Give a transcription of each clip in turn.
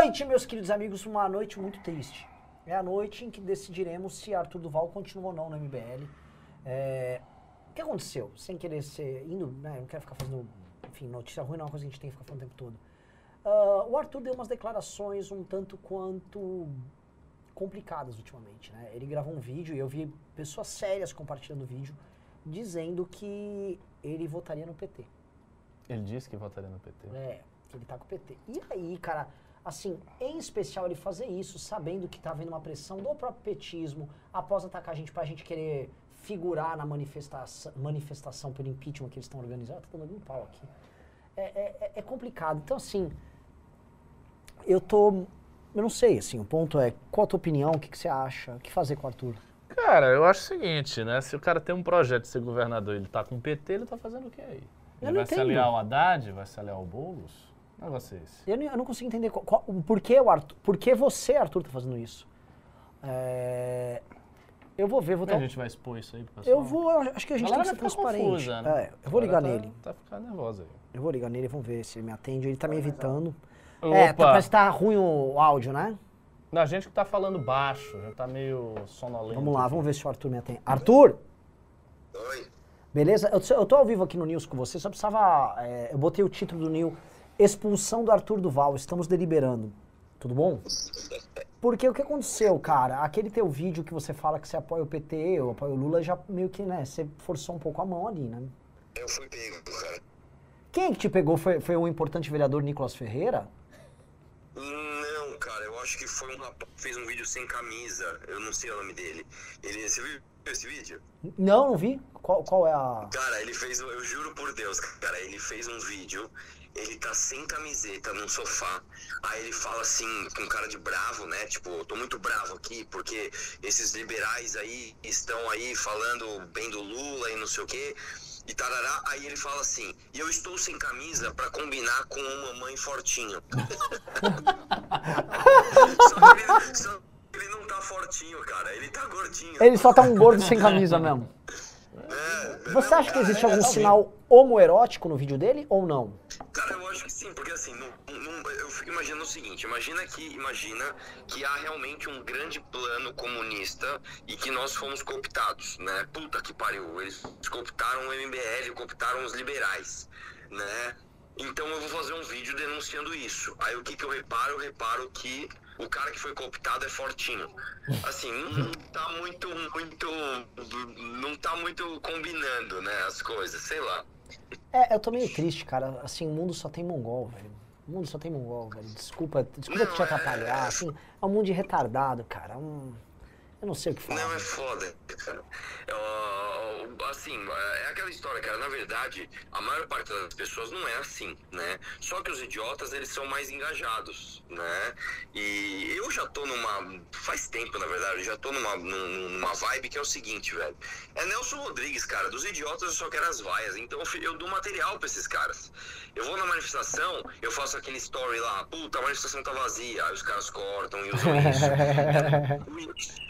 noite, meus queridos amigos, uma noite muito triste. É a noite em que decidiremos se Arthur Duval continua ou não no MBL. É, o que aconteceu? Sem querer ser. indo, né? Eu não quero ficar fazendo. Enfim, notícia ruim não é uma coisa que a gente tem que ficar falando o tempo todo. Ah, o Arthur deu umas declarações um tanto quanto complicadas ultimamente, né? Ele gravou um vídeo e eu vi pessoas sérias compartilhando o vídeo dizendo que ele votaria no PT. Ele disse que votaria no PT. É, que ele tá com o PT. E aí, cara, assim, em especial ele fazer isso, sabendo que tá havendo uma pressão do próprio petismo após atacar a gente pra gente querer figurar na manifestação, manifestação pelo impeachment que eles estão organizando. Tá dando um pau aqui. É, é- é- é complicado. Então, assim, eu tô. Eu não sei, assim, o ponto é, qual a tua opinião, o que, que você acha, o que fazer com o Arthur? Cara, eu acho o seguinte, né? Se o cara tem um projeto de ser governador ele tá com o PT, ele tá fazendo o que aí? Ele vai se entendo. aliar ao Haddad? Vai se aliar ao Boulos? Negócio é esse? Eu não, eu não consigo entender qual, qual- por, que o Arthur, por que você, Arthur, tá fazendo isso. É, eu vou ver, vou dar a gente vai expor isso aí pro pessoal? Eu vou, eu acho que a gente tem que ser ficar transparente. confusa, né? É, eu vou A ligar galera nele. Tá, tá ficando nervosa aí. Eu vou ligar nele, vamos ver se ele me atende. Ele tá me evitando. É, tá, Opa! parece que tá ruim o áudio, né? Não, a gente que tá falando baixo, já tá meio sonolento. Vamos lá, vamos ver se o Arthur me atende. Arthur! Oi. Beleza? Eu, eu tô ao vivo aqui no News com você, só precisava. é, eu botei o título do News: Expulsão do Arthur Duval, estamos deliberando. Tudo bom? Porque o que aconteceu, cara? Aquele teu vídeo que você fala que você apoia o PT, eu apoio o Lula, já meio que, né? Você forçou um pouco a mão ali, né? Eu fui pego, cara. Quem que te pegou foi, foi o importante vereador Nicolas Ferreira? Não, cara, eu acho que foi um rapaz que fez um vídeo sem camisa. Eu não sei o nome dele. Ele, você viu esse vídeo? Não, não vi. Qual, qual é a. Cara, ele fez, eu juro por Deus, cara, ele fez um vídeo, ele tá sem camiseta num sofá, aí ele fala assim, com cara de bravo, né, tipo, eu tô muito bravo aqui, porque esses liberais aí estão aí falando bem do Lula e não sei o quê, e tarará, aí ele fala assim, e eu estou sem camisa pra combinar com uma mamãe fortinho. só, que ele, só que ele não tá fortinho, cara, ele tá gordinho. Ele só tá um gordo sem camisa mesmo. É, Você não, acha que existe é, algum talvez. sinal homoerótico no vídeo dele ou não? Cara, eu acho que sim, porque assim, não, não- eu fico imaginando o seguinte, imagina que, imagina que há realmente um grande plano comunista e que nós fomos cooptados, né? Puta que pariu, eles cooptaram o MBL, cooptaram os liberais, né? Então eu vou fazer um vídeo denunciando isso. Aí o que que eu reparo? Eu reparo que o cara que foi cooptado é fortinho. Assim, não tá muito, muito, não tá muito combinando, né, as coisas, sei lá. É, eu tô meio triste, cara. Assim, o mundo só tem mongol, velho. O mundo só tem mongol, velho. Desculpa, desculpa te Não, atrapalhar. é- Assim, é um mundo de retardado, cara. Um... Eu não sei o que falar. Não, é foda, cara. É, assim, é aquela história, cara. Na verdade, a maior parte das pessoas não é assim, né? Só que os idiotas, eles são mais engajados, né? E eu já tô numa... Faz tempo, na verdade, eu já tô numa, num- numa vibe que é o seguinte, velho. É Nelson Rodrigues, cara. Dos idiotas eu só quero as vaias. Então eu dou material pra esses caras. Eu vou na manifestação, eu faço aquele story lá. Puta, a manifestação tá vazia. Aí os caras cortam e usam isso.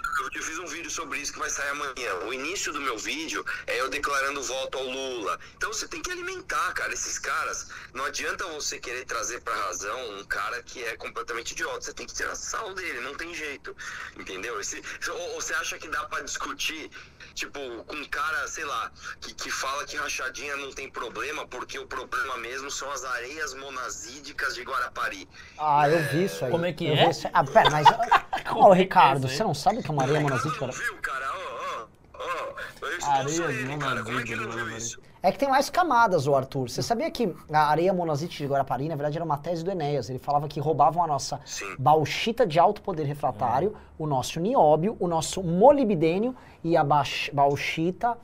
vídeo sobre isso que vai sair amanhã. O início do meu vídeo é eu declarando voto ao Lula. Então você tem que alimentar, cara, esses caras. Não adianta você querer trazer pra razão um cara que é completamente idiota. Você tem que tirar sal dele, não tem jeito. Entendeu? Esse, ou, ou você acha que dá pra discutir, tipo, com um cara, sei lá, que, que fala que rachadinha não tem problema, porque o problema mesmo são as areias monazídicas de Guarapari. Ah, eu vi isso aí. Como é que Eu é? Ah, pera, mas. Ô, é é Ricardo, você não sabe que é uma areia monazítica? Viu, cara? Ó, ó, ó. Eu ele, cara. Como é que ele não viu monazíticas, isso? É que tem mais camadas, o Arthur. Você sabia que a areia monazite de Guarapari, na verdade, era uma tese do Enéas. Ele falava que roubavam a nossa Sim. bauxita de alto poder refratário, o nosso nióbio, o nosso molibdênio e a bauxita...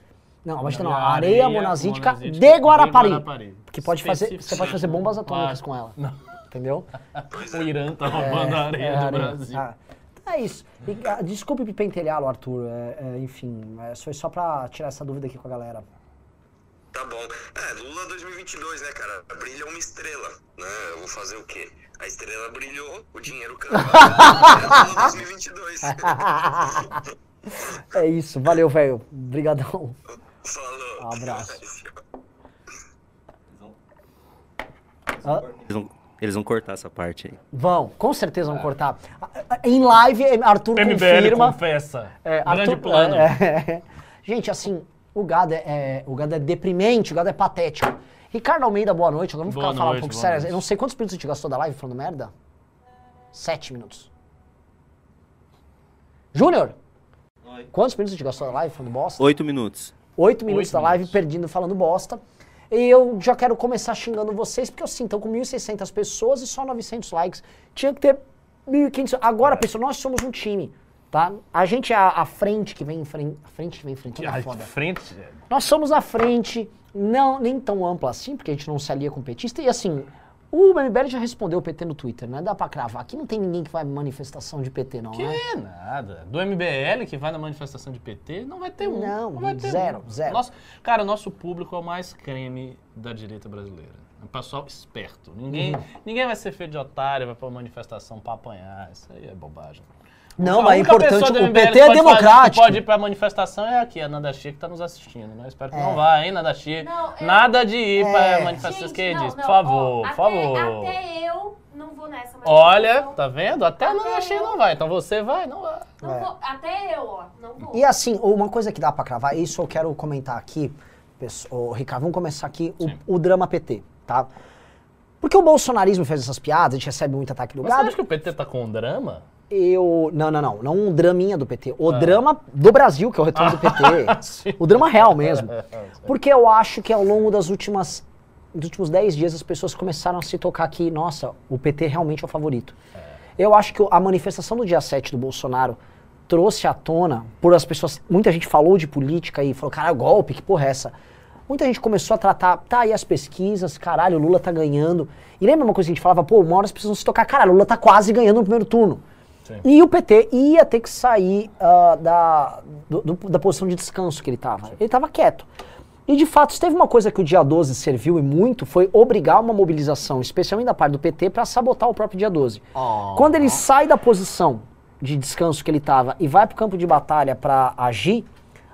Não, a bauxita não, a areia, areia monazítica, monazítica de Guarapari. de Guarapari. Porque pode fazer, você pode fazer bombas atômicas Ah, com ela. não. Entendeu? O Irã tá roubando a areia É, do areia. Brasil. Ah, é isso. E, ah, desculpe me pentelhá-lo, Arthur. É, é, enfim, é, foi só pra tirar essa dúvida aqui com a galera. Tá bom. É, Lula 2022, né, cara? Brilha uma estrela, né? Eu vou fazer o quê? A estrela brilhou, o dinheiro caiu. É Lula 2022. É isso. Valeu, velho. Obrigadão. Falou. Um abraço. Ah, Eles vão, cortar essa parte aí. Vão, com certeza vão cortar. Em live, Arthur MBL confirma. confessa. É, Grande Arthur- plano. é, é. Gente, assim, o gado é, é- o gado é deprimente, o gado é patético. Ricardo Almeida, boa noite. Agora vamos Boa ficar falar um noite, pouco sério. noite. Eu não sei quantos minutos a gente gastou da live falando merda. Sete minutos. Júnior, quantos minutos a gente gastou da live falando bosta? Oito minutos. Oito minutos Oito da live minutos. perdido falando bosta. E eu já quero começar xingando vocês, porque assim, estão com 1.600 pessoas e só 900 likes. Tinha que ter 1.500. Agora, pessoal, nós somos um time, tá? A gente é a, a frente que vem em frente. A frente que vem em frente. É foda. frente. Nós somos a frente, não nem tão ampla assim, porque a gente não se alia com petista. E assim, o MBL já respondeu o PT no Twitter, né? Dá pra cravar. Aqui não tem ninguém que vai manifestação de PT, não, né? Que nada. Do MBL que vai na manifestação de PT, não vai ter um. Não, vai ter zero, um. zero. Nosso, cara, o nosso público é o mais creme da direita brasileira. É um pessoal esperto. Ninguém, Uhum. ninguém vai ser feito de otário, vai pra uma manifestação pra apanhar. Isso aí é bobagem. Não, A mas é importante, o PT é pode democrático. que pode ir pra manifestação é aqui, a Nanda que tá nos assistindo, né? Espero que É. não vá, hein, Nanda Chia? Não, é- Nada de ir É. pra manifestação esquerdista, não, por não, favor, ó, por favor. Até eu não vou nessa Olha, manifestação. tá vendo? Até a Até Nanda Chia eu. não vai, então você vai, não vai. Não É. vou- até eu, ó, não vou. E assim, uma coisa que dá pra cravar, isso eu quero comentar aqui, pessoal, ô, Ricardo, vamos começar aqui o, o drama PT, tá? Porque o bolsonarismo fez essas piadas, a gente recebe muito ataque do Mas você gado. acha que o PT tá com um drama? Eu. Não, não, não. Não um draminha do PT. O drama do Brasil, que é o retorno do PT. Sim. o drama real mesmo. Porque eu acho que ao longo das últimas. Dos últimos 10 dias as pessoas começaram a se tocar que, nossa, o PT realmente é o favorito. Eu acho que a manifestação do dia 7 do Bolsonaro trouxe à tona, por as pessoas. Muita gente falou de política e falou, caralho, golpe, que porra é essa? Muita gente começou a tratar, tá aí as pesquisas, caralho, o Lula tá ganhando. E lembra uma coisa que a gente falava, pô, uma hora as pessoas vão se tocar, caralho, o Lula tá quase ganhando no primeiro turno. Sim. E o PT ia ter que sair ah, da, do- do- da posição de descanso que ele estava. Ele estava quieto. E de fato, teve uma coisa que o dia 12 serviu e muito, foi obrigar uma mobilização, especialmente da parte do PT, para sabotar o próprio dia 12. Quando ele sai da posição de descanso que ele estava e vai para o campo de batalha para agir,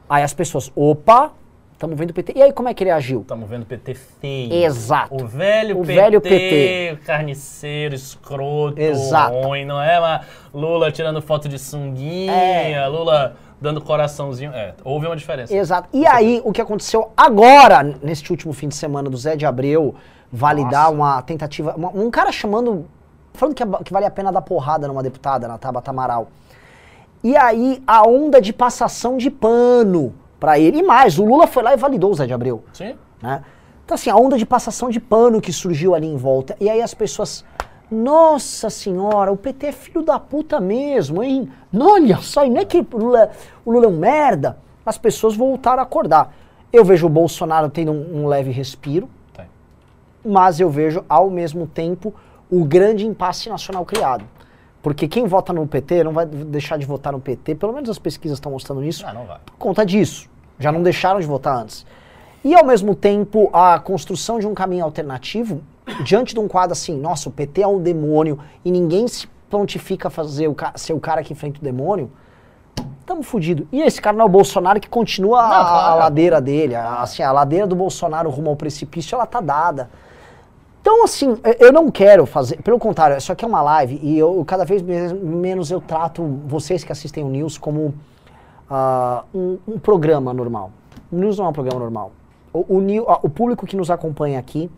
aí as pessoas, opa, estamos vendo o PT. E aí como é que ele agiu? Estamos vendo o PT feio. Exato. O velho O PT, velho PT. carniceiro, escroto, Exato. ruim, não é? Mas Lula tirando foto de sunguinha, É. Lula dando coraçãozinho. É, houve uma diferença. Exato. E aí, o que aconteceu agora, neste último fim de semana, do Zé de Abreu validar uma tentativa. uma- um cara chamando. falando que, que vale a pena dar porrada numa deputada, na Tabata Amaral. E aí, a onda de passação de pano pra ele. E mais, o Lula foi lá e validou o Zé de Abreu. Sim? né? Então, assim, a onda de passação de pano que surgiu ali em volta. E aí as pessoas. Nossa senhora, o PT é filho da puta mesmo, hein? Olha só, e não é que o Lula, o Lula é um merda. As pessoas voltaram a acordar. Eu vejo o Bolsonaro tendo um, um leve respiro, Tem. mas eu vejo, ao mesmo tempo, o grande impasse nacional criado. Porque quem vota no PT não vai deixar de votar no PT, pelo menos as pesquisas estão mostrando isso, Ah, não vai. por conta disso. Já não deixaram de votar antes. E ao mesmo tempo, a construção de um caminho alternativo, diante de um quadro assim, nossa, o PT é um demônio e ninguém se prontifica a fazer o ser o cara que enfrenta o demônio, tamo fudido. E esse cara não é o Bolsonaro que continua a, claro. a ladeira dele, a, assim, a ladeira do Bolsonaro rumo ao precipício, ela tá dada. Então, assim, eu- não quero fazer. Pelo contrário, isso aqui é uma live e eu cada vez me- menos eu trato vocês que assistem o News como ah, um, um programa normal. O News não é um programa normal. O, o, New- ah, o público que nos acompanha aqui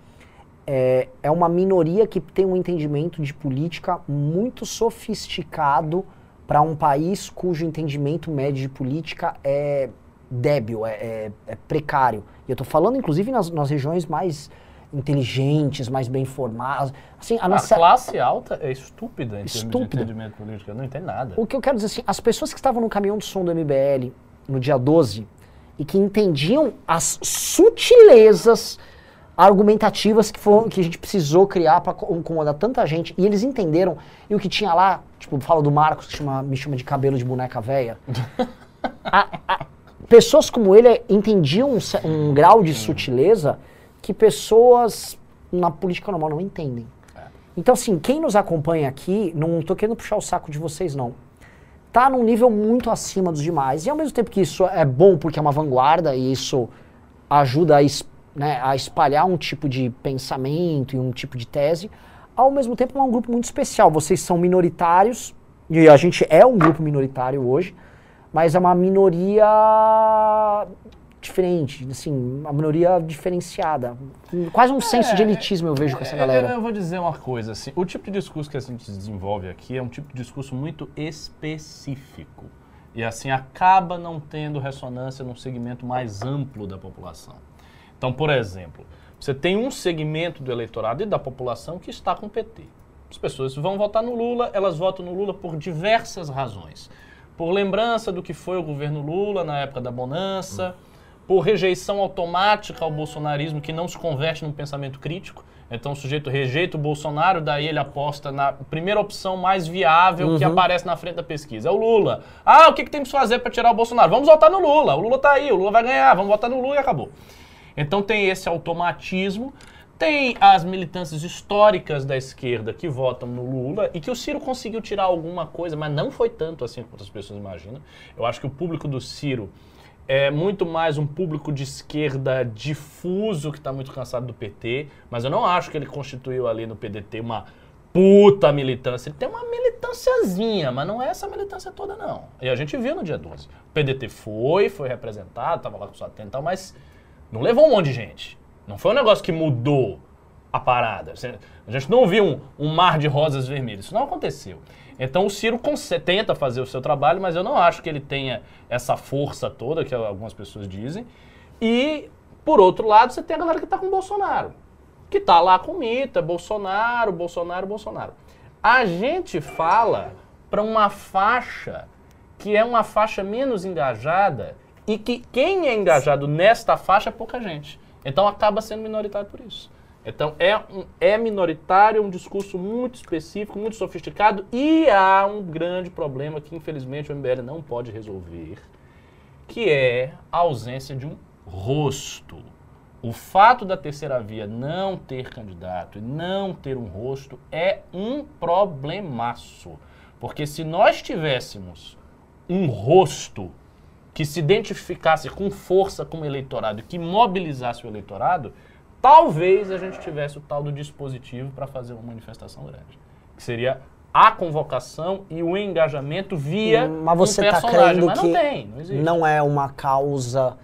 é, é uma minoria que tem um entendimento de política muito sofisticado para um país cujo entendimento médio de política é débil, é, é- é precário. E eu estou falando, inclusive, nas, nas regiões mais inteligentes, mais bem formadas. Assim, a A nossa, classe alta é estúpida em Estúpida. de entendimento político. Não entendo nada. O que eu quero dizer assim, as pessoas que estavam no caminhão do som do MBL no dia 12 e que entendiam as sutilezas argumentativas que, foram, que a gente precisou criar para incomodar tanta gente, e eles entenderam, e o que tinha lá, tipo, falo do Marcos, que chama- me chama de cabelo de boneca velha, a- a- pessoas como ele entendiam um, um grau de sutileza que pessoas na política normal não entendem. Então, assim, quem nos acompanha aqui, não tô querendo puxar o saco de vocês, não. Tá num nível muito acima dos demais. E ao mesmo tempo que isso é bom porque é uma vanguarda e isso ajuda a, es- né, a espalhar um tipo de pensamento e um tipo de tese, ao mesmo tempo é um grupo muito especial. Vocês são minoritários, e a gente é um grupo minoritário hoje, mas é uma minoria diferente, assim, uma minoria diferenciada. Quase um senso de elitismo eu vejo com essa É, galera. Eu, eu vou dizer uma coisa, assim, o tipo de discurso que a gente desenvolve aqui é um tipo de discurso muito específico. E assim, acaba não tendo ressonância num segmento mais amplo da população. Então, por exemplo, você tem um segmento do eleitorado e da população que está com o PT. As pessoas vão votar no Lula, elas votam no Lula por diversas razões. Por lembrança do que foi o governo Lula na época da bonança, por rejeição automática ao bolsonarismo que não se converte num pensamento crítico. Então o sujeito rejeita o Bolsonaro, daí ele aposta na primeira opção mais viável que aparece na frente da pesquisa. É o Lula. Ah, o que, que tem que fazer para tirar o Bolsonaro? Vamos votar no Lula. O Lula tá aí, o Lula vai ganhar, vamos votar no Lula e acabou. Então tem esse automatismo. Tem as militâncias históricas da esquerda que votam no Lula e que o Ciro conseguiu tirar alguma coisa, mas não foi tanto assim quanto as pessoas imaginam. Eu acho que o público do Ciro é muito mais um público de esquerda difuso que está muito cansado do PT, mas eu não acho que ele constituiu ali no PDT uma puta militância. Ele tem uma militânciazinha, mas não é essa militância toda não. E a gente viu no dia 12. O PDT foi, foi representado, tava lá com sua tenda tal, mas não levou um monte de gente. Não foi um negócio que mudou a parada. A gente não viu um, um mar de rosas vermelhas. Isso não aconteceu. Então o Ciro tenta fazer o seu trabalho, mas eu não acho que ele tenha essa força toda que algumas pessoas dizem. E, por outro lado, você tem a galera que tá com o Bolsonaro. Que tá lá com Mita, Bolsonaro, Bolsonaro, Bolsonaro. A gente fala para uma faixa que é uma faixa menos engajada e que quem é engajado nesta faixa é pouca gente. Então acaba sendo minoritário por isso. Então é, um- é minoritário, um discurso muito específico, muito sofisticado e há um grande problema que infelizmente o MBL não pode resolver, que é a ausência de um rosto. O fato da terceira via não ter candidato e não ter um rosto é um problemaço. Porque se nós tivéssemos um rosto que se identificasse com força com o eleitorado que mobilizasse o eleitorado, talvez a gente tivesse o tal do dispositivo para fazer uma manifestação grande. Que seria a convocação e o engajamento via Hum, Mas você um está personagem. crendo Mas que não tem, não existe. não é uma causa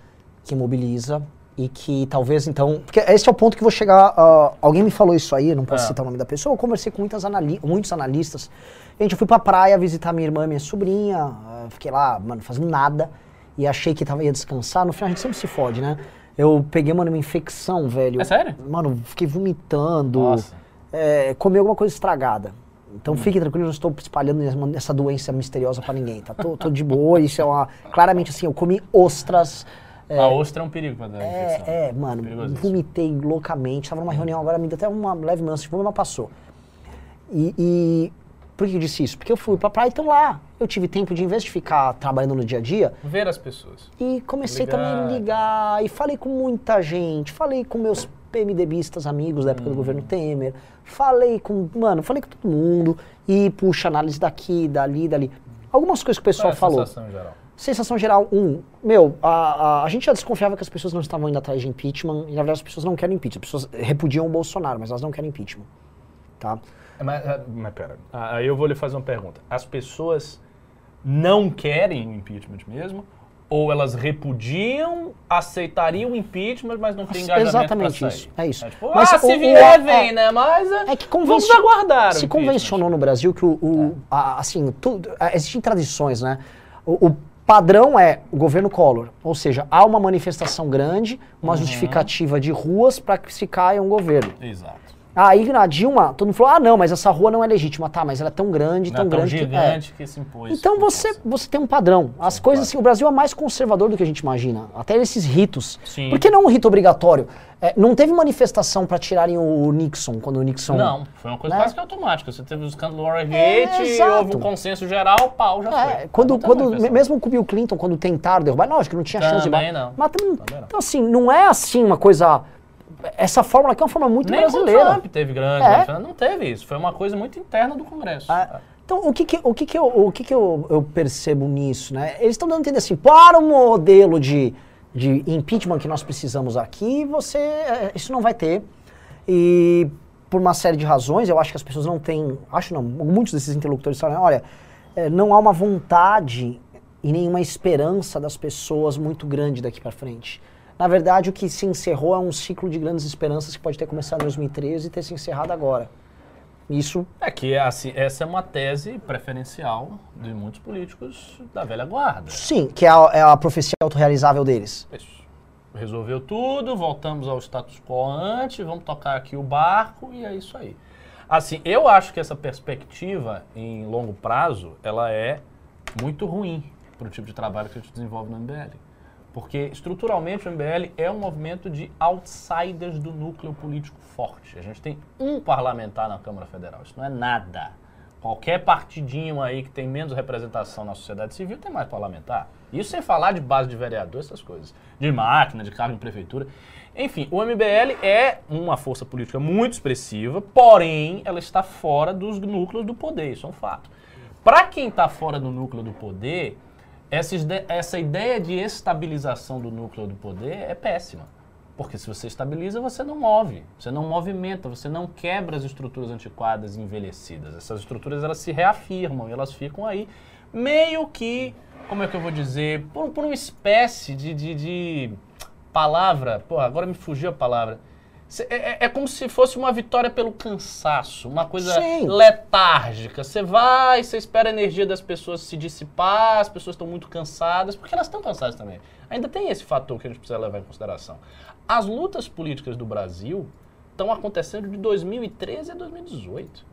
que mobiliza e que talvez então. Porque esse é o ponto que eu vou chegar. ah, alguém me falou isso aí, eu não posso Ah. citar o nome da pessoa. Eu conversei com muitas anali muitos analistas. Gente, eu fui pra praia visitar minha irmã e minha sobrinha. ah, fiquei lá, mano, fazendo nada. E achei que tava, ia descansar. No final a gente sempre se fode, né? Eu peguei, mano, uma infecção, velho. É sério? Mano, fiquei vomitando. Nossa. É, comi alguma coisa estragada. Então fique tranquilo, eu não estou espalhando essa- doença misteriosa pra ninguém, tá? Tô, tô de boa, isso é uma... Claramente assim, eu comi ostras. É, A ostra é um perigo para dar infecção. é, é, mano, Perigosíssimo. vomitei loucamente. Tava numa reunião agora, me deu até uma leve mancha de vômito, mas passou. E, e por que eu disse isso? Porque eu fui pra praia e então lá. Eu tive tempo de, em vez de ficar trabalhando no dia a dia, Ver as pessoas. e comecei Ligar. também a ligar e falei com muita gente, falei com meus PMDBistas amigos da época do governo Temer, falei com, mano, falei com todo mundo e puxa análise daqui, dali, dali. Algumas coisas que o pessoal é a falou. sensação geral? Sensação geral, um, meu, a, a, a gente já desconfiava que as pessoas não estavam indo atrás de impeachment, e na verdade as pessoas não querem impeachment, as pessoas repudiam o Bolsonaro, mas elas não querem impeachment, tá? É, Mas, ah, mas pera, Ah, aí eu vou lhe fazer uma pergunta. As pessoas não querem o impeachment mesmo? Ou elas repudiam, aceitariam o impeachment, mas não tem engajamento Exatamente isso, é isso. É tipo, Mas ah, se o- vier, o- vem, é- né? Mas É que vamos convenci- aguardar o se convencionou no Brasil que o, o- a- assim, tudo, a- existem tradições, né? O, o padrão é o governo Collor, ou seja, há uma manifestação grande, uma Uhum. justificativa de ruas para que se caia um governo. Exato. Aí na Dilma, todo mundo falou: ah, não, mas essa rua não é legítima. Tá, mas ela é tão grande, Não tão é tão grande. que- é. gigante que se impôs. Então você, você tem um padrão. As Sim, coisas claro. assim, o Brasil é mais conservador do que a gente imagina. Até esses ritos. Sim. Por que não um rito obrigatório? É, não teve manifestação para tirarem o Nixon, quando o Nixon. Não, foi uma coisa Né? quase que automática. Você teve o escândalo Watergate, É, houve um consenso geral, pau, já É, foi. quando, quando mesmo com o Bill Clinton, quando tentaram derrubar, lógico que não tinha chance de não. Mas Também não. então assim, não é assim uma coisa. Essa fórmula aqui é uma fórmula muito Nem com o brasileira. Trump teve grande, É. manifestação. não teve isso. Foi uma coisa muito interna do Congresso. Ah, Então, o que que, o que, que, eu, o que que eu, eu percebo nisso, né? Eles estão dando a entender assim, para o modelo de, de impeachment que nós precisamos aqui, você, eh, isso não vai ter. E por uma série de razões, eu acho que as pessoas não têm, acho não, muitos desses interlocutores falam, olha, é, não há uma vontade e nenhuma esperança das pessoas muito grande daqui para frente. Na verdade, o que se encerrou é um ciclo de grandes esperanças que pode ter começado em 2013 e ter se encerrado agora. Isso É que assim, essa é uma tese preferencial de muitos políticos da velha guarda. Sim, que é a, é a profecia autorrealizável deles. Isso. Resolveu tudo, voltamos ao status quo antes, vamos tocar aqui o barco e é isso aí. Assim, eu acho que essa perspectiva em longo prazo, ela é muito ruim para o tipo de trabalho que a gente desenvolve no MBL. Porque estruturalmente o MBL é um movimento de outsiders do núcleo político forte. A gente tem um parlamentar na Câmara Federal, isso não é nada. Qualquer partidinho aí que tem menos representação na sociedade civil tem mais parlamentar. Isso sem falar de base de vereador, essas coisas. De máquina, de cargo em prefeitura. Enfim, o MBL é uma força política muito expressiva, porém ela está fora dos núcleos do poder, isso é um fato. Para quem está fora do núcleo do poder, essa, essa ideia de estabilização do núcleo do poder é péssima. Porque se você estabiliza, você não move, você não movimenta, você não quebra as estruturas antiquadas e envelhecidas. Essas estruturas elas se reafirmam e elas ficam aí meio que, como é que eu vou dizer, por, por uma espécie de, de, de palavra, pô, agora me fugiu a palavra. É, é- é como se fosse uma vitória pelo cansaço, uma coisa Sim. letárgica. Você vai, você espera a energia das pessoas se dissipar, as pessoas estão muito cansadas, porque elas estão cansadas também. Ainda tem esse fator que a gente precisa levar em consideração. As lutas políticas do Brasil estão acontecendo de 2013 a 2018.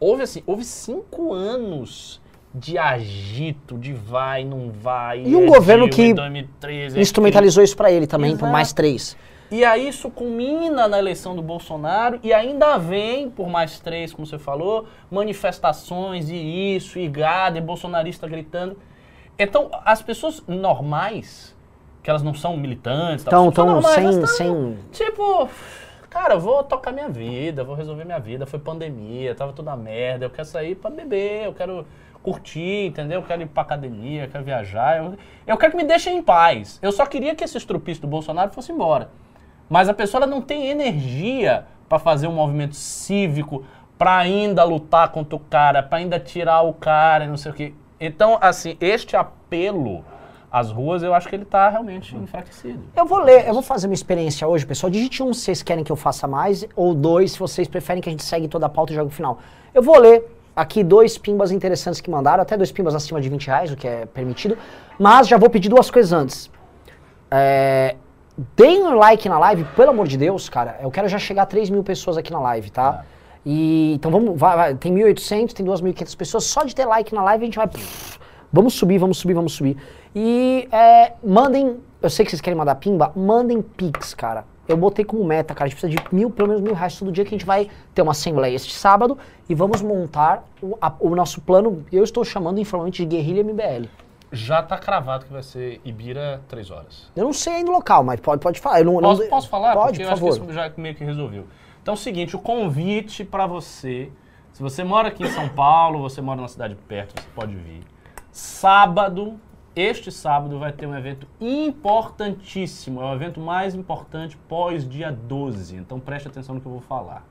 Houve assim, houve cinco anos de agito, de vai, não vai. E um é governo Dilma que em 2013, é Instrumentalizou isso pra ele também, por Exato. mais três. E aí isso culmina na eleição do Bolsonaro e ainda vem, por mais três, como você falou, manifestações e isso, e gado, e bolsonarista gritando. Então, as pessoas normais, que elas não são militantes, são tão normais, sem, tão, sem. Tipo, cara, eu vou tocar minha vida, vou resolver minha vida. Foi pandemia, tava uma merda. Eu quero sair pra beber, eu quero curtir, entendeu? Eu quero ir pra academia, eu quero viajar. Eu, eu quero que me deixem em paz. Eu só queria que esse estrupício do Bolsonaro fosse embora. Mas a pessoa ela não tem energia pra fazer um movimento cívico, pra ainda lutar contra o cara, pra ainda tirar o cara e não sei o quê. Então, assim, este apelo às ruas, eu acho que ele tá realmente enfraquecido. Eu vou ler, eu vou fazer uma experiência hoje, pessoal. Digite um se vocês querem que eu faça mais, ou dois se vocês preferem que a gente segue toda a pauta e jogue o final. Eu vou ler aqui dois pimbas interessantes que mandaram, até dois pimbas acima de 20 reais, o que é permitido. Mas já vou pedir duas coisas antes. É, deem um like na live, pelo amor de Deus, cara. Eu quero já chegar a 3 mil pessoas aqui na live, tá? Tá. E, então vamos, vai, vai, tem 1.800, tem 2.500 pessoas. Só de ter like na live a gente vai. Vamos subir, vamos subir, vamos subir. E é, mandem. Eu sei que vocês querem mandar pimba, mandem pix, cara. Eu botei como meta, cara. A gente precisa de mil, pelo menos mil reais todo dia que a gente vai ter uma assembleia este sábado e vamos montar o, a- o nosso plano. Eu estou chamando informalmente de Guerrilha MBL. Já tá cravado que vai ser Ibira 3 horas. Eu não sei ainda o local, mas pode, pode falar. Eu não, Posso, não, posso falar? Pode, Porque por eu acho favor. que isso já meio que resolveu. Então é o seguinte, o convite para você, se você mora aqui em São Paulo, você mora na cidade perto, você pode vir. Sábado, este sábado vai ter um evento importantíssimo, é o evento mais importante pós dia 12, então preste atenção no que eu vou falar.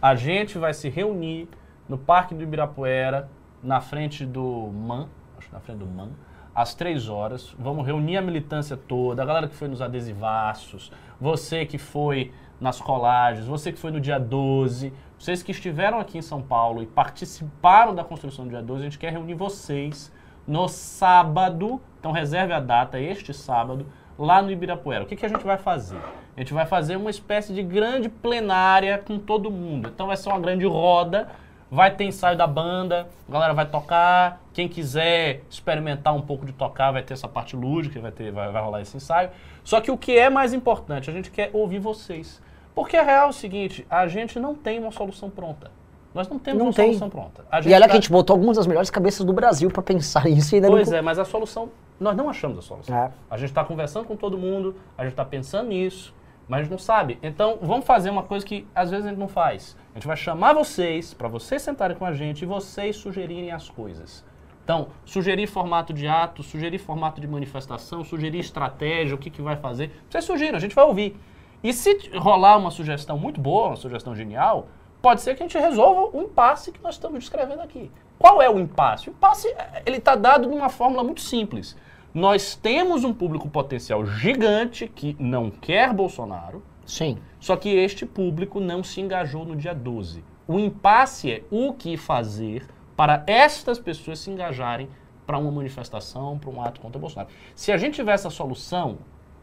A gente vai se reunir no Parque do Ibirapuera, na frente do MAN, acho que na frente do MAN, às três horas. Vamos reunir a militância toda, a galera que foi nos adesivaços, você que foi nas colagens, você que foi no dia 12, vocês que estiveram aqui em São Paulo e participaram da construção do dia 12, a gente quer reunir vocês no sábado. Então reserve a data, este sábado, lá no Ibirapuera. O que, que a gente vai fazer? A gente vai fazer uma espécie de grande plenária com todo mundo. Então vai ser uma grande roda, vai ter ensaio da banda, a galera vai tocar. Quem quiser experimentar um pouco de tocar vai ter essa parte lúdica, vai, ter, vai, vai rolar esse ensaio. Só que o que é mais importante, a gente quer ouvir vocês. Porque a real é o seguinte, a gente não tem uma solução pronta. Nós não temos Não uma tem. solução pronta. E olha tá- que a gente botou algumas das melhores cabeças do Brasil pra pensar nisso e ainda Pois não... é, mas a solução, nós não achamos a solução. É. A gente está conversando com todo mundo, a gente está pensando nisso, mas a gente não sabe. Então, vamos fazer uma coisa que às vezes a gente não faz. A gente vai chamar vocês, para vocês sentarem com a gente e vocês sugerirem as coisas. Então, sugerir formato de ato, sugerir formato de manifestação, sugerir estratégia, o que, que vai fazer. Vocês sugiram, a gente vai ouvir. E se rolar uma sugestão muito boa, uma sugestão genial, pode ser que a gente resolva o impasse que nós estamos descrevendo aqui. Qual é o impasse? O impasse eh, ele está dado de uma fórmula muito simples. Nós temos um público potencial gigante que não quer Bolsonaro, Sim. só que este público não se engajou no dia 12. O impasse é o que fazer para estas pessoas se engajarem para uma manifestação, para um ato contra Bolsonaro. Se a gente tiver essa solução,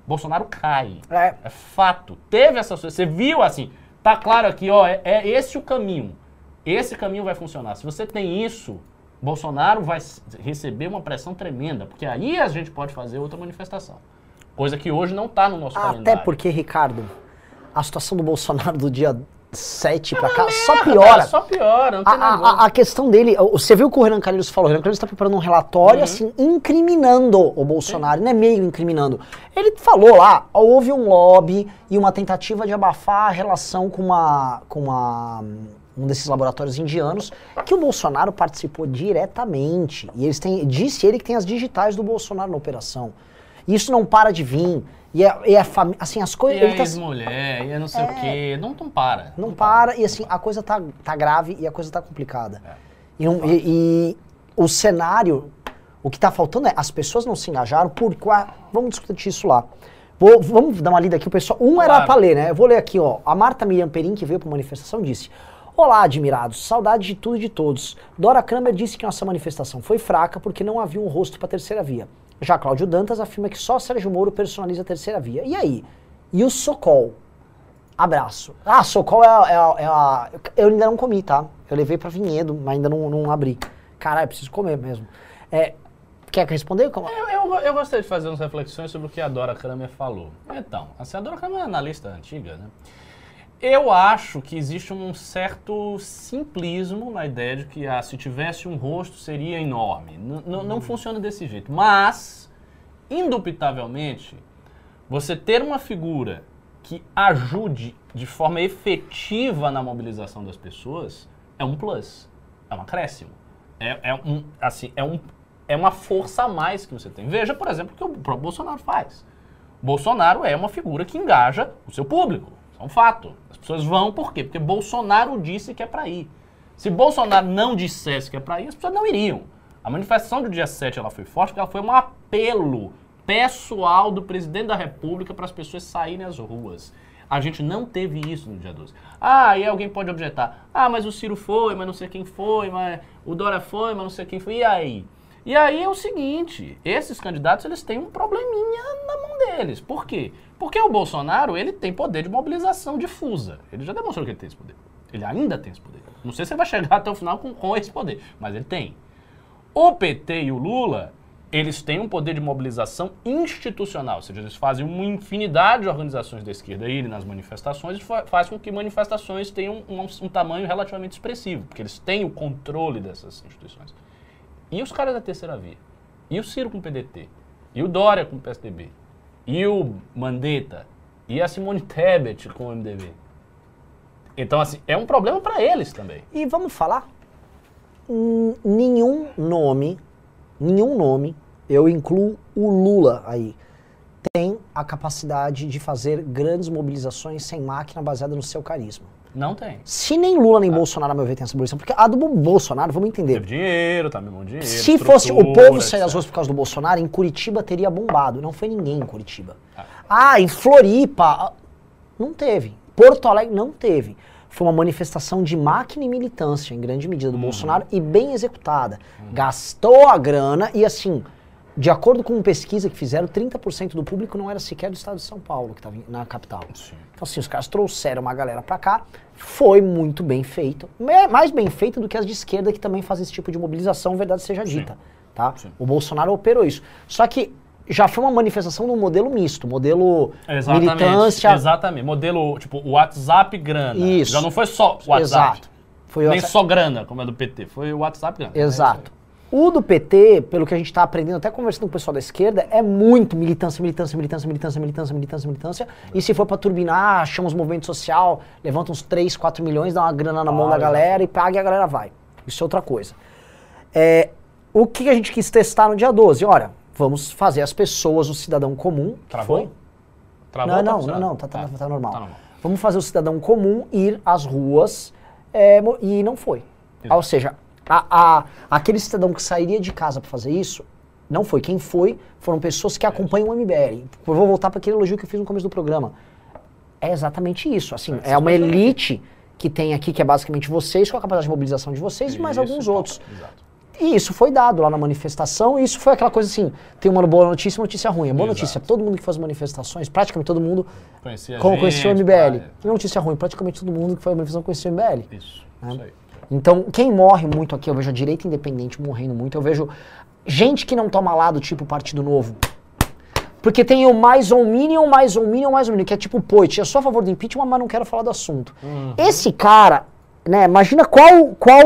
Bolsonaro cai. É, É fato. Teve essa solução. Você viu assim, tá claro aqui, ó, é, é esse o caminho. Esse caminho vai funcionar. Se você tem isso, Bolsonaro vai receber uma pressão tremenda, porque aí a gente pode fazer outra manifestação. Coisa que hoje não está no nosso até calendário. porque, Ricardo, a situação do Bolsonaro do dia 7 pra cá só piora. Só piora, não A, tem a- a- a questão dele, você viu o que o Renan Calheiros falou? O Renan Calheiros está preparando um relatório, assim, incriminando o Bolsonaro, não é meio incriminando. Ele falou lá, houve um lobby e uma tentativa de abafar a relação com uma, com uma, um desses laboratórios indianos, que o Bolsonaro participou diretamente. E eles têm, disse ele que tem as digitais do Bolsonaro na operação. E isso não para de vir. E é, e é assim, as E coisas. a ele tá- ex-mulher, e a não sei o quê. Não, não para. não para, e assim, a coisa tá, tá grave e a coisa tá complicada. É. E, não- e- e o cenário, o que tá faltando é, as pessoas não se engajaram por qua- Vamos discutir isso lá. Vou- vamos dar uma lida aqui, o pessoal. Um era Claro. pra ler, né? Eu vou ler aqui, ó. A Marta Miriam Perim, que veio pra manifestação, disse. Olá, admirados. Saudade de tudo e de todos. Dora Kramer disse que nossa manifestação foi fraca porque não havia um rosto para a terceira via. Já Cláudio Dantas afirma que só Sérgio Moro personaliza a terceira via. E aí? E o Socol? Abraço. Ah, Socol é a, é é a- Eu ainda não comi, tá? Eu levei pra Vinhedo, mas ainda não, não abri. Caralho, preciso comer mesmo. É, quer responder? Como- Eu, eu, eu gostaria de fazer umas reflexões sobre o que a Dora Kramer falou. Então, assim, a Dora Kramer é analista antiga, né? Eu acho que existe um certo simplismo na ideia de que ah, se tivesse um rosto seria enorme. N- não funciona desse jeito. Mas, indubitavelmente, você ter uma figura que ajude de forma efetiva na mobilização das pessoas é um plus, é um acréscimo. É, é um, assim, é, um, é uma força a mais que você tem. Veja, por exemplo, o que o próprio Bolsonaro faz. Bolsonaro é uma figura que engaja o seu público. É um fato. As pessoas vão por quê? Porque Bolsonaro disse que é para ir. Se Bolsonaro não dissesse que é para ir, as pessoas não iriam. A manifestação do dia 7 ela foi forte porque ela foi um apelo pessoal do presidente da República para as pessoas saírem às ruas. A gente não teve isso no dia 12. Ah, e alguém pode objetar. Ah, mas o Ciro foi, mas não sei quem foi, mas o Dória foi, mas não sei quem foi. E aí? E aí é o seguinte, esses candidatos eles têm um probleminha na mão deles. Por quê? Porque o Bolsonaro, ele tem poder de mobilização difusa. Ele já demonstrou que ele tem esse poder. Ele ainda tem esse poder. Não sei se ele vai chegar até o final com, com esse poder, mas ele tem. O PT e o Lula, eles têm um poder de mobilização institucional, ou seja, eles fazem uma infinidade de organizações da esquerda irem nas manifestações e fa- faz com que manifestações tenham um, um tamanho relativamente expressivo, porque eles têm o controle dessas instituições. E os caras da terceira via? E o Ciro com o PDT? E o Dória com o PSDB? E o Mandetta? E a Simone Tebet com o MDB? Então, assim, é um problema para eles também. E vamos falar? Hum, nenhum nome, nenhum nome, eu incluo o Lula aí, tem a capacidade de fazer grandes mobilizações sem máquina baseada no seu carisma. Não tem. Se nem Lula nem Bolsonaro, a meu ver, tem essa mobilização, porque a do Bolsonaro, vamos entender. Teve dinheiro, tá mesmo dinheiro. Se fosse o povo sair etc. ruas por causa do Bolsonaro, em Curitiba teria bombado. Não foi ninguém em Curitiba. Ah, em Floripa. ah, Não teve. Porto Alegre não teve. Foi uma manifestação de máquina e militância, em grande medida, do Bolsonaro, e bem executada. Gastou a grana e, assim, de acordo com uma pesquisa que fizeram, 30% do público não era sequer do estado de São Paulo, que estava na capital. Sim. Então, assim, os caras trouxeram uma galera pra cá, foi muito bem feito. Mais bem feito do que as de esquerda que também fazem esse tipo de mobilização, verdade seja dita. Tá? Sim. O Bolsonaro operou isso. Só que já foi uma manifestação no modelo misto, modelo Exatamente. militância. Exatamente. Modelo, tipo, WhatsApp grana. Isso. Já não foi só WhatsApp. Exato. Foi Nem WhatsApp- só grana, como é do PT. Foi o WhatsApp grana. Exato. O do PT, pelo que a gente está aprendendo, até conversando com o pessoal da esquerda, é muito militância, militância, militância, militância, militância, militância, militância. E se for para turbinar, chama os movimentos social, levanta uns 3, 4 milhões, dá uma grana na mão Ah, da galera e paga e a galera vai. Isso é outra coisa. É, o que a gente quis testar no dia 12? Olha, vamos fazer as pessoas, o cidadão comum. Travou? Foi? Travou não, ou tá não, não, não, tá, tá, tá normal. Tá normal. Vamos fazer o cidadão comum ir às ruas é, e não foi. Exato. Ou seja, a- a- aquele cidadão que sairia de casa para fazer isso, não foi. Quem foi foram pessoas que acompanham o MBL. Eu vou voltar para aquele elogio que eu fiz no começo do programa. É exatamente isso. Assim, é uma elite que tem aqui, que é basicamente vocês, com a capacidade de mobilização de vocês e mais Isso, alguns outros. Exato. E isso foi dado lá na manifestação, e isso foi aquela coisa assim, tem uma boa notícia e uma notícia ruim. A boa Exato. notícia, todo mundo que faz manifestações, praticamente todo mundo Conhecia como gente, conhecia o MBL. tá, E notícia ruim, praticamente todo mundo que faz manifestação conhecia o MBL. Isso, Né? isso aí. Então, quem morre muito aqui, eu vejo a direita independente morrendo muito, eu vejo gente que não toma lado, tipo Partido Novo. Porque tem o mais ou minion, mais ou minion, mais ou minion, que é tipo o Poit. Eu sou a favor do impeachment, mas não quero falar do assunto. Esse cara, né, imagina qual, qual,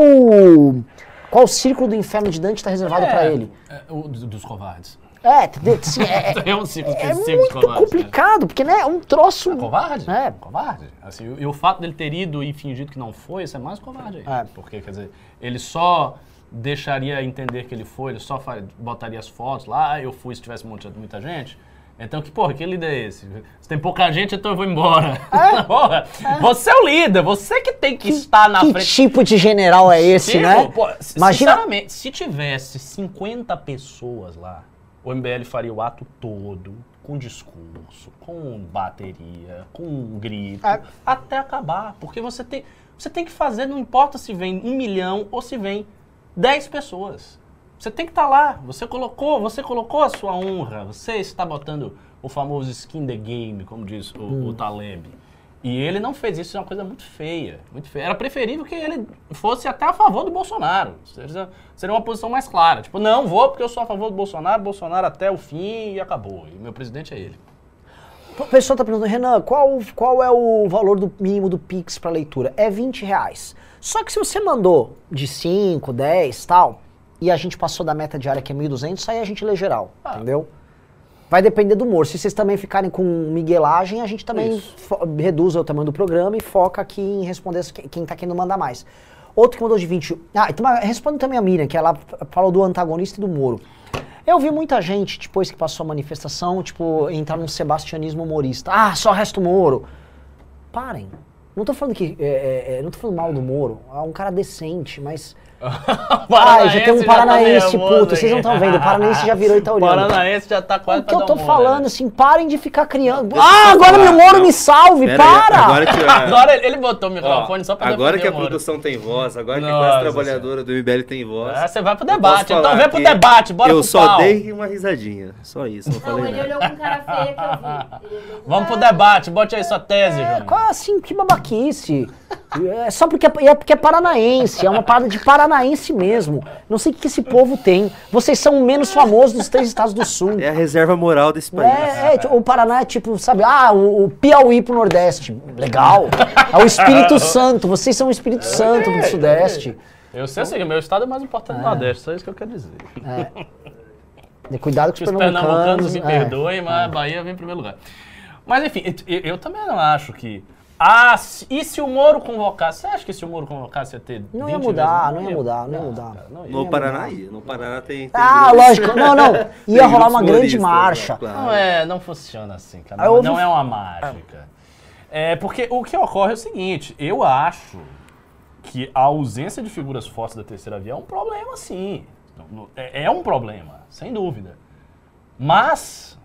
qual círculo do inferno de Dante está reservado pra ele. É, o dos covardes. É, entendeu? Assim, é, é- É um ciclo que é é sempre muito covardes, né? complicado, porque né, é um troço... Covarde? É. Covarde. Assim, e o fato dele ter ido e fingido que não foi, isso é mais covarde aí. É. Porque, quer dizer, ele só deixaria entender que ele foi, ele só botaria as fotos lá, ah, eu fui se tivesse muita, muita gente. Então, que porra, que líder é esse? Se tem pouca gente, então eu vou embora. porra, Você é o líder, você que tem que, estar na que frente. tipo de general é esse, Tipo, né? pô, Imagina- Sinceramente, se tivesse 50 pessoas lá, o MBL faria o ato todo, com discurso, com bateria, com grito, É. até acabar. Porque você tem, você tem que fazer, não importa se vem um milhão ou se vem 10 pessoas. Você tem que estar lá. Você colocou, você colocou a sua honra. Você está botando o famoso skin the game, como diz o, Hum. o Taleb. E ele não fez isso, é uma coisa muito feia, muito feia. Era preferível que ele fosse até a favor do Bolsonaro. Seria, seria uma posição mais clara. Tipo, não vou porque eu sou a favor do Bolsonaro, Bolsonaro até o fim e acabou. E meu presidente é ele. O pessoal tá perguntando, Renan, qual, qual é o valor do mínimo do Pix para leitura? É 20 reais. Só que se você mandou de 5, 10 tal, e a gente passou da meta diária que é 1.200, aí a gente lê geral, Ah. entendeu? Vai depender do humor. Se vocês também ficarem com miguelagem, a gente também reduz o tamanho do programa e foca aqui em responder quem tá querendo mandar mais. Outro que mandou de 20. Ah, então, responde também a Miriam, que ela falou do antagonista e do Moro. Eu vi muita gente, depois que passou a manifestação, tipo, entrar num sebastianismo humorista. Ah, só resta o Moro. Parem. Não tô falando que. é, é, é, não tô falando mal do Moro. É um cara decente, mas. Ah, já tem um paranaense, puto. Vocês não estão vendo. O paranaense já virou e tá O olhando. paranaense já tá quase O que eu tô um falando, mole, assim, parem de ficar criando. Ah, só agora meu Moro me salve, Pera aí, para! agora que, né? a- Agora ele, botou o ó, microfone só pra agora que a produção tem voz, agora que a classe trabalhadora do MBL tem voz. Ah, você vai pro debate. Então vem pro debate, bora Eu pro só pau. dei uma risadinha, só isso, não Não, falei ele olhou com cara feia que eu vi. Vamos pro debate, bote aí sua tese, É, Júnior. qual assim, que babaquice. É só porque é, é porque é paranaense, é uma parada de paranaense mesmo. Não sei o que esse povo tem. Vocês são o menos famosos dos três estados do sul. É a reserva moral desse país. É, é, o Paraná é tipo, sabe, ah, o, o Piauí pro Nordeste. Legal. É o Espírito Santo, vocês são o Espírito Santo pro Sudeste. Eu sei assim, meu estado é mais importante do Nordeste, só isso que eu quero dizer. E Cuidado com Que os os pernambucanos pernambucanos. me é. perdoem, mas a Bahia vem em primeiro lugar. Mas enfim, eu, eu também não acho que. Ah, se- e se o Moro convocasse? Você acha que se o Moro convocasse ia ter. Não 20 ia mudar, vezes? não ia mudar, não ia mudar. cara, não ia. No Paraná ia. No Paraná tem. tem Ah, grupos- lógico. Não, não. Ia rolar uma grande marcha. né, claro. Não é, não funciona assim, cara. Não, houve- não é uma mágica. É porque o que ocorre é o seguinte, eu acho que a ausência de figuras fortes da terceira via é um problema, sim. Não- não- É, é um problema, sem dúvida. Mas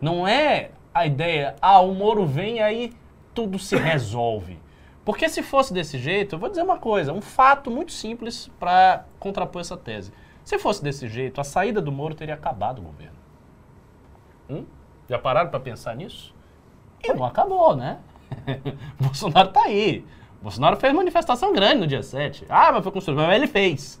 não é a ideia, ah, o Moro vem e aí tudo se resolve. Porque se fosse desse jeito, eu vou dizer uma coisa, um fato muito simples para contrapor essa tese. Se fosse desse jeito, a saída do Moro teria acabado o governo. Hum? Já pararam para pensar nisso? E não acabou, né? Bolsonaro tá aí. Bolsonaro fez manifestação grande no dia 7. Ah, mas foi construído. Mas ele fez.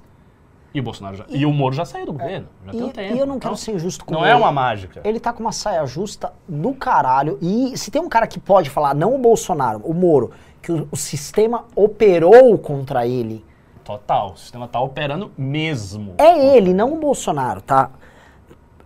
E o Bolsonaro já, e o Moro já saiu do governo. Já tem um E, tempo. e eu não quero Então, ser injusto com Não ele. é uma mágica. Ele tá com uma saia justa do caralho. E se tem um cara que pode falar, não o Bolsonaro, o Moro, que o, o sistema operou contra ele, Total. O sistema tá operando mesmo. é ele, não o Bolsonaro, tá?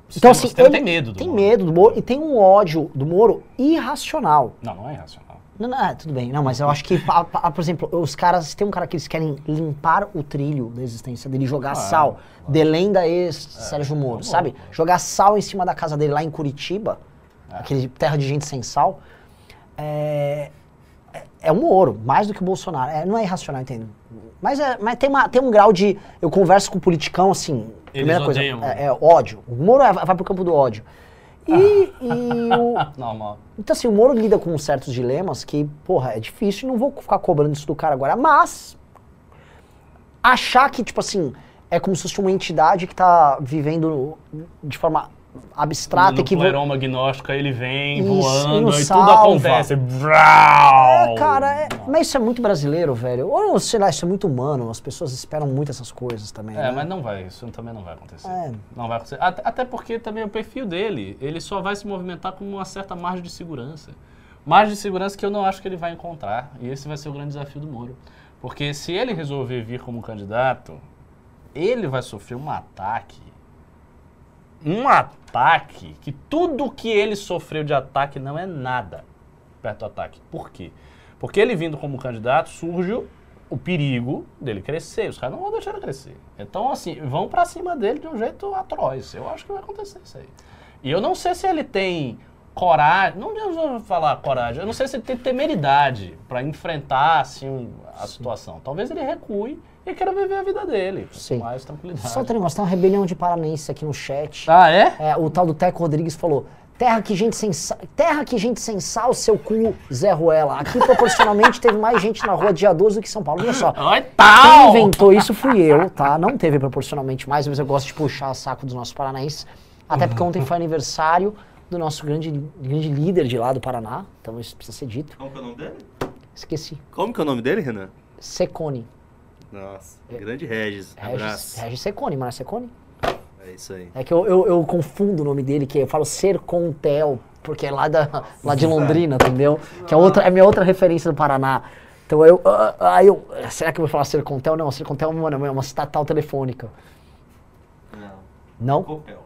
O sistema, o sistema ele tem medo do Tem Moro. medo do Moro e tem um ódio do Moro irracional. Não, não é irracional. Não, não, é, tudo bem. Não, mas eu acho que, pa- pa- por exemplo, os caras, tem um cara que eles querem limpar o trilho da existência dele, jogar Claro, sal. claro. Delém da ex-Sérgio Moro, Moro, sabe? claro. Jogar sal em cima da casa dele lá em Curitiba, É. aquele terra de gente sem sal. É, é o Moro, mais do que o Bolsonaro. É, não é irracional, entendo. Mas, é, mas tem, uma, tem um grau de. Eu converso com o politicão, assim. primeira coisa. odeiam. É, é ódio. O Moro é- vai pro campo do ódio. E, e o. Normal. Então, assim, o Moro lida com certos dilemas que, porra, é difícil, não vou ficar cobrando isso do cara agora, mas achar que, tipo assim, é como se fosse uma entidade que tá vivendo de forma abstrata no e que. vo- pleroma agnóstico, ele vem Isso, e voando nos e tudo acontece. É, cara, é- mas isso é muito brasileiro, velho. Ou sei lá, isso é muito humano, as pessoas esperam muito essas coisas também. É, né? mas não vai, isso também não vai acontecer. É. Não vai acontecer. Até, até porque também o perfil dele, ele só vai se movimentar com uma certa margem de segurança. Margem de segurança que eu não acho que ele vai encontrar. E esse vai ser o grande desafio do Moro. Porque se ele resolver vir como candidato, ele vai sofrer um ataque. Um ataque que tudo que ele sofreu de ataque não é nada perto do ataque. Por quê? Porque ele vindo como candidato, surge o- perigo dele crescer. Os caras não vão deixar ele crescer. Então, assim, vão pra cima dele de um jeito atroz. Eu acho que vai acontecer isso aí. E eu não sei se ele tem coragem, não devo falar coragem, eu não sei se ele tem temeridade pra enfrentar, assim, a situação. Talvez ele recue e queira viver a vida dele, com Sim. mais tranquilidade. Só tem um negócio, tem uma rebelião de paranense aqui no chat. Ah, é? É, o tal do Teco Rodrigues falou: terra que gente sem sal, terra que gente sem sal, seu cu, Zé Ruela. Aqui proporcionalmente teve mais gente na rua dia 12 do que São Paulo. Olha só. Oi, Quem tal! inventou isso fui eu, tá? Não teve proporcionalmente mais, mas eu gosto de puxar saco dos nossos paranaenses. Até porque ontem foi aniversário do nosso grande, grande líder de lá do Paraná. Então isso precisa ser dito. Como que é o nome dele? Esqueci. Como que é o nome dele, Renan? Secone. Nossa, grande Regis. Regis, Abraço. Regis Secone, é Secone? É isso aí. É que eu, eu, eu confundo o nome dele, que eu falo Sercontel, porque é lá, da, lá de Londrina, entendeu? Que é, outra, é a minha outra referência do Paraná. Então eu, ah, ah, aí eu, será que eu vou falar Sercontel? Não, Sercontel mano, é uma estatal telefônica. Não. Não? Copel.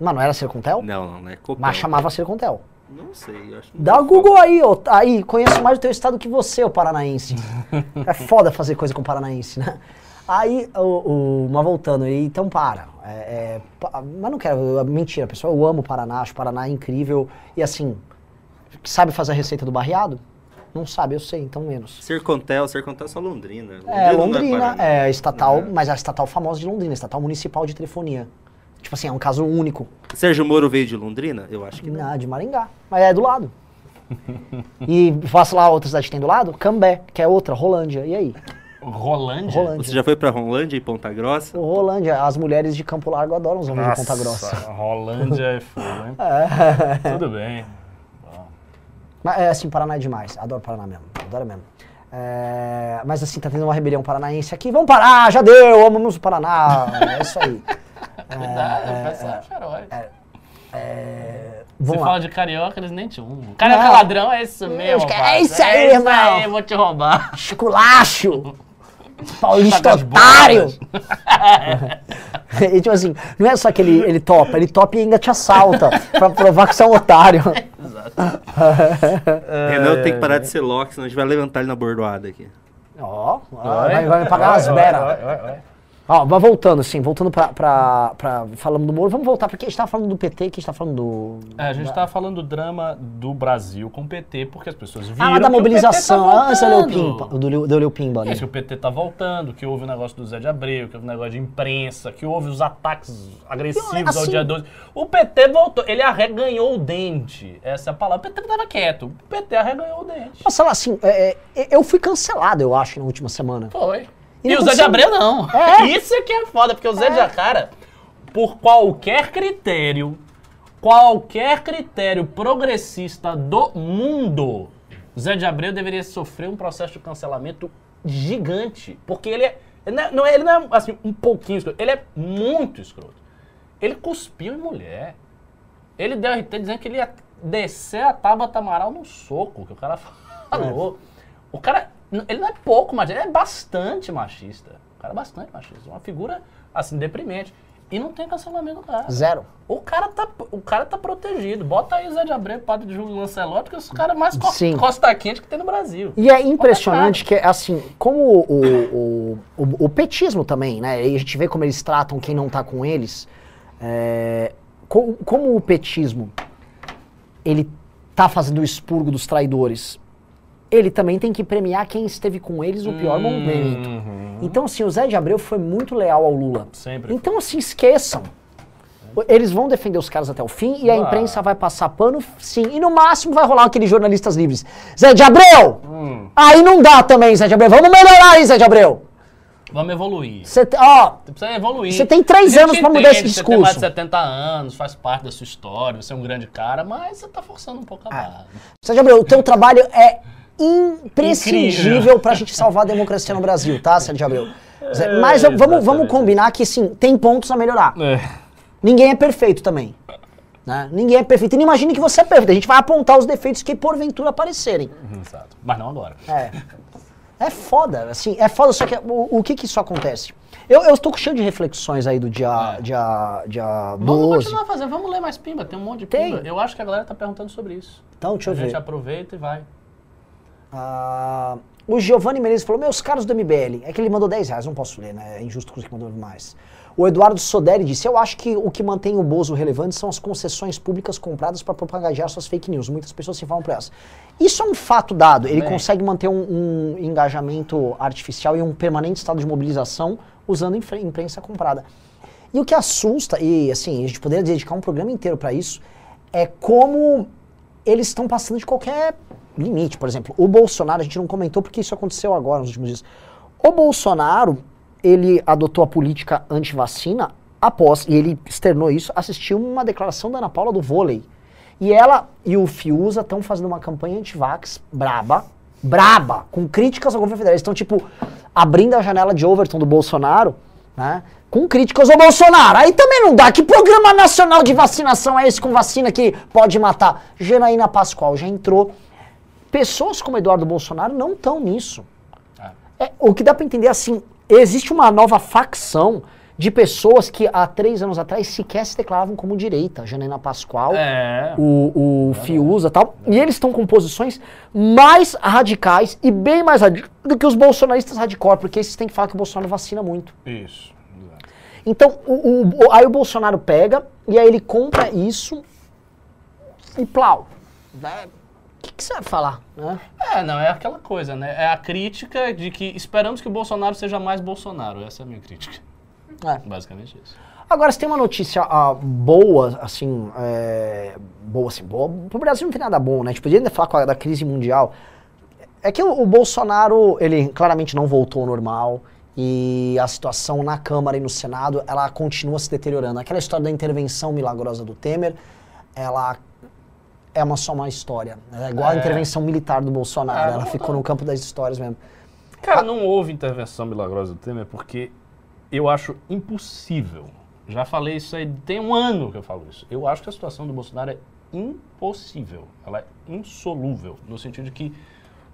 Mas não era Sercontel? Não, não, não é Copel. Mas chamava Sercontel. Não sei, eu acho que Dá o Google aí, ó. Aí, conheço mais o teu estado que você, o paranaense. é foda fazer coisa com paranaense, né? Aí, o, o- mas voltando, então para. É, é, mas não quero, mentira, pessoal, eu amo o Paraná, acho o Paraná incrível. E assim, sabe fazer a receita do barreado? Não sabe, eu sei, então menos. Sercontel, Sercontel é só Londrina. É, não Londrina, Paraná. é estatal, Não é? mas é a estatal famosa de Londrina, estatal municipal de telefonia. Tipo assim, é um caso único. Sérgio Moro veio de Londrina? Eu acho que não. Não, de Maringá. Mas é do lado. e faço lá outra cidade que tem do lado? Cambé, que é outra, Rolândia. E aí? Rolândia? Rolândia. Você já foi pra Rolândia e Ponta Grossa? Rolândia, as mulheres de Campo Largo adoram os homens de Ponta Grossa. Rolândia é fogo, hein? Tudo bem. Mas é assim, Paraná é demais. Adoro Paraná mesmo. Adoro mesmo. É, mas assim, tá tendo uma rebelião paranaense aqui. Vamos parar, já deu, amamos o Paraná. É isso aí. Verdade, é, é, herói. É, Você vamos lá. fala de carioca, eles nem te um. Carioca Não. ladrão é isso mesmo. É isso aí, é isso irmão. aí, vou te roubar. Esculacho! Paulista otário! e tipo assim, não é só que ele, ele topa, ele topa e ainda te assalta pra provar que você é um otário. Renan tem que parar de ser Loki, senão a gente vai levantar ele na bordoada aqui. Ó, ó, vai, vai me pagar as beras. Ó, mas voltando, assim, voltando pra, pra, pra. Falando do Moro, vamos voltar, porque a gente tava falando do PT, que a gente tá falando do. É, a gente da- tá falando do drama do Brasil com o PT, porque as pessoas viram Ah, da o mobilização, PT tá antes do Leo voltando. Pimba, do do Leo Pimba ali. É, que o PT tá voltando, que houve o negócio do Zé de Abreu, que houve o negócio de imprensa, que houve os ataques agressivos ao assim- dia 12. O PT voltou, ele arreganhou o dente. Essa é a palavra. O PT tava quieto. O PT arreganhou o dente. Mas sei lá, assim, é, é, eu fui cancelado, eu acho, na última semana. Foi. E E, o Zé de Abreu não. É. Isso é que é foda, porque o Zé de Acara, por qualquer critério, qualquer critério progressista do mundo, o Zé de Abreu deveria sofrer um processo de cancelamento gigante. Porque ele é. Ele não é, não é- ele não é, assim, um pouquinho escroto, ele é muito escroto. Ele cuspiu em mulher. Ele deu RT dizendo que ele ia descer a Tabata Amaral no soco, que o cara falou. O cara, ele não é pouco machista, ele é bastante machista. O cara é bastante machista. Uma figura, assim, deprimente. E não tem cancelamento do cara. Zero. O cara tá, o cara tá protegido. Bota aí Zé de Abreu, padre de Júlio Lancelotti, que é os caras mais co Sim. costa quente que tem no Brasil. E é impressionante que, assim, como o, o, o, o petismo também, né? E a gente vê como eles tratam quem não tá com eles. é, co- como o petismo, ele tá fazendo o expurgo dos traidores ele também tem que premiar quem esteve com eles no pior momento. Uhum. Então, assim, o Zé de Abreu foi muito leal ao Lula. Sempre. Então, assim, esqueçam. Eles vão defender os caras até o fim e a imprensa vai passar pano, sim. E no máximo vai rolar aqueles jornalistas livres. Zé de Abreu! Hum. Aí não dá também, Zé de Abreu. Vamos melhorar aí, Zé de Abreu. Vamos evoluir. Você, ó, Você precisa evoluir. Você tem três anos pra mudar esse entende, Você tem mais de discurso. 70 anos, faz parte da sua história, você é um grande cara, mas você tá forçando um pouco a Ah. barra. Zé de Abreu, o teu trabalho é imprescindível Incrível. pra gente salvar a democracia no Brasil, tá, de Abreu? É, Mas vamos, vamos exatamente. combinar que, sim, tem pontos a melhorar. É. Ninguém é perfeito também. Né? Ninguém é perfeito. E não imagine que você é perfeito. A gente vai apontar os defeitos que porventura aparecerem. Exato. Mas não agora. É. É foda, assim, é foda, só que o, o que que isso acontece? Eu, eu tô cheio de reflexões aí do dia, É. dia, dia Vamos 12. continuar fazendo, vamos ler mais pimba, tem um monte de Tem. pimba. Eu acho que a galera tá perguntando sobre isso. Então, deixa eu a gente ver. aproveita e vai. Ah, o Giovanni Menezes falou, meus caros do MBL, é que ele mandou 10 reais, não posso ler, né? É injusto com os que mandou mais. O Eduardo Soderi disse, eu acho que o que mantém o Bozo relevante são as concessões públicas compradas para propagandear suas fake news. Muitas pessoas se falam para elas. Isso é um fato dado. Ele Bem. consegue manter um, um engajamento artificial e um permanente estado de mobilização usando imprensa comprada. E o que assusta, e assim, a gente poderia dedicar um programa inteiro para isso, é como eles estão passando de qualquer limite. Por exemplo, o Bolsonaro, a gente não comentou porque isso aconteceu agora nos últimos dias. O Bolsonaro, ele adotou a política anti-vacina após, e ele externou isso, assistiu uma declaração da Ana Paula do vôlei. E ela e o Fiuza estão fazendo uma campanha anti-vax braba, braba, com críticas ao governo federal. Eles estão, tipo, abrindo a janela de Overton do Bolsonaro, né? Com críticas ao Bolsonaro. Aí também não dá. Que programa nacional de vacinação é esse com vacina que pode matar? Janaína Pascoal já entrou. Pessoas como Eduardo Bolsonaro não estão nisso. É, o que dá pra entender assim, existe uma nova facção de pessoas que há três anos atrás sequer se declaravam como direita. Janaína Pascoal, É. o, o Fiuza e tal. E eles estão com posições mais radicais e bem mais radicais do que os bolsonaristas hardcore, porque esses têm que falar que o Bolsonaro vacina muito. Isso. Então, o, o- o- aí o Bolsonaro pega e aí ele compra isso e plau. Né? O que, que você vai falar? Né? É, não, é aquela coisa, né? É a crítica de que esperamos que o Bolsonaro seja mais Bolsonaro. Essa é a minha crítica. É. Basicamente isso. Agora, se tem uma notícia ah, boa, assim, é, boa, assim, boa, pro Brasil não tem nada bom, né? A gente podia ainda falar com a, da crise mundial. É que o, o Bolsonaro, ele claramente não voltou ao normal e a situação na Câmara e no Senado, ela continua se deteriorando. Aquela história da intervenção milagrosa do Temer, ela é uma, só uma história. É igual a É. intervenção militar do Bolsonaro, Ah, ela não- ficou no campo das histórias mesmo. Cara, não houve intervenção milagrosa do Temer porque eu acho impossível. Já falei isso aí, tem um ano que eu falo isso. Eu acho que a situação do Bolsonaro é impossível. Ela é insolúvel, no sentido de que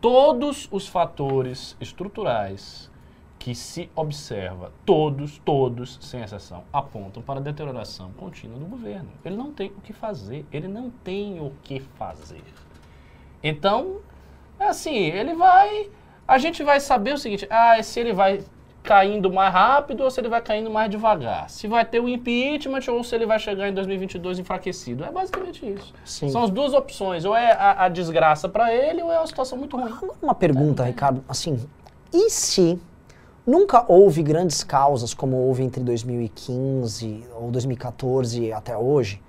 todos os fatores estruturais que se observa, todos, todos, sem exceção, apontam para a deterioração contínua do governo. Ele não tem o que fazer, ele não tem o que fazer. Então, é assim, ele vai. A gente vai saber o seguinte: ah, se ele vai caindo mais rápido ou se ele vai caindo mais devagar. Se vai ter o impeachment ou se ele vai chegar em 2022 enfraquecido. É basicamente isso. Sim. São as duas opções: ou é a, a desgraça para ele ou é uma situação muito ruim. Uma pergunta, Ricardo, assim, e se nunca houve grandes causas como houve entre 2015 ou 2014 até hoje?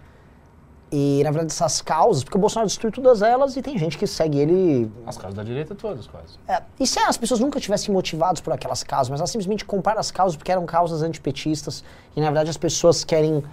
E, na verdade, essas causas, porque o Bolsonaro destruiu todas elas e tem gente que segue ele. As casas da direita todas, quase. É, e se as pessoas nunca tivessem motivadas por aquelas causas, mas elas simplesmente compraram as causas porque eram causas antipetistas e, na verdade, as pessoas querem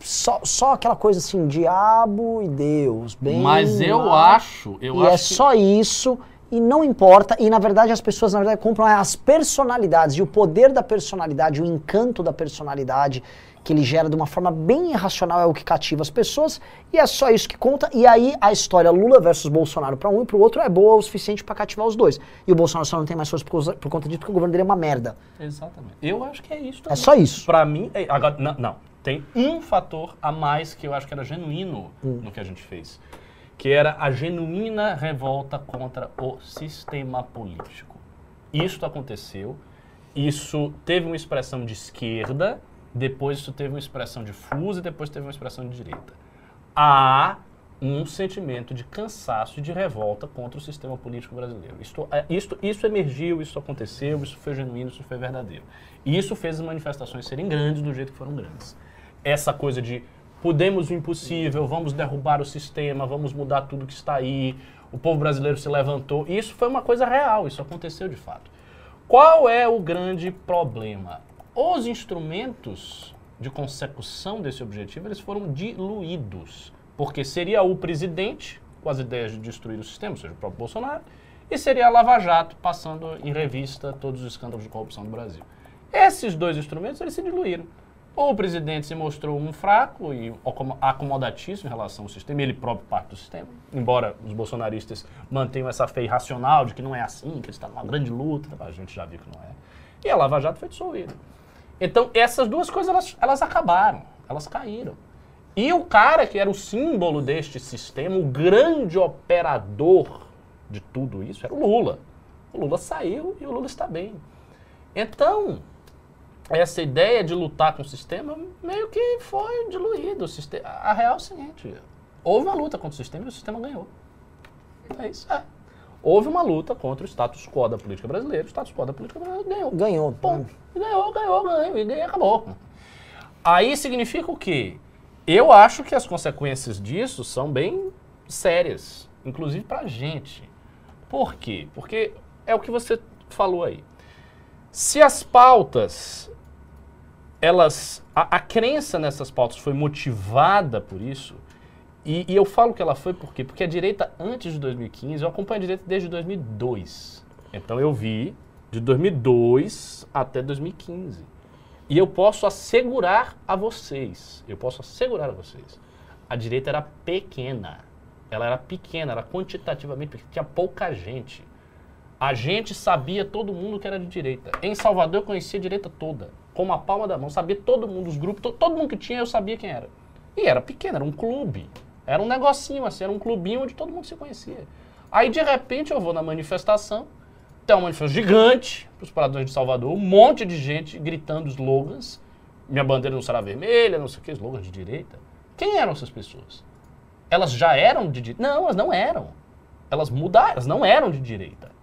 só, só aquela coisa assim, diabo e Deus, bem Mas eu mal. acho, eu e acho é que- só isso e não importa. E na verdade as pessoas na verdade compram as personalidades e o poder da personalidade, o encanto da personalidade que ele gera de uma forma bem irracional é o que cativa as pessoas e é só isso que conta. E aí a história Lula versus Bolsonaro para um e para o outro é boa o suficiente para cativar os dois. E o Bolsonaro só não tem mais força por, por conta disso porque o governo dele é uma merda. Exatamente. Eu acho que é isso É também. só isso. Pra mim, é- agora, não, não. Tem um fator a mais que eu acho que era genuíno Hum. no que a gente fez. Que era a genuína revolta contra o sistema político. Isso aconteceu. Isso teve uma expressão de esquerda, depois isso teve uma expressão de fuso e depois teve uma expressão de direita. Há um sentimento de cansaço e de revolta contra o sistema político brasileiro. Isto, é, isto, isso emergiu, isso aconteceu, isso foi genuíno, isso foi verdadeiro. E isso fez as manifestações serem grandes do jeito que foram grandes. Essa coisa de podemos o impossível, vamos derrubar o sistema, vamos mudar tudo que está aí, o povo brasileiro se levantou. E isso foi uma coisa real, isso aconteceu de fato. Qual é o grande problema? Os instrumentos de consecução desse objetivo, eles foram diluídos. Porque seria o presidente, com as ideias de destruir o sistema, ou seja, o próprio Bolsonaro, e seria a Lava Jato, passando em revista todos os escândalos de corrupção do Brasil. Esses dois instrumentos, eles se diluíram. Ou o presidente se mostrou um fraco e acomodatício em relação ao sistema, ele próprio parte do sistema, embora os bolsonaristas mantenham essa fé irracional de que não é assim, que ele está numa grande luta, a gente já viu que não é. E a Lava Jato foi dissolvida. Então, essas duas coisas, elas, elas acabaram, elas caíram. E o cara que era o símbolo deste sistema, o grande operador de tudo isso, era o Lula. O Lula saiu e o Lula está bem. Então, essa ideia de lutar com o sistema meio que foi diluída. O sistema, a real é o seguinte: houve uma luta contra o sistema e o sistema ganhou. É isso. É. Houve uma luta contra o status quo da política brasileira, o status quo da política brasileira ganhou. Ganhou. Ponto. Ganhou, ganhou, ganhou. E ganhou, acabou. Aí significa o quê? Eu acho que as consequências disso são bem sérias, inclusive para a gente. Por quê? Porque é o que você falou aí. Se as pautas, elas, a, a crença nessas pautas foi motivada por isso, e, e, eu falo que ela foi por quê? Porque a direita, antes de 2015, eu acompanho a direita desde 2002. Então eu vi de 2002 até 2015. E eu posso assegurar a vocês, eu posso assegurar a vocês, a direita era pequena. Ela era pequena, era quantitativamente pequena, tinha pouca gente. A gente sabia todo mundo que era de direita. Em Salvador eu conhecia a direita toda, com a palma da mão, sabia todo mundo, os grupos, to, todo mundo que tinha eu sabia quem era. E era pequeno, era um clube. Era um negocinho assim, era um clubinho onde todo mundo se conhecia. Aí de repente eu vou na manifestação, tem uma manifestação gigante para os paradores de Salvador, um monte de gente gritando slogans. Minha bandeira não será vermelha, não sei o que, slogans de direita. Quem eram essas pessoas? Elas já eram de direita? Não, elas não eram. Elas mudaram, elas não eram de direita.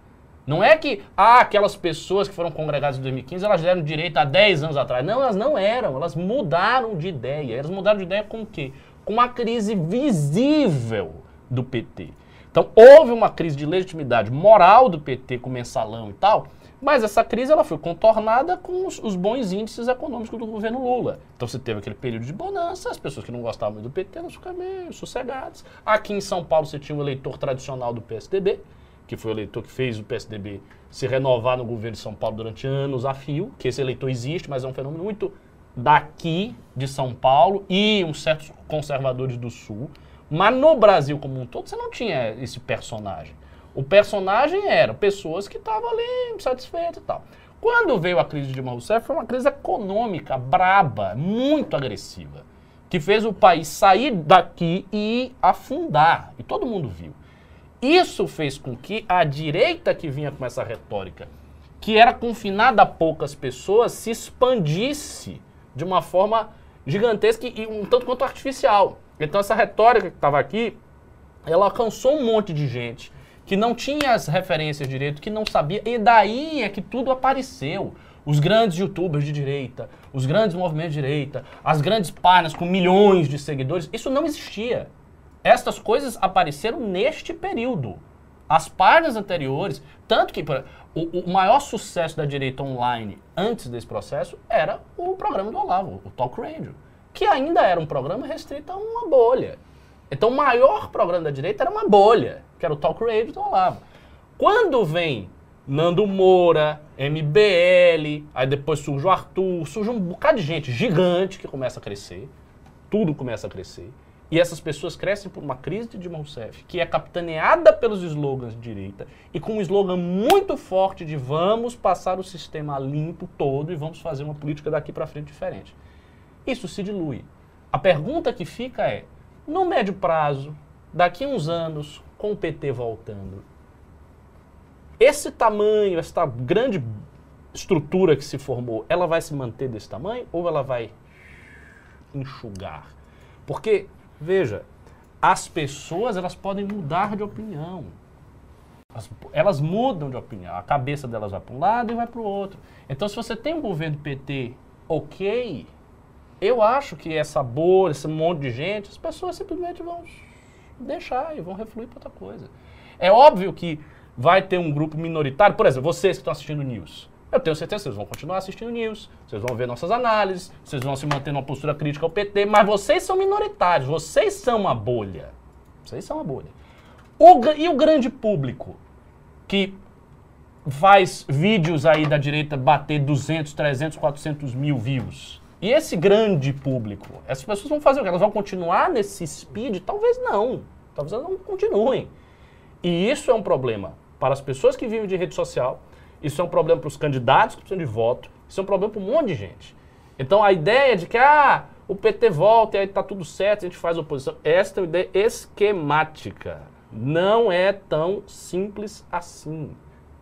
Não é que, ah, aquelas pessoas que foram congregadas em 2015, elas deram direita há 10 anos atrás. Não, elas não eram. Elas mudaram de ideia. Elas mudaram de ideia com o quê? Com uma crise visível do PT. Então, houve uma crise de legitimidade moral do PT com o mensalão e tal, mas essa crise ela foi contornada com os, os, bons índices econômicos do governo Lula. Então você teve aquele período de bonança, as pessoas que não gostavam do PT não ficaram meio sossegadas. Aqui em São Paulo você tinha um eleitor tradicional do PSDB, que foi o eleitor que fez o PSDB se renovar no governo de São Paulo durante anos a fio, que esse eleitor existe, mas é um fenômeno muito daqui de São Paulo e uns certos conservadores do Sul. Mas no Brasil como um todo, você não tinha esse personagem. O personagem era pessoas que estavam ali insatisfeitas e tal. Quando veio a crise de Dilma Rousseff, foi uma crise econômica braba, muito agressiva, que fez o país sair daqui e afundar. E todo mundo viu. Isso fez com que a direita que vinha com essa retórica, que era confinada a poucas pessoas, se expandisse de uma forma gigantesca e um tanto quanto artificial. Então essa retórica que estava aqui, ela alcançou um monte de gente que não tinha as referências direito, que não sabia, e daí é que tudo apareceu. Os grandes youtubers de direita, os grandes movimentos de direita, as grandes páginas com milhões de seguidores, isso não existia. Estas coisas apareceram neste período. As páginas anteriores, tanto que o, o, maior sucesso da direita online antes desse processo era o programa do Olavo, o Talk Radio que ainda era um programa restrito a uma bolha. Então o maior programa da direita era uma bolha, que era o Talk Radio do Olavo. Quando vem Nando Moura, MBL, aí depois surge o Arthur, surge um bocado de gente gigante que começa a crescer, tudo começa a crescer, e essas pessoas crescem por uma crise de Dilma Rousseff, que é capitaneada pelos slogans de direita, e com um slogan muito forte de vamos passar o sistema limpo todo e vamos fazer uma política daqui para frente diferente isso se dilui. A pergunta que fica é: no médio prazo, daqui a uns anos, com o PT voltando, esse tamanho, essa grande estrutura que se formou, ela vai se manter desse tamanho ou ela vai enxugar? Porque, veja, as pessoas elas podem mudar de opinião. As- elas mudam de opinião. A cabeça delas vai para um lado e vai para o outro. Então, se você tem um governo PT ok, eu acho que essa bolha, esse monte de gente, as pessoas simplesmente vão deixar e vão refluir para outra coisa. É óbvio que vai ter um grupo minoritário, por exemplo, vocês que estão assistindo news. Eu tenho certeza que vocês vão continuar assistindo news, vocês vão ver nossas análises, vocês vão se manter numa postura crítica ao PT, mas vocês são minoritários, vocês são uma bolha. Vocês são uma bolha. O e o grande público que faz vídeos aí da direita bater 200, 300, 400 mil views. E esse grande público, essas pessoas vão fazer o quê? Elas vão continuar nesse speed? Talvez não. Talvez elas não continuem. E isso é um problema para as pessoas que vivem de rede social, isso é um problema para os candidatos que precisam de voto, isso é um problema para um monte de gente. Então a ideia de que ah, o PT volta e aí tá tudo certo, a gente faz oposição, esta é uma ideia esquemática. Não é tão simples assim.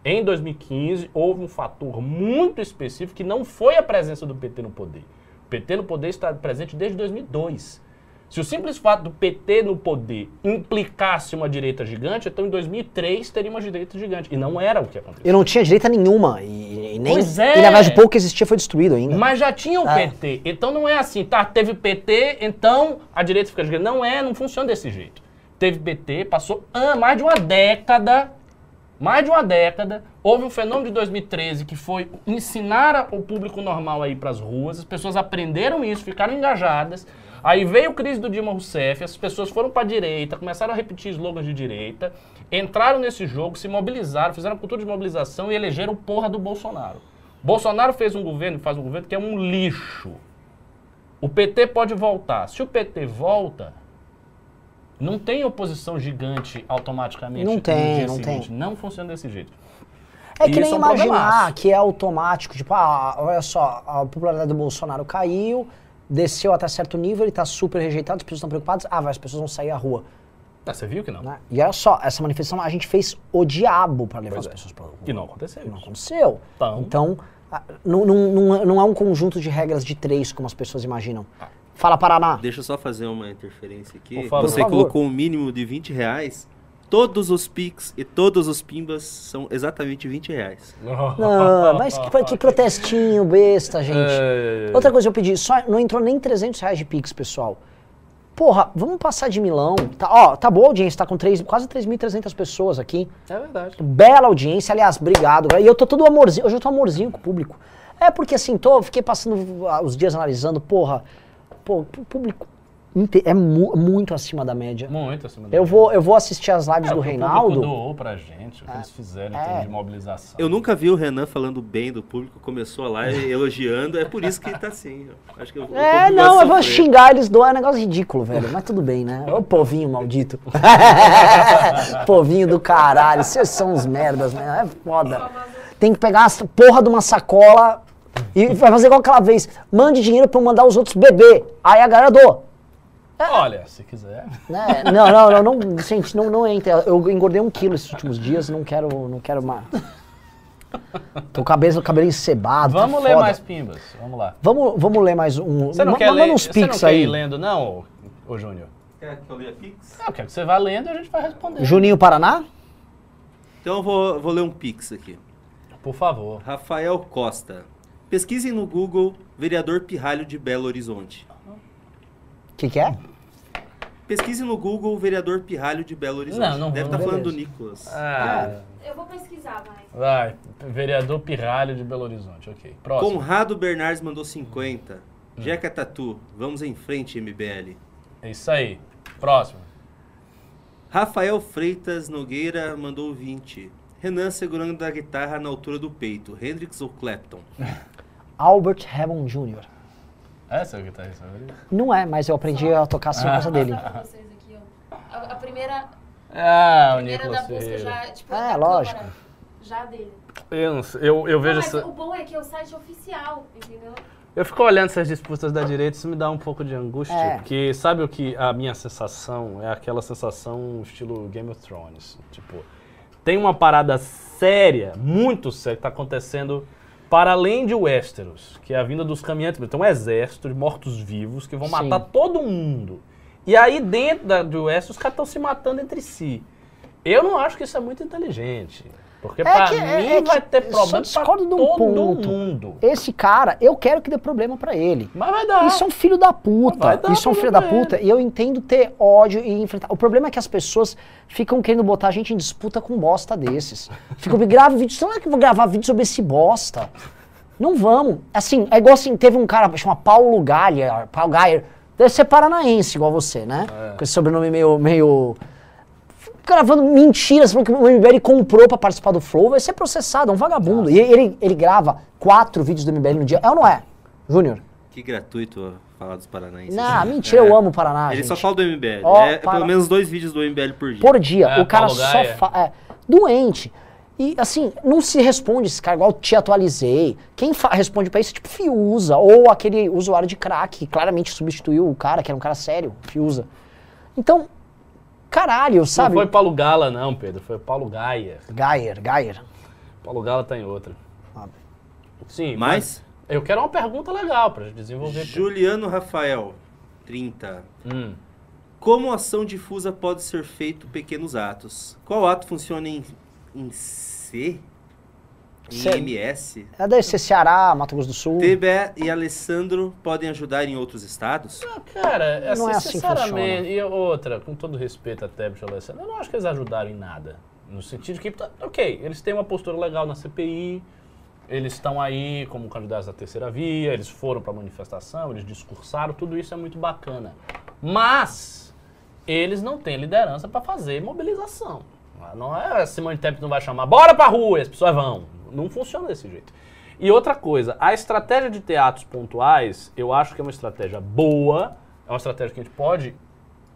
Em 2015, houve um fator muito específico que não foi a presença do PT no poder. O PT no poder está presente desde 2002. Se o simples fato do PT no poder implicasse uma direita gigante, então em 2003 teria uma direita gigante. E não era o que aconteceu. Eu não tinha direita nenhuma. E, e nem. Pois é. E na verdade, o pouco que existia foi destruído ainda. Mas já tinha o É. PT. Então não é assim, tá? Teve PT, então a direita fica gigante. Não é, não funciona desse jeito. Teve PT, passou ah, mais de uma década. Mais de uma década, houve um fenômeno de 2013 que foi ensinar o público normal a ir para as ruas, as pessoas aprenderam isso, ficaram engajadas. Aí veio a crise do Dilma Rousseff, as pessoas foram para a direita, começaram a repetir slogans de direita, entraram nesse jogo, se mobilizaram, fizeram cultura de mobilização e elegeram porra do Bolsonaro. Bolsonaro fez um governo, faz um governo que é um lixo. O PT pode voltar. Se o PT volta, não tem oposição gigante automaticamente. Não tem, não seguinte. tem. Não funciona desse jeito. É que nem é um imaginar problemaço. que é automático, tipo, ah, olha só, a popularidade do Bolsonaro caiu, desceu até certo nível, ele tá super rejeitado, as pessoas estão preocupadas, ah, vai, as pessoas vão sair à rua. Ah, você viu que não? né? E olha só, essa manifestação a gente fez o diabo pra levar Pois as é. pessoas pra rua. E não aconteceu. Não isso. aconteceu. Então- Então, ah, não, não, não, não é um conjunto de regras de três, como as pessoas imaginam. Fala, Paraná. Deixa eu só fazer uma interferência aqui. Por favor. Você Por favor. colocou um mínimo de 20 reais. Todos os Pix e todos os Pimbas são exatamente 20 reais. Não, mas que, que protestinho besta, gente. É. Outra coisa que eu pedi, só não entrou nem 300 reais de Pix, pessoal. Porra, vamos passar de milão. Tá, ó, tá boa a audiência, tá com três, quase 3.300 pessoas aqui. É verdade. Bela audiência, aliás, obrigado. E eu tô todo amorzinho, hoje eu tô amorzinho com o público. É porque assim, tô, fiquei passando os dias analisando, porra, pô, o público é mu- muito acima da média. Muito acima da Eu média. vou, eu vou assistir as lives É, do o O Reinaldo. público doou pra gente, o que eles fizeram em É. termos de mobilização. Eu nunca vi o Renan falando bem do público, começou a live elogiando, é por isso que tá assim. Acho que o- o É, não, eu vou xingar eles doar, é um negócio ridículo, velho. Mas tudo bem, né? Ô povinho maldito. povinho do caralho, vocês são uns merdas, né? É foda. Tem que pegar a porra de uma sacola e vai fazer igual aquela vez. Mande dinheiro pra eu mandar os outros beber. Aí a galera doa. Olha, se quiser. Né? Não, não, não, não, gente, não, não entra. Eu engordei um quilo esses últimos dias, não quero, não quero mais. Tô com o cabelo, encebado. tá Vamos ler foda. mais pimbas. Vamos lá. Vamos, vamos ler mais um. Você não Ma- quer manda ler? uns Você não pics quer aí. ir lendo, não, ô, ô Júnior? Quer que eu leia Pix? Ah, eu quero que você vá lendo e a gente vai responder. Juninho Paraná? Então eu vou, vou ler um Pix aqui. Por favor. Rafael Costa. Pesquisem no Google vereador Pirralho de Belo Horizonte. O que, que é? Pesquise no Google vereador Pirralho de Belo Horizonte. Não, não Deve estar falando do. Nicolas. Ah, Eu vou pesquisar, vai. vai. Vereador Pirralho de Belo Horizonte, ok. Próximo. Conrado Bernardes mandou 50. Jeca Tatu, vamos em frente, MBL. É isso aí. Próximo. Rafael Freitas Nogueira mandou 20. Renan segurando a guitarra na altura do peito. Hendrix ou Clapton? Albert Hammond Jr. Essa é o que tá recebendo? Não é, mas eu aprendi a tocar assim por causa dele. Vou mostrar pra vocês aqui, ó. A, a primeira, Ah, a o primeira da busca Ferreira. já, tipo, É, lógico. câmera, já dele. Eu, não sei, eu, eu Não, vejo mas essa... o bom é que é o site oficial, entendeu? Eu fico olhando essas disputas da direita, isso me dá um pouco de angústia, É. porque sabe o que a minha sensação é aquela sensação estilo Game of Thrones, tipo, tem uma parada séria, muito séria que tá acontecendo para além de Westeros, que é a vinda dos caminhantes, tem um exército de mortos-vivos que vão Sim. matar todo mundo. E aí, dentro da, do Oeste, os caras estão se matando entre si. Eu não acho que isso é muito inteligente. Porque É pra que- mim é- é vai ter problema pra de um todo ponto. mundo. Esse cara, eu quero que dê problema pra ele. Mas vai dar. Isso é um filho da puta. Dar Isso é um filho da puta. E eu entendo ter ódio e enfrentar. O problema é que as pessoas ficam querendo botar a gente em disputa com bosta desses. Ficam, grava vídeo. Não é que eu vou gravar vídeo sobre esse bosta. Não vamos. Assim, é igual assim, teve um cara chama Paulo Gaia, Paulo Gaier. Deve ser paranaense, igual você, né? É. Com esse sobrenome meio. meio gravando mentiras, falando que o MBL comprou pra participar do Flow, vai ser processado, é um vagabundo. E ele, ele grava quatro vídeos do MBL no dia. É ou não é, Júnior? Que gratuito falar dos paranaenses. Não, mentira, eu É. amo o Paraná, Ele gente. só fala do MBL. Ó, é para- pelo menos dois vídeos do MBL por dia. Por dia. É, o cara Paulo só fala. É, doente. E assim, não se responde esse cara, igual te atualizei. Quem responde pra isso é tipo Fiuza, ou aquele usuário de crack, que claramente substituiu o cara, que era um cara sério, Fiuza. Então, caralho, sabe? Não foi Paulo Gala, não, Pedro. Foi Paulo Gaia. Gayer, Gayer. Paulo Gala tá em outra. Ah. Sim, Mas, eu quero uma pergunta legal pra gente desenvolver. Juliano Rafael, 30. Hum. Como ação difusa pode ser feito pequenos atos? Qual ato funciona em, em C? Em C- MS? É deve ser Ceará, Mato Grosso do Sul. TBE e Alessandro podem ajudar em outros estados? Ah, Cara, assim, Não é assim que sinceramente, e outra, com todo respeito a Tebet e Alessandro, eu não acho que eles ajudaram em nada. No sentido que, ok, eles têm uma postura legal na CPI, eles estão aí como candidatos da terceira via, eles foram pra manifestação, eles discursaram, tudo isso é muito bacana. Mas eles não têm liderança para fazer mobilização. Não é a Simone Tebet não vai chamar, bora pra rua, e as pessoas vão. Não funciona desse jeito. E outra coisa, a estratégia de teatros pontuais, eu acho que é uma estratégia boa, é uma estratégia que a gente pode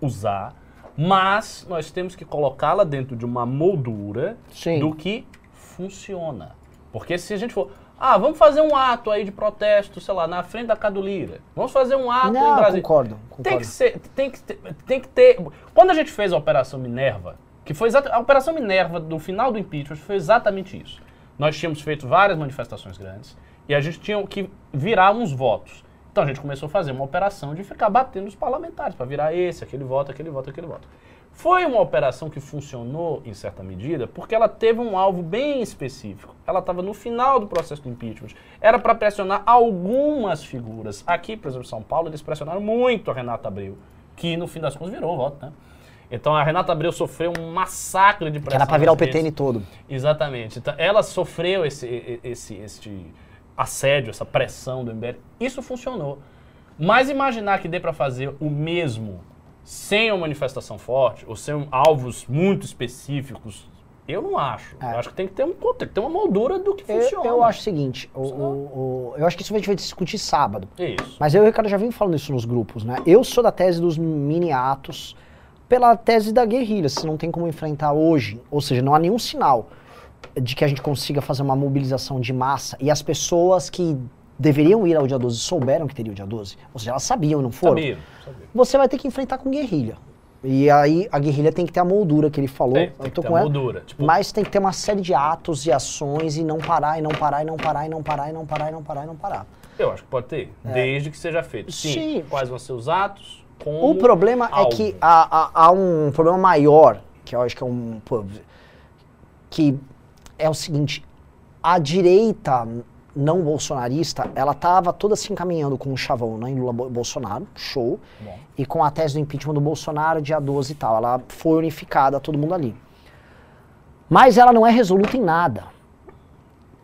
usar, mas nós temos que colocá-la dentro de uma moldura Sim. do que funciona. Porque se a gente for, ah, vamos fazer um ato aí de protesto, sei lá, na frente da Cadulira. Vamos fazer um ato em Não, Brasília. concordo, Tem concordo. que, ser, tem, que ter, tem que ter. Quando a gente fez a Operação Minerva, que foi exata, a Operação Minerva do final do impeachment foi exatamente isso. Nós tínhamos feito várias manifestações grandes e a gente tinha que virar uns votos. Então a gente começou a fazer uma operação de ficar batendo os parlamentares para virar esse, aquele voto, aquele voto, aquele voto. Foi uma operação que funcionou em certa medida porque ela teve um alvo bem específico. Ela estava no final do processo do impeachment. Era para pressionar algumas figuras. Aqui, por exemplo, em São Paulo, eles pressionaram muito a Renata Abreu, que no fim das contas virou voto, né? Então a Renata Abreu sofreu um massacre de pressão. Que era pra virar o. PTN todo. Exatamente. Então, ela sofreu esse, esse, esse assédio, essa pressão do MBL. Isso funcionou. Mas imaginar que dê para fazer o mesmo sem uma manifestação forte, ou sem alvos muito específicos, eu não acho. É. Eu acho que tem que ter, um, tem que ter uma moldura do que Eu, funciona. eu acho o seguinte, o, o- o- eu acho que isso a gente vai discutir sábado. Isso. Mas eu e o Ricardo já vim falando isso nos grupos, né? Eu sou da tese dos mini atos pela tese da guerrilha, se não tem como enfrentar hoje, ou seja, não há nenhum sinal de que a gente consiga fazer uma mobilização de massa e as pessoas que deveriam ir ao dia 12 souberam que teria o dia 12, ou seja, elas sabiam, não foram. Sabia, sabia. Você vai ter que enfrentar com guerrilha. E aí a guerrilha tem que ter a moldura que ele falou. Tem, tem eu tô com ela. moldura. Tipo, Mas tem que ter uma série de atos e ações e não parar, e não parar, e não parar, e não parar, e não parar, e não parar, e não parar. eu acho que pode ter, desde que seja feito. Sim, É. Sim. quais vão ser os atos, como O problema é alvo. que há, há- há um problema maior, que eu acho que é um. que é o seguinte: a direita não bolsonarista, ela estava toda se encaminhando com o chavão né, em Lula Bo- Bolsonaro, show, Bom. e com a tese do impeachment do Bolsonaro, dia 12 e tal. Ela foi unificada, todo mundo ali. Mas ela não é resoluta em nada.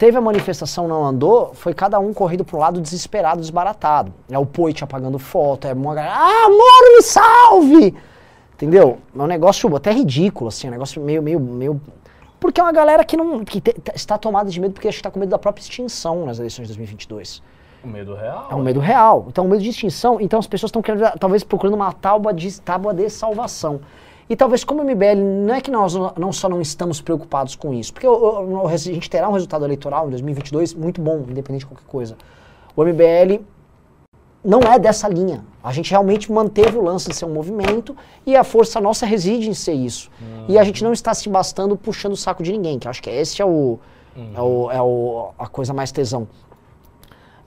Teve a manifestação, não andou, foi cada um corrido um lado desesperado, desbaratado. É o Poit apagando foto, é uma galera, ah, Moro, me salve! Entendeu? É um negócio até ridículo, assim, um negócio meio, meio, meio... Porque é uma galera que, não, que te- te- está tomada de medo porque acho que está com medo da própria extinção nas eleições de 2022. O medo real. É um medo real. Então, o medo de extinção. Então, as pessoas estão querendo, talvez procurando uma tábua de, tábua de salvação. E talvez, como MBL, não é que nós não, só não estamos preocupados com isso, porque a gente terá um resultado eleitoral em 2022 muito bom, independente de qualquer coisa. O MBL não é dessa linha. A gente realmente manteve o lance de ser um movimento e a força nossa reside em ser isso. E a gente não está se bastando puxando o saco de ninguém, que acho que esse é o, é o, é o a coisa mais tesão.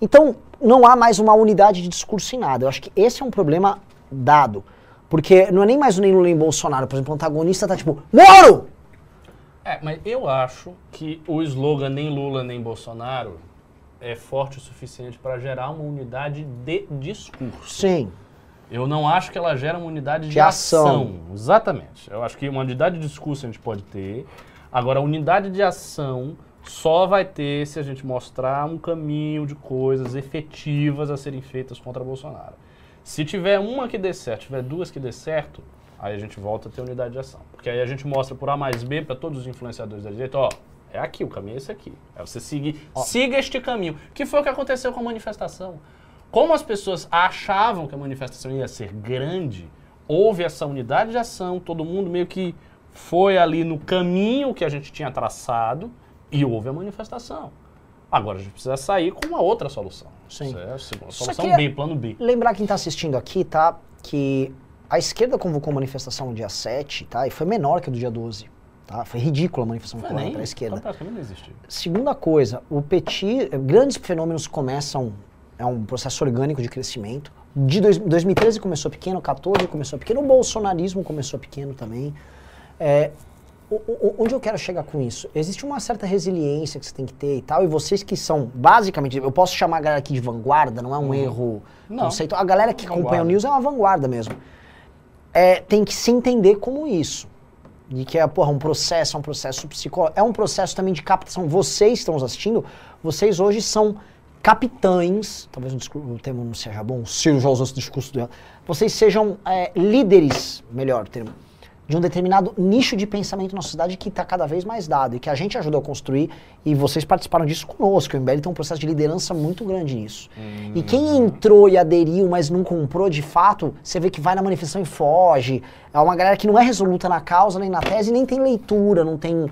Então, não há mais uma unidade de discurso em nada. Eu acho que esse é um problema dado. Porque não é nem mais o nem Lula nem Bolsonaro. Por exemplo, o antagonista tá tipo, Moro! É, mas eu acho que o slogan nem Lula nem Bolsonaro é forte o suficiente para gerar uma unidade de discurso. Sim. Eu não acho que ela gera uma unidade de, De ação. ação. Exatamente. Eu acho que uma unidade de discurso a gente pode ter. Agora, a unidade de ação só vai ter se a gente mostrar um caminho de coisas efetivas a serem feitas contra Bolsonaro. Se tiver uma que dê certo, tiver duas que dê certo, aí a gente volta a ter unidade de ação. Porque aí a gente mostra por A mais B para todos os influenciadores da direita, ó, é aqui, o caminho é esse aqui. É você seguir, siga este caminho. Que foi o que aconteceu com a manifestação. Como as pessoas achavam que a manifestação ia ser grande, houve essa unidade de ação, todo mundo meio que foi ali no caminho que a gente tinha traçado e houve a manifestação. Agora a gente precisa sair com uma outra solução. Sim. A Só solução B, plano B. Lembrar quem tá assistindo aqui, tá? Que a esquerda convocou manifestação no dia 7, tá? E foi menor que a do dia 12. Tá? Foi ridícula a manifestação Foi nem, pela esquerda. então praticamente não existiu. Segunda coisa, o Petit, eh, grandes fenômenos começam, é um processo orgânico de crescimento. De dois, 2013 começou pequeno, 14 começou pequeno, o bolsonarismo começou pequeno também. É, onde eu quero chegar com isso? Existe uma certa resiliência que você tem que ter e tal, e vocês que são, basicamente, eu posso chamar a galera aqui de vanguarda, não é um erro Não. conceito. A galera que acompanha o Vanguarda. News é uma vanguarda mesmo. É, tem que se entender como isso. De que é, porra, um processo, é um processo psicológico. É um processo também de captação. Vocês que estão nos assistindo, vocês hoje são capitães, talvez o, termo não seja bom, o Ciro já usou esse discurso dela. Vocês sejam é, líderes, melhor termo, de um determinado nicho de pensamento na sociedade que está cada vez mais dado e que a gente ajudou a construir e vocês participaram disso conosco. O MBL tem um processo de liderança muito grande nisso. E quem entrou e aderiu, mas não comprou de fato, você vê que vai na manifestação e foge. É uma galera que não é resoluta na causa, nem na tese, nem tem leitura, não tem.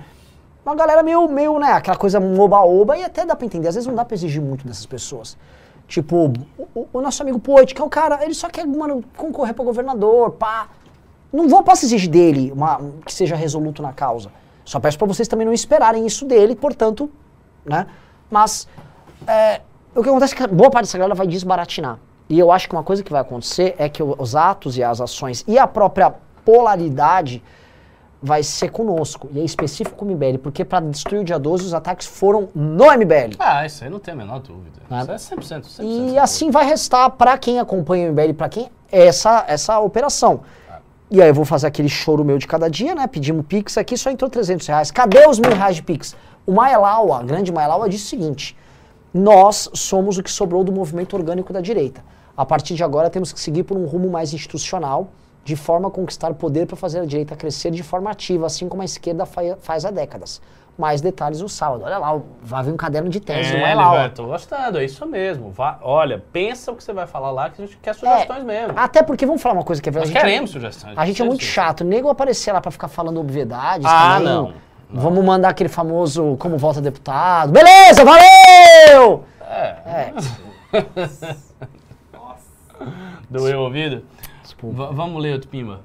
Uma galera meio, meio né, aquela coisa oba-oba e até dá pra entender. Às vezes não dá pra exigir muito dessas pessoas. Tipo, o, o- o nosso amigo Poit, que é o cara, ele só quer, mano, concorrer pra governador, pá. Não vou, posso exigir dele uma, que seja resoluto na causa. Só peço pra vocês também não esperarem isso dele, portanto, né? Mas é, o que acontece é que boa parte dessa galera vai desbaratinar. E eu acho que uma coisa que vai acontecer é que os atos e as ações e a própria polaridade vai ser conosco. E é específico com o MBL, porque para destruir o dia 12 os ataques foram no MBL. Ah, isso aí não tem a menor dúvida. Ah. Isso é 100%. 100% E assim vai restar para quem acompanha o MBL, para quem é essa, essa operação. E aí eu vou fazer aquele choro meu de cada dia, né? Pedimos Pix aqui, só entrou 300 reais. Cadê os mil reais de Pix? O Maelaua, a grande Maelaua, disse o seguinte: nós somos o que sobrou do movimento orgânico da direita. A partir de agora temos que seguir por um rumo mais institucional, de forma a conquistar poder para fazer a direita crescer de forma ativa, assim como a esquerda fa- faz há décadas. Mais detalhes no sábado. Olha lá, vai vir um caderno de tese É, ele Maelaua. vai, tô gostando, é isso mesmo. Vá, olha, pensa o que você vai falar lá, que a gente quer sugestões mesmo. Até porque, vamos falar uma coisa que é Nós verdade. queremos sugestões. A gente é muito chato. O nego aparecer lá pra ficar falando obviedades Ah, também. não. Vamos mandar aquele famoso como volta deputado. Beleza, valeu! É. Doeu o ouvido? Desculpa. V- vamos ler outro pimba.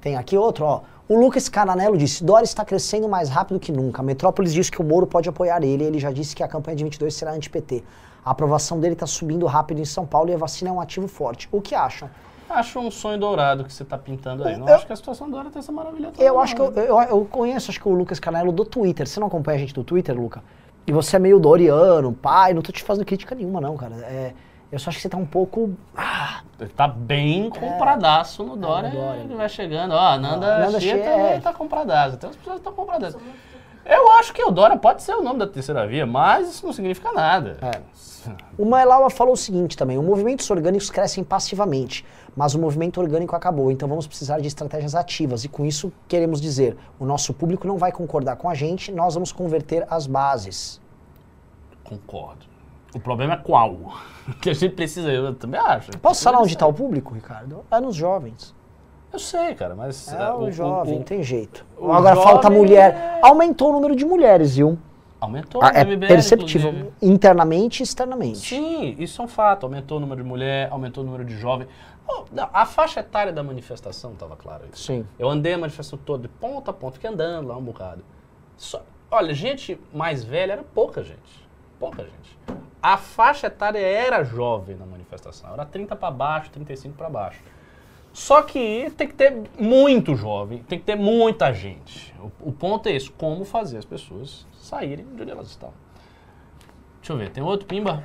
Tem aqui outro, ó. O Lucas Cananello disse: Dória está crescendo mais rápido que nunca. A Metrópolis diz que o Moro pode apoiar ele. Ele já disse que a campanha de 22 será anti-PT. A aprovação dele está subindo rápido em São Paulo e a vacina é um ativo forte. O que acham? Acho um sonho dourado que você tá pintando aí. Não Eu- acho que a situação do Dória tem essa maravilha toda. Eu acho que eu, né? eu, eu conheço acho que o Lucas Canelo do Twitter. Você não acompanha a gente do Twitter, Luca? E você é meio doriano, pai, não tô te fazendo crítica nenhuma, não, cara. É, eu só acho que você tá um pouco. Ah, tá bem compradaço no Dória. É. no Dória. Ele vai chegando. Ó, a Nanda, Nanda Chia também é. tá compradaço. Tem umas pessoas que estão compradaço. Eu acho que o Dória pode ser o nome da terceira via, mas isso não significa nada. É. O Mailawa falou o seguinte também: os movimentos orgânicos crescem passivamente, mas o movimento orgânico acabou, então vamos precisar de estratégias ativas. E com isso queremos dizer: o nosso público não vai concordar com a gente, nós vamos converter as bases. Concordo. O problema é qual? que a gente precisa, eu também acho. Posso falar onde está o público, Ricardo? É nos jovens. Eu sei, cara, mas... É uh, o, jovem, não tem jeito. o Agora falta mulher. é- Aumentou o número de mulheres, viu? Aumentou Ah, no é MBL, perceptível, inclusive. internamente e externamente. Sim, isso é um fato. Aumentou o número de mulher, aumentou o número de jovem. Oh, a faixa etária da manifestação estava clara. isso. Sim. Eu andei a manifestação toda de ponta a ponta, fiquei andando lá um bocado. Só- olha, gente mais velha era pouca gente. Pouca gente. A faixa etária era jovem na manifestação. Era 30 para baixo, 35 para baixo. Só que tem que ter muito jovem, tem que ter muita gente. O, o ponto é esse, como fazer as pessoas saírem de onde elas estão. Deixa eu ver, tem outro pimba?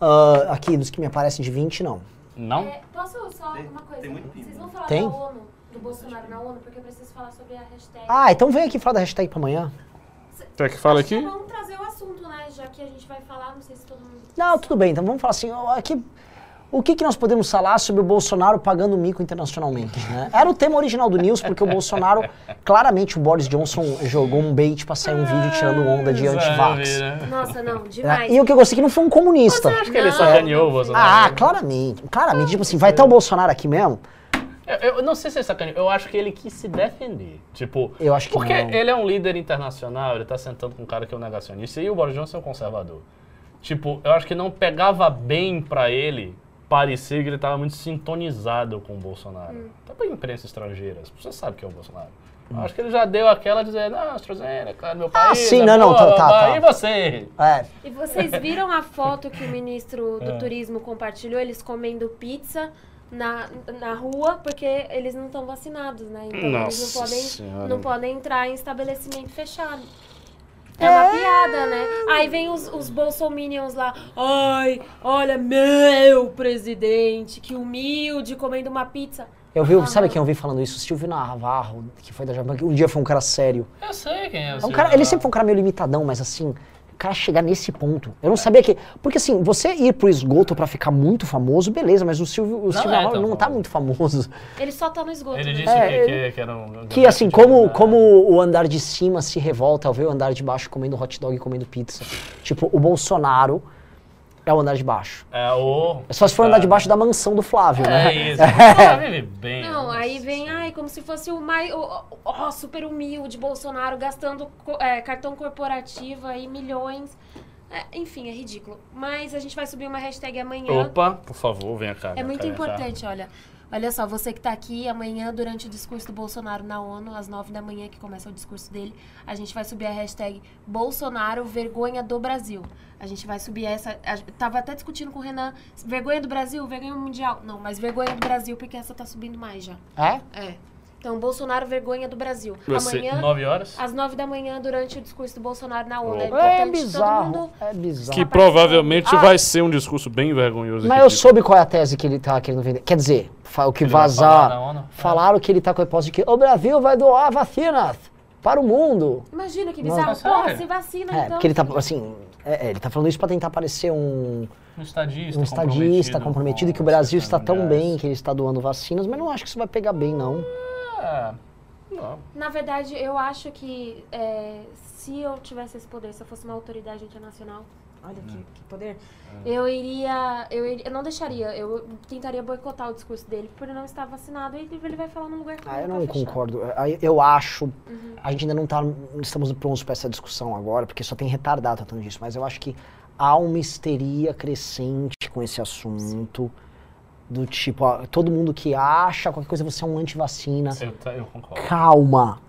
Ah, aqui, dos que me aparecem de 20, não. Não? É, posso só Tem- uma coisa? tem muito pimba. Vocês vão falar Tem? da ONU, do Bolsonaro na ONU, porque eu preciso falar sobre a hashtag. Ah, então vem aqui falar da hashtag pra amanhã. Quer que fale Acho que Vamos trazer o assunto, né? Já que a gente vai falar, não sei se todo mundo. Não, tudo bem, então vamos falar assim, aqui, o que, que nós podemos falar sobre o Bolsonaro pagando mico internacionalmente, né? Era o tema original do News, porque o Bolsonaro, claramente o Boris Johnson jogou um bait pra sair um vídeo tirando onda de anti-vax. Nossa, não, né? demais. E o que eu gostei é que não foi um comunista. Acho que ele Não. sacaneou o Bolsonaro. Ah, claramente, claramente, tipo assim, vai estar o Bolsonaro aqui mesmo? Eu, eu não sei se é sacaneou, eu acho que ele quis se defender. Tipo, Eu acho que porque não. ele é um líder internacional, ele tá sentando com um cara que é um negacionista, e o Boris Johnson é um conservador. Tipo, eu acho que não pegava bem pra ele parecer que ele tava muito sintonizado com o Bolsonaro. Até pra imprensa estrangeira, pessoas sabem que é o Bolsonaro. Eu Acho que ele já deu aquela dizendo, não, AstraZeneca, meu Ah, país, sim, é não, não, tá, tá, tá. E você? É, E vocês viram a foto que o ministro do É. Turismo compartilhou? Eles comendo pizza na, na rua porque eles não estão vacinados, né? Então eles Nossa não podem, Senhora. não podem entrar em estabelecimento fechado. É uma piada, né? Aí vem os, os bolsominions lá. Ai, olha, meu presidente, que humilde, comendo uma pizza. eu vi, Aham. sabe quem eu vi falando isso? Silvio Navarro, que foi da Jovem Pan, que um dia foi um cara sério. Eu sei quem é. É um cara, ele sempre foi um cara meio limitadão, mas assim, o cara chegar nesse ponto. Eu não sabia que. Porque assim, você ir pro esgoto pra ficar muito famoso, beleza, mas o Silvio, o Silvio é Navarro tão não tá muito famoso. Ele só tá no esgoto. Ele né? disse É, que, ele- que, que era um... Que assim, como, como o andar de cima se revolta ao ver o andar de baixo comendo hot dog e comendo pizza. Tipo, o Bolsonaro é o andar de baixo. É o... É só se for andar de baixo da mansão do Flávio, né? É isso. Ela vive bem. Não, aí vem, ai, como se fosse o mais. o- o- Ó, super humilde Bolsonaro gastando é, cartão corporativo aí, milhões. É, enfim, é ridículo. Mas a gente vai subir uma hashtag amanhã. Opa, por favor, venha cá. É muito cá. importante, olha. Olha só, você que tá aqui amanhã durante o discurso do Bolsonaro na ONU, às nove da manhã que começa o discurso dele, a gente vai subir a hashtag Bolsonaro vergonha do Brasil. A gente vai subir essa. A, tava até discutindo com o Renan, vergonha do Brasil, vergonha mundial. Não, mas vergonha do Brasil, porque essa tá subindo mais já. É? É. Então, Bolsonaro vergonha do Brasil. Ser Amanhã, nove horas? às nove da manhã, durante o discurso do Bolsonaro na ONU. É importante É todo bizarro. mundo. É bizarro. Que provavelmente participando. vai ser um discurso bem vergonhoso. Mas eu soube qual é a tese que ele tá querendo vender. Quer dizer, o que Ele vazar. ONU? Falaram que ele tá com a hipótese de que o Brasil vai doar vacinas para o mundo. Imagina que bizarro. é sério? Porra, se vacina, É, então. porque ele tá, assim, é, é, ele tá falando isso pra tentar parecer um, Um estadista, um estadista comprometido, que o Brasil está tão bem que ele está doando vacinas, mas não acho que isso vai pegar bem, não. É, não. Na verdade, eu acho que é, se eu tivesse esse poder, se eu fosse uma autoridade internacional, olha que, que poder, eu iria, eu iria- eu não deixaria, eu tentaria boicotar o discurso dele por ele não estar vacinado e ele vai falar num lugar que Ah, eu não fechado. concordo. Aí Eu acho, a gente ainda não tá, não estamos prontos para essa discussão agora, porque só tem retardado tratando disso, mas eu acho que há uma histeria crescente com esse assunto, do tipo, ó, todo mundo que acha qualquer coisa você é um antivacina. Eu, eu concordo. Calma,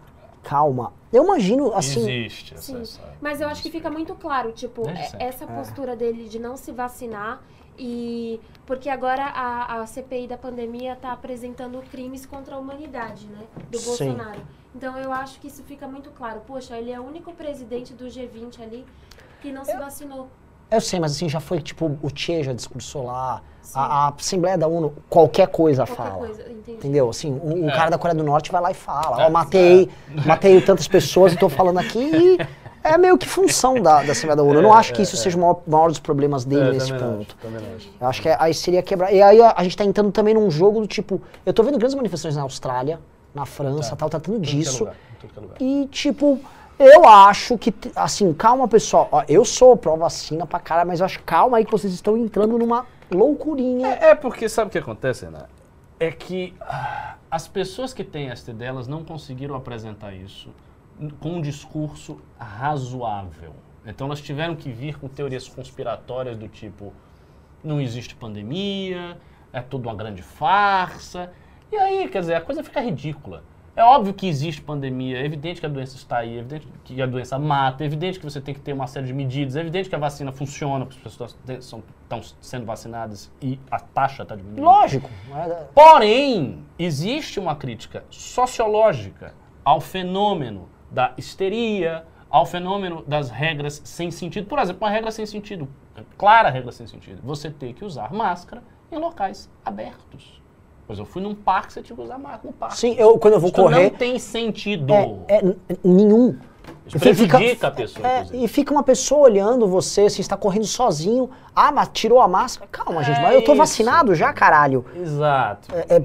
calma. Eu imagino, assim, Existe essa, Sim, essa- mas eu acho que fica muito claro, tipo, é- essa postura dele de não se vacinar e porque agora a, a CPI da pandemia está apresentando crimes contra a humanidade, né, do Sim. Bolsonaro. Então eu acho que isso fica muito claro. Poxa, ele é o único presidente do G20 ali que não se vacinou. Eu sei, mas assim, já foi, tipo, o Che já discursou lá, a, a Assembleia da ONU, qualquer coisa Qualquer fala. coisa. Entendeu? Assim, o, o É. cara da Coreia do Norte vai lá e fala, ó, É, matei, matei tantas pessoas e tô falando aqui e é meio que função da, da Assembleia da ONU. Eu não É, acho que é, isso é. seja o maior, maior dos problemas dele É, nesse ponto. acho, também não acho. Eu acho que aí seria quebrar. E aí a, a gente tá entrando também num jogo do tipo, eu tô vendo grandes manifestações na Austrália, na França, Tá. tal, tratando é disso. é lugar. E, tipo, eu acho que, assim, calma, pessoal. Ó, eu sou pró-vacina pra cara, mas acho, calma aí que vocês estão entrando numa loucurinha. É, é porque sabe o que acontece, né? É que ah, as pessoas que têm esta ideia, elas não conseguiram apresentar isso com um discurso razoável. Então elas tiveram que vir com teorias conspiratórias do tipo não existe pandemia, é tudo uma grande farsa. E aí, quer dizer, a coisa fica ridícula. É óbvio que existe pandemia, é evidente que a doença está aí, é evidente que a doença mata, é evidente que você tem que ter uma série de medidas, é evidente que a vacina funciona, porque as pessoas estão sendo vacinadas e a taxa está diminuindo. Lógico. é, Porém, existe uma crítica sociológica ao fenômeno da histeria, ao fenômeno das regras sem sentido. Por exemplo, uma regra sem sentido, clara regra sem sentido, você ter que usar máscara em locais abertos. Pois eu fui num parque, você tinha que usar máscara no parque. Sim, eu, quando eu vou Isso correr. não tem sentido. É, é nenhum. Isso Fica- prejudica a pessoa, é, e fica uma pessoa olhando você, você está correndo sozinho. Ah, mas tirou a máscara. Calma, gente, É mas eu tô isso. vacinado já, caralho. Exato. É,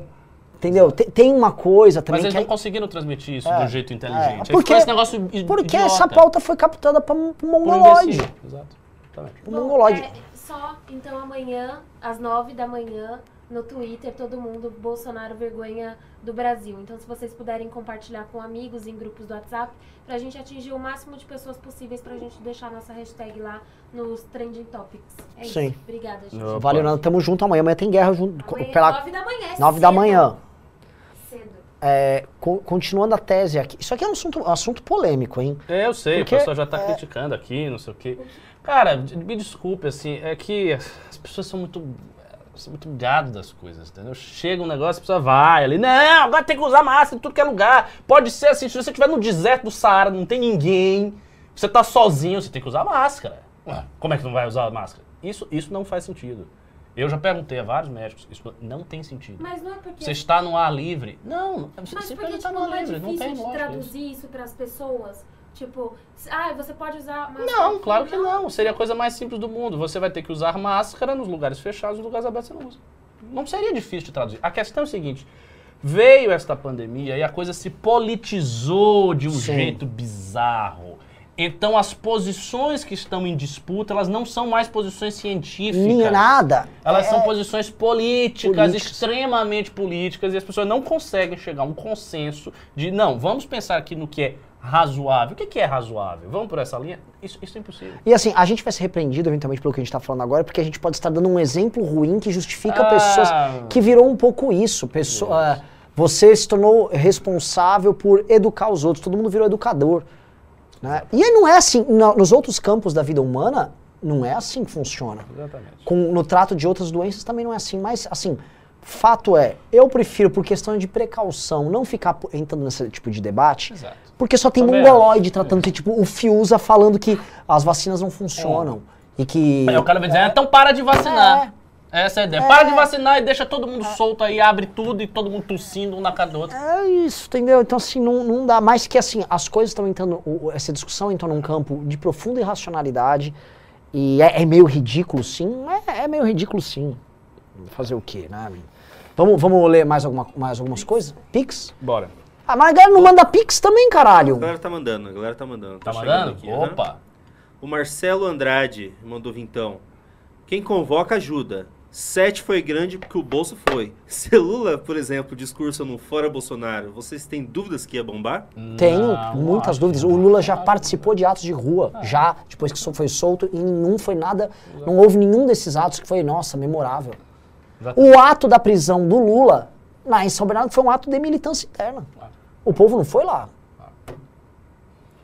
entendeu? Tem, tem uma coisa também Mas eles que. não conseguiram transmitir isso É, de um jeito inteligente. é, porque- esse negócio porque idiota, essa pauta foi captada para um mongoloide. Exato. Exatamente. Um Bom, mongoloide. é, só, então amanhã, às nove da manhã, no Twitter, todo mundo, Bolsonaro vergonha do Brasil. Então, se vocês puderem compartilhar com amigos em grupos do WhatsApp, pra gente atingir o máximo de pessoas possíveis, pra gente deixar a nossa hashtag lá nos Trending Topics. É Sim. isso. Obrigada, gente. Opa. Valeu, nada, tamo junto amanhã. Amanhã tem guerra junto. Amanhã, pela nove da manhã. é 9 da cedo. manhã. Cedo. É, co- continuando a tese aqui. Isso aqui é um assunto, um assunto polêmico, hein? É, eu sei, Porque, o pessoal já tá criticando aqui, não sei o quê. Cara, me desculpe, assim, é que as pessoas são muito. São muito gado das coisas, entendeu? Chega um negócio, a pessoa vai ali, não, agora tem que usar máscara em tudo que é lugar. Pode ser assim, se você estiver no deserto do Saara, não tem ninguém, você tá sozinho, você tem que usar máscara. Ué, como é que não vai usar máscara? Isso, isso não faz sentido. Eu já perguntei a vários médicos, isso não tem sentido. Mas não é porque... Você está no ar livre. Não, você Mas porque, tipo, no ar é livre. Não difícil tem lógica isso. traduzir isso pras pessoas? Tipo, ah, você pode usar máscara Não, aqui, claro que não. Seria a coisa mais simples do mundo. Você vai ter que usar máscara nos lugares fechados, nos lugares abertos você não usa. Não seria difícil de traduzir. A questão é o seguinte: veio esta pandemia e a coisa se politizou de um Sim. jeito bizarro. Então as posições que estão em disputa, elas não são mais posições científicas. Nem nada. Elas É, são posições políticas, Políticas. extremamente políticas, e as pessoas não conseguem chegar a um consenso de, não, vamos pensar aqui no que é razoável. O que que é razoável? Vamos por essa linha? Isso, isso é impossível. E assim, a gente vai ser repreendido eventualmente pelo que a gente tá falando agora, porque a gente pode estar dando um exemplo ruim que justifica Ah. pessoas que virou um pouco isso. Pessoa, você se tornou responsável por educar os outros, todo mundo virou educador. Né? E não é assim, no- nos outros campos da vida humana, não é assim que funciona. Exatamente. Com, no trato de outras doenças também não é assim, mas assim, fato é, eu prefiro, por questão de precaução, não ficar entrando nesse tipo de debate, Exato. porque só tem Também mongoloide tratando, tem, tipo, o Fiuza falando que as vacinas não funcionam. E que. Aí o cara vai dizer, então para de vacinar. Essa é a ideia. Para de vacinar e deixa todo mundo solto aí, abre tudo e todo mundo tossindo um na cara do outro. É isso, entendeu? Então, assim, não, não dá. Mais que assim, as coisas estão entrando. Essa discussão entrou num campo de profunda irracionalidade. E é, é meio ridículo, sim. É, é meio ridículo, sim. Fazer o quê, né? Vamos, vamos ler mais, alguma, mais algumas coisas? Pix? Bora. Ah, mas a galera não manda Pix também, A caralho. galera tá mandando, a galera tá mandando. Tá chegando mandando? aqui. Opa. O Marcelo Andrade mandou vintão. Quem convoca ajuda. Sete foi grande porque o bolso foi. Se Lula, por exemplo, discurso no Fora Bolsonaro, vocês têm dúvidas que ia bombar? Tenho Não, muitas dúvidas. O não. Lula já participou de atos de rua, já, depois que foi solto, e nenhum foi nada. Não houve nenhum desses atos que foi, nossa, memorável. Exatamente. O ato da prisão do Lula, lá em São Bernardo, foi um ato de militância interna. O povo não foi lá.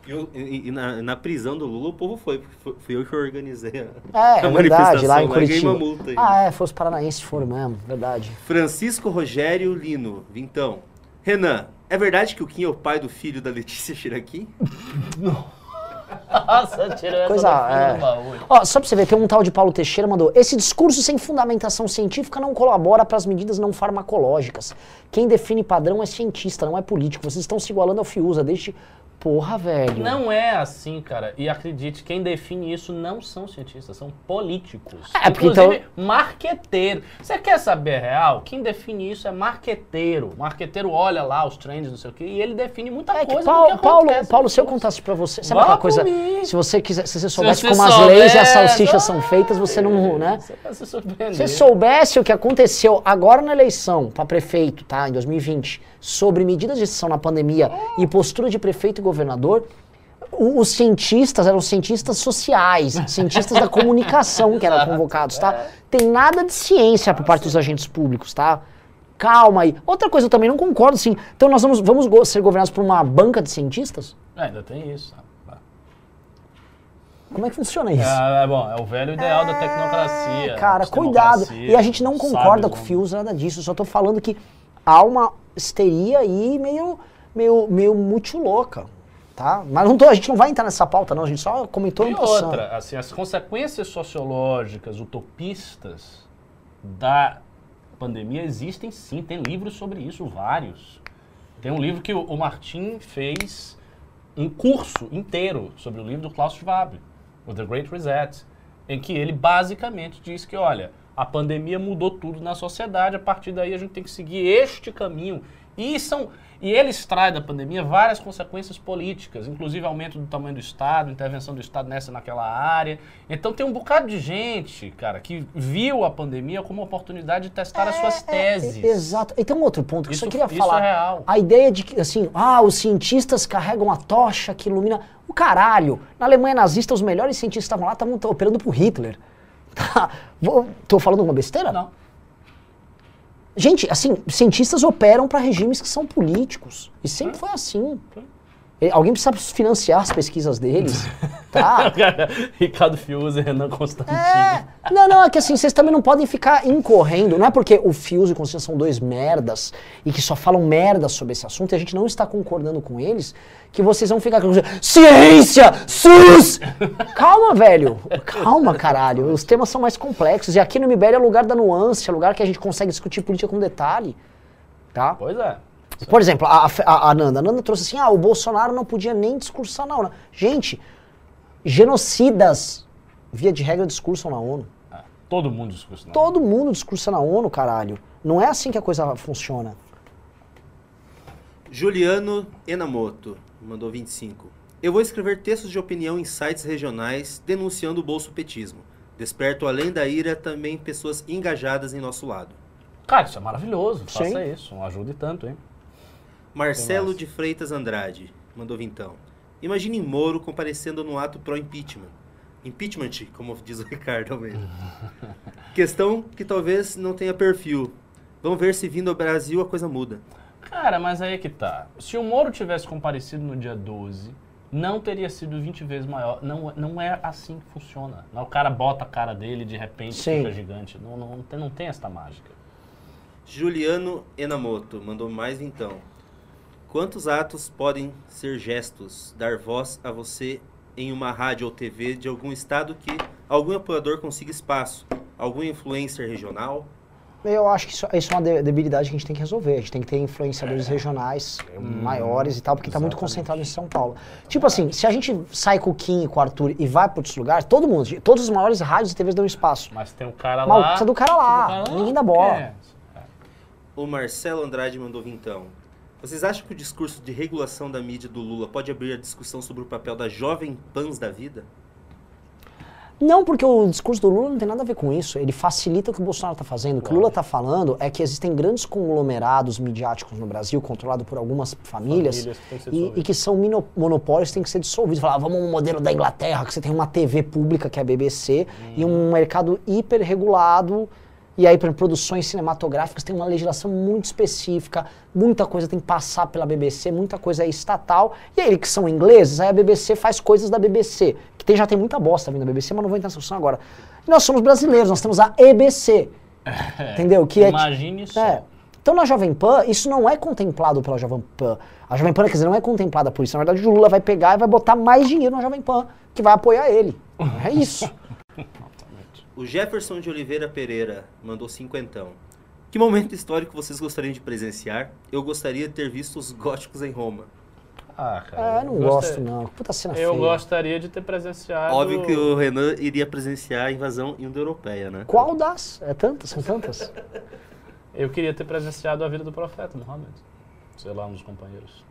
Eu- e, e na, na prisão do Lula o povo foi, porque foi- fui eu que organizei a, É, a é verdade, lá em e Curitiba. uma multa. Ah, é, foi os paranaenses que foram mesmo, verdade. Francisco Rogério Lino, vintão. Renan, é verdade que o Kim é o pai do filho da Letícia Chiraquim? Nossa, tirou essa Coisa, fundo é. baú. Ó, só pra você ver, tem um tal de Paulo Teixeira mandou: esse discurso sem fundamentação científica não colabora para as medidas não farmacológicas. Quem define padrão é cientista, não é político. Vocês estão se igualando ao Fiuza, deixe. Porra, velho. Não é assim, cara. E acredite, quem define isso não são cientistas, são políticos. É, porque Inclusive, marqueteiro. Você quer saber a real? Quem define isso é marqueteiro. Marqueteiro olha lá os trends, não sei o quê, e ele define muita É coisa. Paulo, Paulo, Paulo, se eu contasse pra você, sabe Vá aquela coisa, mim. se você quiser, se você soubesse você como as leis e as salsichas ah, são feitas, você não, né? Você vai se surpreender. Se você soubesse o que aconteceu agora na eleição para prefeito, tá, em 2020, sobre medidas de exceção na pandemia e postura de prefeito e governador, os cientistas eram cientistas sociais, cientistas da comunicação que eram convocados, tá? Tem nada de ciência por parte dos agentes públicos, tá? calma aí. Outra coisa, eu também não concordo, assim. Então nós vamos, vamos ser governados por uma banca de cientistas? É, ainda tem isso. né? Como é que funciona isso? É, é bom, é o velho ideal da tecnocracia. Cara, da cuidado. E a gente não sabe concorda com o como- Fios, nada disso. Eu só tô falando que há uma histeria aí meio, meio, meio muito louca. Tá? Mas não tô, a gente não vai entrar nessa pauta, não. A gente só comentou E outra, assim, as consequências sociológicas, utopistas da pandemia existem sim. Tem livros sobre isso, vários. Tem um livro que o, o Martin fez um curso inteiro sobre o livro do Klaus Schwab, o The Great Reset, em que ele basicamente diz que, olha, a pandemia mudou tudo na sociedade, a partir daí a gente tem que seguir este caminho. E, são, e ele extrai da pandemia várias consequências políticas, inclusive aumento do tamanho do Estado, intervenção do Estado nessa naquela área. Então tem um bocado de gente, cara, que viu a pandemia como uma oportunidade de testar as suas teses. É, exato. E tem um outro ponto que eu só Isso- queria isso falar. é real. A ideia de que, assim, ah, os cientistas carregam a tocha que ilumina. O caralho! Na Alemanha nazista, os melhores cientistas estavam lá estavam operando pro Hitler. Vou- Tô falando alguma besteira? Não. Gente, assim, cientistas operam para regimes que são políticos. E sempre foi assim. E Alguém precisa financiar as pesquisas deles, tá? Ricardo Fiuza e Renan Constantino. É. Não, não, é que assim, vocês também não podem ficar incorrendo. Não é porque o Fios e o Constantino são dois merdas e que só falam merda sobre esse assunto e a gente não está concordando com eles que vocês vão ficar com ciência, SUS! Calma, velho. Calma, caralho. Os temas são mais complexos. E aqui no MBL é lugar da nuance, é lugar que a gente consegue discutir política com detalhe. Tá? Pois é. Por exemplo, a, a, a Nanda. A Nanda trouxe assim: ah, o Bolsonaro não podia nem discursar na ONU. Gente, genocidas, via de regra, discursam na ONU. É, Todo mundo discursa. não. Todo mundo discursa na ONU, caralho. Não é assim que a coisa funciona. Juliano Enamoto mandou 25. Eu vou escrever textos de opinião em sites regionais denunciando o bolsopetismo. Desperto além da ira também pessoas engajadas em nosso lado. Cara, isso é maravilhoso. Faça Sim. isso. Não ajude tanto, hein? Marcelo de Freitas Andrade mandou vintão. Imagine Moro comparecendo no ato pró-impeachment. Impeachment, como diz o Ricardo Almeida. Questão que talvez não tenha perfil. Vamos ver se vindo ao Brasil a coisa muda. Cara, mas aí é que tá. Se o Moro tivesse comparecido no dia 12, não teria sido 20 vezes maior. Não, não é assim que funciona. Não, o cara bota a cara dele e de repente Sim. fica gigante. Não, não, tem, não tem esta mágica. Juliano Enamoto mandou mais então. Quantos atos podem ser gestos, dar voz a você em uma rádio ou TV de algum estado que algum apoiador consiga espaço? Algum influencer regional? Eu acho que isso, isso é uma de- debilidade que a gente tem que resolver. A gente tem que ter influenciadores regionais maiores e tal, porque está muito concentrado em São Paulo. Tipo assim, se a gente sai com o Kim e com o Arthur e vai para outros lugares, todo mundo, todos os maiores rádios e TVs dão espaço. Mas tem um cara Mas lá. precisa do cara lá, do cara ninguém dá bola. É. O Marcelo Andrade mandou vintão. Vocês acham que o discurso de regulação da mídia do Lula pode abrir a discussão sobre o papel da jovem pans da vida? Não, porque o discurso do Lula não tem nada a ver com isso. Ele facilita o que o Bolsonaro está fazendo. O que o Lula está falando é que existem grandes conglomerados midiáticos no Brasil, controlados por algumas famílias, Famílias que e, e que são mino- monopólios que têm que ser dissolvidos. Falar, ah, vamos um modelo da Inglaterra, que você tem uma TV pública, que é a BBC, e um mercado hiper regulado. E aí, para produções cinematográficas, tem uma legislação muito específica, muita coisa tem que passar pela BBC, muita coisa é estatal. E aí, que são ingleses, aí a BBC faz coisas da BBC, que tem, já tem muita bosta vindo da BBC, mas não vou entrar nessa discussão agora. E nós somos brasileiros, nós temos a EBC, entendeu? Que é, Imagine só. é. Então, na Jovem Pan, isso não é contemplado pela Jovem Pan. A Jovem Pan, quer dizer, não é contemplada por isso. Na verdade, o Lula vai pegar e vai botar mais dinheiro na Jovem Pan, que vai apoiar ele. É isso. O Jefferson de Oliveira Pereira mandou cinquentão. Que momento histórico vocês gostariam de presenciar? Eu gostaria de ter visto os góticos em Roma. Ah, cara. É, não eu gosto, gostaria- não. Puta cena Eu feia. gostaria de ter presenciado. Óbvio que o Renan iria presenciar a invasão indo-europeia, né? Qual das? É tantas? São tantas? Eu queria ter presenciado a vida do profeta Muhammad. Sei lá, um dos companheiros.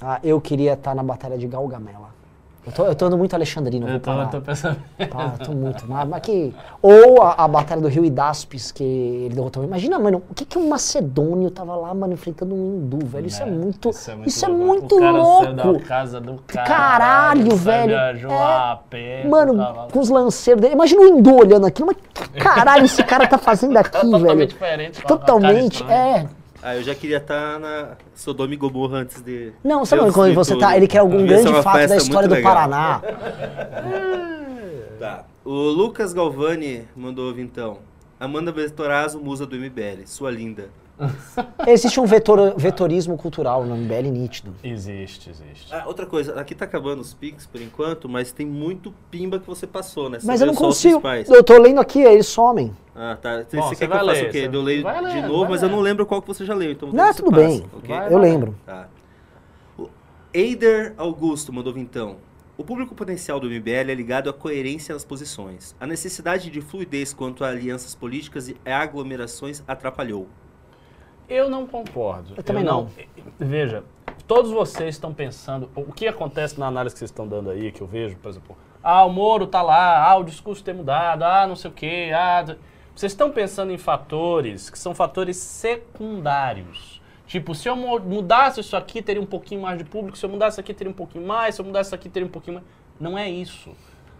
Ah, eu queria estar na Batalha de Galgamela. Eu tô, eu tô andando muito Alexandrino, Eu tô, eu tô pensando. Pá, tô muito. Mas, mas que... Ou a, a batalha do Rio Hidaspes, que ele derrotou. Imagina, mano, o que, que um macedônio tava lá, mano, enfrentando um hindu, velho? Isso é, muito. Isso é muito, O cara saiu da louco. casa do cara. Caralho, velho. É. pé. Mano, tava- com os lanceiros dele. Imagina o hindu olhando aquilo. Mas que caralho esse cara tá fazendo aqui, Totalmente velho? diferente. a cara Totalmente, é. Ah, eu já queria estar na Sodoma e Gomorra antes de. Não, sabe Deus quando você tá. Ele quer algum ser grande fato da história do legal. Paraná. Tá. O Lucas Galvani mandou então. Amanda Bertorazzo, musa do MBL. Sua linda. Existe um vetor, vetorismo cultural no MBL nítido. Existe, existe. Ah, outra coisa, aqui tá acabando os pics por enquanto, mas tem muito pimba que você passou, né? Você Mas eu não consigo. Eu tô lendo aqui, eles somem. Ah, tá. Você Bom, quer você que eu faça ler, o quê? você Eu leio vai de novo, mas eu não lembro qual que você já leu. Então Não, você tudo passa, bem. ok? Vai, Eu vai. lembro. Tá. O Eider Augusto mandou então. O público potencial do MBL é ligado à coerência nas posições. A necessidade de fluidez quanto a alianças políticas e aglomerações atrapalhou. Eu não concordo. Eu também não. Veja, todos vocês estão pensando. O que acontece na análise que vocês estão dando aí, que eu vejo, por exemplo, ah, o Moro tá lá, ah, o discurso tem mudado, ah, não sei o quê, ah. Vocês estão pensando em fatores que são fatores secundários. Tipo, se eu mu- mudasse isso aqui, teria um pouquinho mais de público, se eu mudasse isso aqui, teria um pouquinho mais, se eu mudasse isso aqui, teria um pouquinho mais. Não é isso.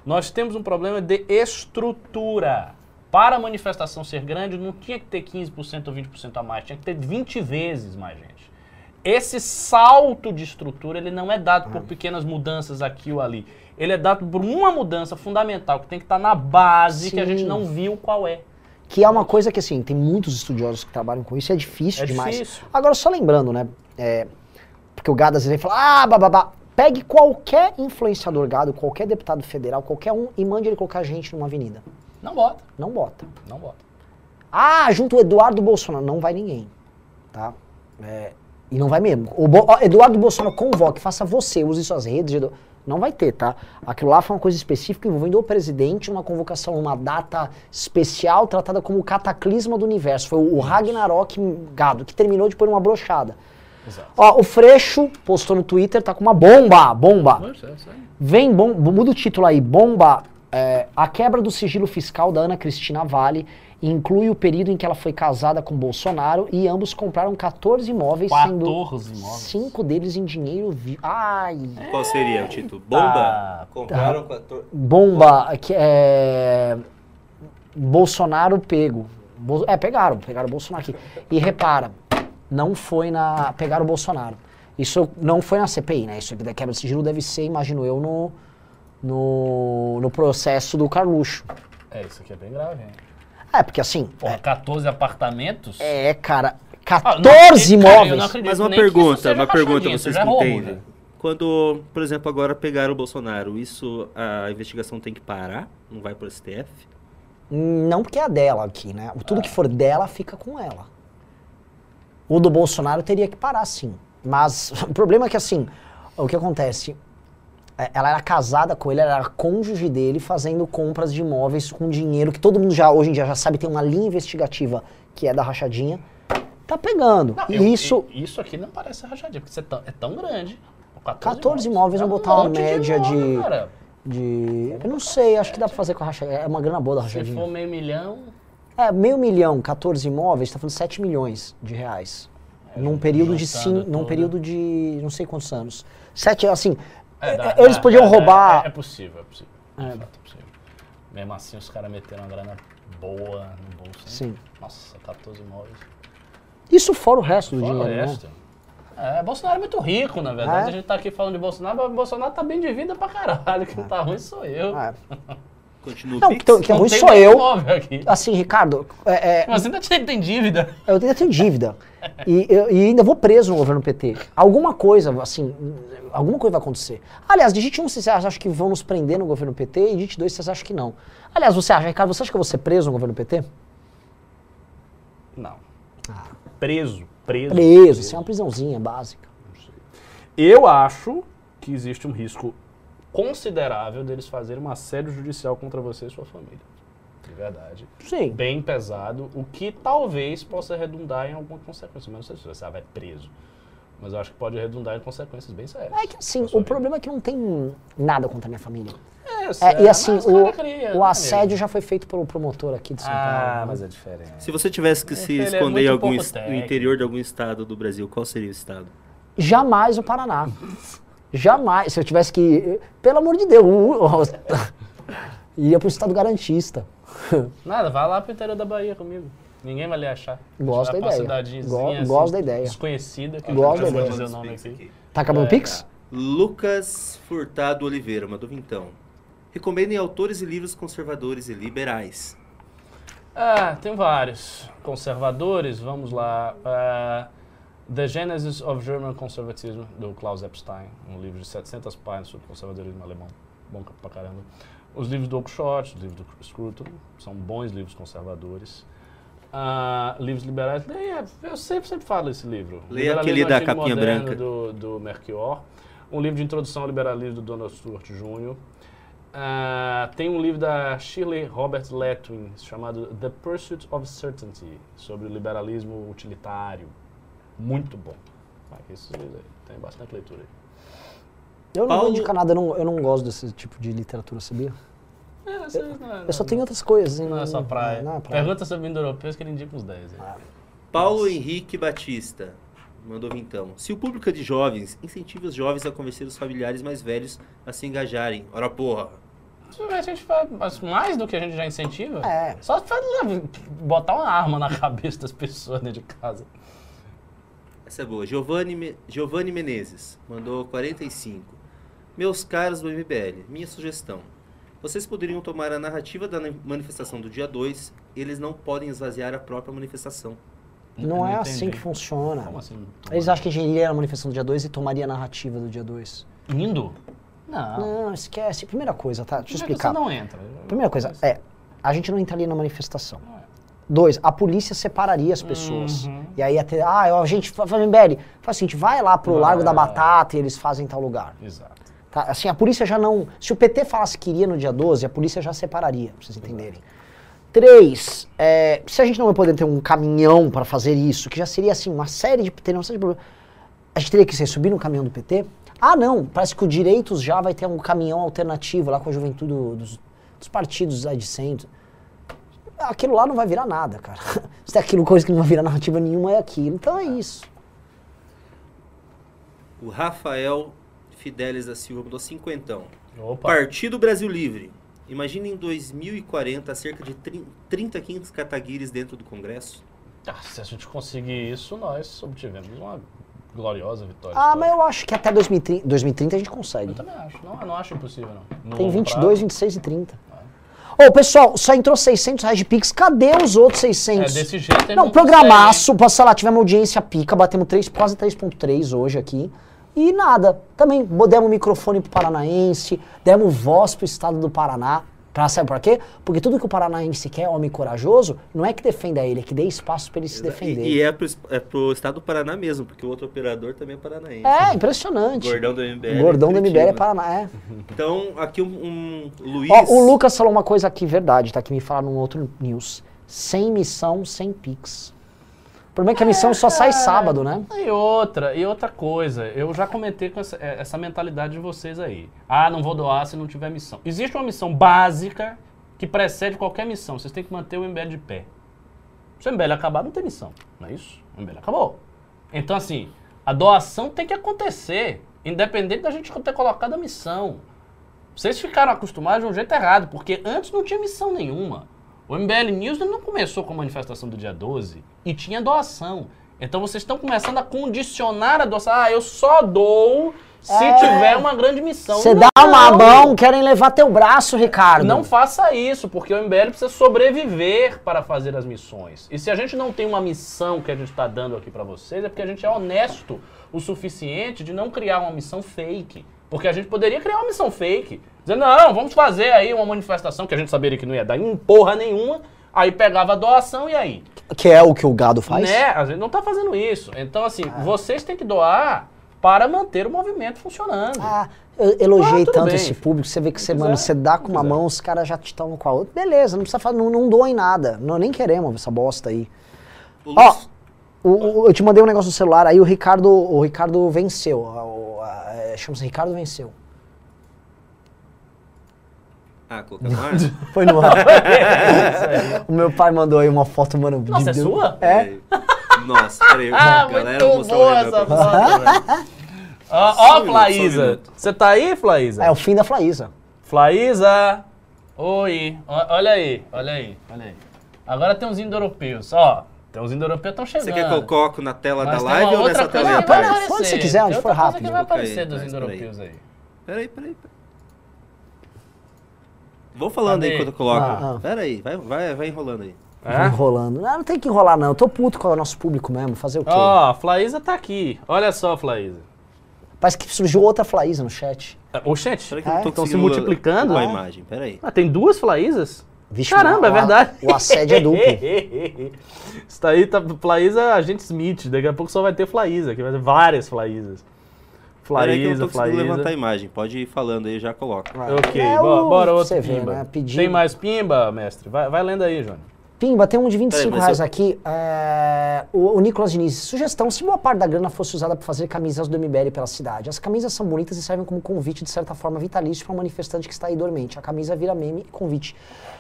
Nós temos um problema de estrutura. Para a manifestação ser grande, não tinha que ter 15% ou 20% a mais, tinha que ter 20 vezes mais gente. Esse salto de estrutura, ele não é dado por pequenas mudanças aqui ou ali. Ele é dado por uma mudança fundamental, que tem que estar na base, que a gente Sim. não viu qual é. Que é uma coisa que, assim, tem muitos estudiosos que trabalham com isso, é difícil É demais. difícil. Agora, só lembrando, né? é, porque o gado às vezes fala, ah, bababá. Pegue qualquer influenciador gado, qualquer deputado federal, qualquer um, e mande ele colocar gente numa avenida. Não bota, Não bota. não bota. Ah, junto o Eduardo Bolsonaro. Não vai ninguém. Tá? É, e não vai mesmo. O Bo- Eduardo Bolsonaro convoque, faça você, use suas redes. Edu- Não vai ter, tá? Aquilo lá foi uma coisa específica envolvendo o presidente, uma convocação, uma data especial tratada como o cataclisma do universo. Foi o Ragnarok gado, que terminou de pôr uma brochada. Exato. Ó, o Freixo postou no Twitter, tá com uma bomba, bomba. É. Vem, bom, muda o título aí, bomba. É, a quebra do sigilo fiscal da Ana Cristina Vale inclui o período em que ela foi casada com Bolsonaro e ambos compraram 14 imóveis, 14 sendo imóveis. cinco deles em dinheiro vivo. Ai, Qual seria o título? Bomba? Tá. Compraram 14. bomba, que é Bolsonaro pego. É, pegaram, pegaram o Bolsonaro aqui. E repara, não foi na. Pegaram o Bolsonaro. Isso não foi na CPI, né? Isso aqui da quebra de sigilo deve ser, imagino eu, no, no, no processo do Carluxo. É, isso aqui é bem grave, hein? É, porque assim. Porra, 14 apartamentos? É, cara, Ah, não 14 acredito, cara, eu imóveis. não acredito Mas uma pergunta, uma pergunta, vocês é roubo, entendem. né? Quando, por exemplo, agora pegaram o Bolsonaro, isso a investigação tem que parar? Não vai pro STF? Não porque é a dela aqui, né? Tudo que for dela fica com ela. O do Bolsonaro teria que parar, sim. Mas o problema é que, assim, o que acontece? É, Ela era casada com ele, ela era cônjuge dele, fazendo compras de imóveis com dinheiro que todo mundo já, hoje em dia, já sabe, tem uma linha investigativa que é da rachadinha. Tá pegando. Não, eu- isso, e- isso aqui não parece rachadinha, porque é tão, é tão grande. 14 imóveis, É um botar uma média de- imóvel, cara. de. Eu não sei, acho que dá pra fazer com a rachadinha. É uma grana boa da Se rachadinha. for meio milhão, É, meio milhão, 14 imóveis, tá falando 7 milhões de reais. num período de sim, num período de não sei quantos anos. Sete, assim, É, dá- eles dá- podiam dá- roubar. É, é possível, é possível. É. Fato, é possível. Mesmo assim, os caras meteram uma grana boa no bolso. hein? Sim. Nossa, 14 imóveis. Isso fora o resto do Fora o dinheiro, né? resto. É, Bolsonaro é muito rico, na verdade. É? A gente tá aqui falando de Bolsonaro, mas o Bolsonaro tá bem de vida pra caralho. Quem tá ruim sou eu. É. Continua Não, Pix? então, que é Não sou eu. Assim, Ricardo, é, é, Mas ainda tem, tem dívida. eu ainda tenho dívida. E, eu- e ainda vou preso no governo PT. Alguma coisa, assim, alguma coisa vai acontecer. Aliás, digite um, vocês acham que vão nos prender no governo PT, e digite dois, vocês acham que não. Aliás, você acha, Ricardo, você acha que eu vou ser preso no governo PT? Não. Preso, preso. Preso, isso é uma prisãozinha básica. Eu acho que existe um risco considerável deles fazerem um assédio judicial contra você e sua família. De verdade. Sim. Bem pesado, o que talvez possa redundar em alguma consequência. Mas não sei se você vai preso. Mas eu acho que pode redundar em consequências bem sérias. É que assim, o vida. problema é que não tem nada contra a minha família. É, É, e assim, o, cria, o né, assédio já foi feito pelo promotor aqui de São Ah, Paulo. mas é diferente. Se você tivesse que se é esconder em algum no interior de algum estado do Brasil, qual seria o estado? Jamais o Paraná. Jamais. Se eu tivesse que. Pelo amor de Deus. Iria pro estado garantista. Nada, vai lá pro interior da Bahia comigo. Ninguém vai lhe achar. Gosto da ideia. Go- gosto da ideia. Desconhecida, que Gosto eu não da vou ideia. dizer o nome aqui. Tá acabando o É, Pix? Lucas Furtado Oliveira, mandou vintão. Recomendem autores e livros conservadores e liberais. Ah, tem vários. Conservadores, vamos lá. Ah, The Genesis of German Conservatism, do Klaus Epstein. Um livro de 700 páginas sobre conservadorismo alemão. Bom pra caramba. Os livros do Oakeshott, os livros do Scruton, são bons livros conservadores. Ah, livros liberais, leia, eu sempre, sempre falo esse livro. Leia aquele da capinha branca. Do, do Melchior. Um livro de introdução ao liberalismo do Donald Stuart Jr. Ah, tem um livro da Shirley Robert Letwin chamado The Pursuit of Certainty, sobre o liberalismo utilitário. Muito bom. Ah, aí, tem bastante leitura aí. Eu não Paulo- vou indicar nada, eu não, eu não gosto desse tipo de literatura, sabia? É, essa aí não é- Eu só tenho outras coisas. hein? Não é só praia. Não é praia. Pergunta sobre indo-europeus que ele indica uns 10. aí. Paulo Henrique Batista, mandou vintão. Se o público é de jovens, incentive os jovens a convencer os familiares mais velhos a se engajarem. Ora porra. Isso A gente faz mas mais do que a gente já incentiva. É. Só faz, botar uma arma na cabeça das pessoas dentro de casa. Essa é boa. Giovanni, Giovanni Menezes, mandou 45. Meus caros do MBL, minha sugestão. Vocês poderiam tomar a narrativa da manifestação do dia 2, eles não podem esvaziar a própria manifestação. Não é entendi. assim que funciona. Como assim? Eles acham que a gente iria na manifestação do dia 2 e tomaria a narrativa do dia 2. Indo? Não. Não, esquece. Primeira coisa, tá? Deixa eu explicar. Você não entra. Primeira coisa, é, a gente não entraria na manifestação. Não é. Dois, a polícia separaria as pessoas. Uhum. E aí ter, ah, a gente, faz MBL, faz o seguinte, vai lá pro Vai. Largo da Batata e eles fazem em tal lugar. Exato. Tá? Assim, a polícia já não. Se o PT falasse que iria no dia 12, a polícia já separaria, pra vocês entenderem. Três, é, se a gente não vai poder ter um caminhão para fazer isso, que já seria assim, uma série de. Teria uma série de problemas. A gente teria que subir no caminhão do PT? Ah, não, parece que o Direitos já vai ter um caminhão alternativo lá com a juventude dos, dos partidos centro. Aquilo lá não vai virar nada, cara. Se tem aquilo, coisa que não vai virar narrativa nenhuma, é aquilo. Então é isso. O Rafael Fidelis da Silva mandou cinquentão. Opa. Partido Brasil Livre. Imagina em 2040 cerca de 30, 30 quintos cataguires dentro do Congresso. Ah, se a gente conseguir isso, nós obtivemos uma gloriosa vitória. Ah, mas eu acho que até 2030, 2030 a gente consegue. Eu também acho. Não, não acho impossível, não. No Tem longo 22, prazo, 26 e 30. Ô, pessoal, só entrou 600 reais de Pix. Cadê os outros 600? É, desse jeito gente Não, não programaço. Posso sei lá, tivemos audiência pica, batemos 3, quase 3.3 hoje aqui. E nada. Também demos microfone pro paranaense, demos voz pro estado do Paraná. Pra, sabe por quê? Porque tudo que o paranaense quer, homem corajoso, não é que defenda ele, é que dê espaço pra ele se defender. E, e é, pro, é pro estado do Paraná mesmo, porque o outro operador também é paranaense. É, impressionante. Gordão do MBL. Gordão do Curitiba. MBL é Paraná, é. Então, aqui um, um Luiz. Ó, o Lucas falou uma coisa aqui, verdade, tá? Que me falaram num outro news. Sem missão, sem Pix. O problema é que a missão só sai sábado, né? E outra, e outra coisa, eu já comentei com essa, eh, essa mentalidade de vocês aí. Ah, não vou doar se não tiver missão. Existe uma missão básica que precede qualquer missão. Vocês têm que manter o MBL de pé. Se o MBL acabar, não tem missão. Não é isso? O MBL acabou. Então, assim, a doação tem que acontecer, independente da gente ter colocado a missão. Vocês ficaram acostumados de um jeito errado, porque antes não tinha missão nenhuma. O MBL News não começou com a manifestação do dia 12 e tinha doação. Então vocês estão começando a condicionar a doação. Ah, eu só dou se É. tiver uma grande missão. Você dá uma mão, querem levar teu braço, Ricardo. Não faça isso, porque o MBL precisa sobreviver para fazer as missões. E se a gente não tem uma missão que a gente está dando aqui para vocês, é porque a gente é honesto o suficiente de não criar uma missão fake. Porque a gente poderia criar uma missão fake. Dizendo, não, vamos fazer aí uma manifestação que a gente saberia que não ia dar em porra nenhuma. Aí pegava a doação e aí? Que é o que o gado faz? Né? A gente não tá fazendo isso. Então, assim, vocês têm que doar para manter o movimento funcionando. Ah, eu elogiei Ah, tanto bem. esse público, você vê que você, mano, é, você dá com uma é. mão, os caras já te estão com a outra. Beleza, não precisa fazer, não, não doem nada. Não, nem queremos essa bosta aí. Ó, Luiz, O- o- eu te mandei um negócio no celular, aí o Ricardo, o Ricardo venceu. é, Chama-se Ricardo Venceu. Ah, ar? Foi no ar. o meu pai mandou aí uma foto, mano. de Nossa, é Deus. sua? É. Nossa, peraí. Ah, galera, muito boa essa foto. Ó, Flaísa. Você tá aí, Flaísa? É o fim da Flaísa. Flaísa! Oi! Olha aí, olha aí, olha aí. Agora tem uns indo-europeus, ó. Tem uns indo-europeus que estão chegando. Você quer que eu coloque na tela Mas da live ou nessa tela aí Pode- aparecer. se quiser, onde Tem for outra coisa rápido. que vai Coloca aí, aparecer dos indo-europeus aí. Peraí, peraí, peraí. Vou falando Cadê? aí enquanto eu coloco. Ah, ah. Peraí, vai, vai, vai enrolando aí. Vai enrolando. Não, não tem que enrolar, não. Eu tô puto com o nosso público mesmo. Fazer o quê? Ó, a Flaísa tá aqui. Olha só, Flaísa. Parece que surgiu outra Flaísa no chat. Oxente, Será que eu não tô É? Estão se multiplicando? com a né? imagem? Peraí. Ah, tem duas Flaísas? Vixe, Caramba, é o- verdade. O assédio é duplo. Isso daí tá Flaísa Agente Smith. Daqui a pouco só vai ter Flaísa, que vai ter várias Flaísas. Peraí que eu não Flaísa, tô conseguindo levantar a Flaísa. imagem. Pode ir falando aí, já coloco. Ok, É bo- o- bora outro você vê, pimba. né? Tem mais pimba, mestre? Vai, vai lendo aí, Jônio. Pimba, tem um de 25 Peraí, reais eu- aqui. é, o, o Nicolas Diniz. Sugestão: se boa parte da grana fosse usada para fazer camisas do MBL pela cidade. As camisas são bonitas e servem como convite, de certa forma, vitalício para um manifestante que está aí dormente. A camisa vira meme e convite.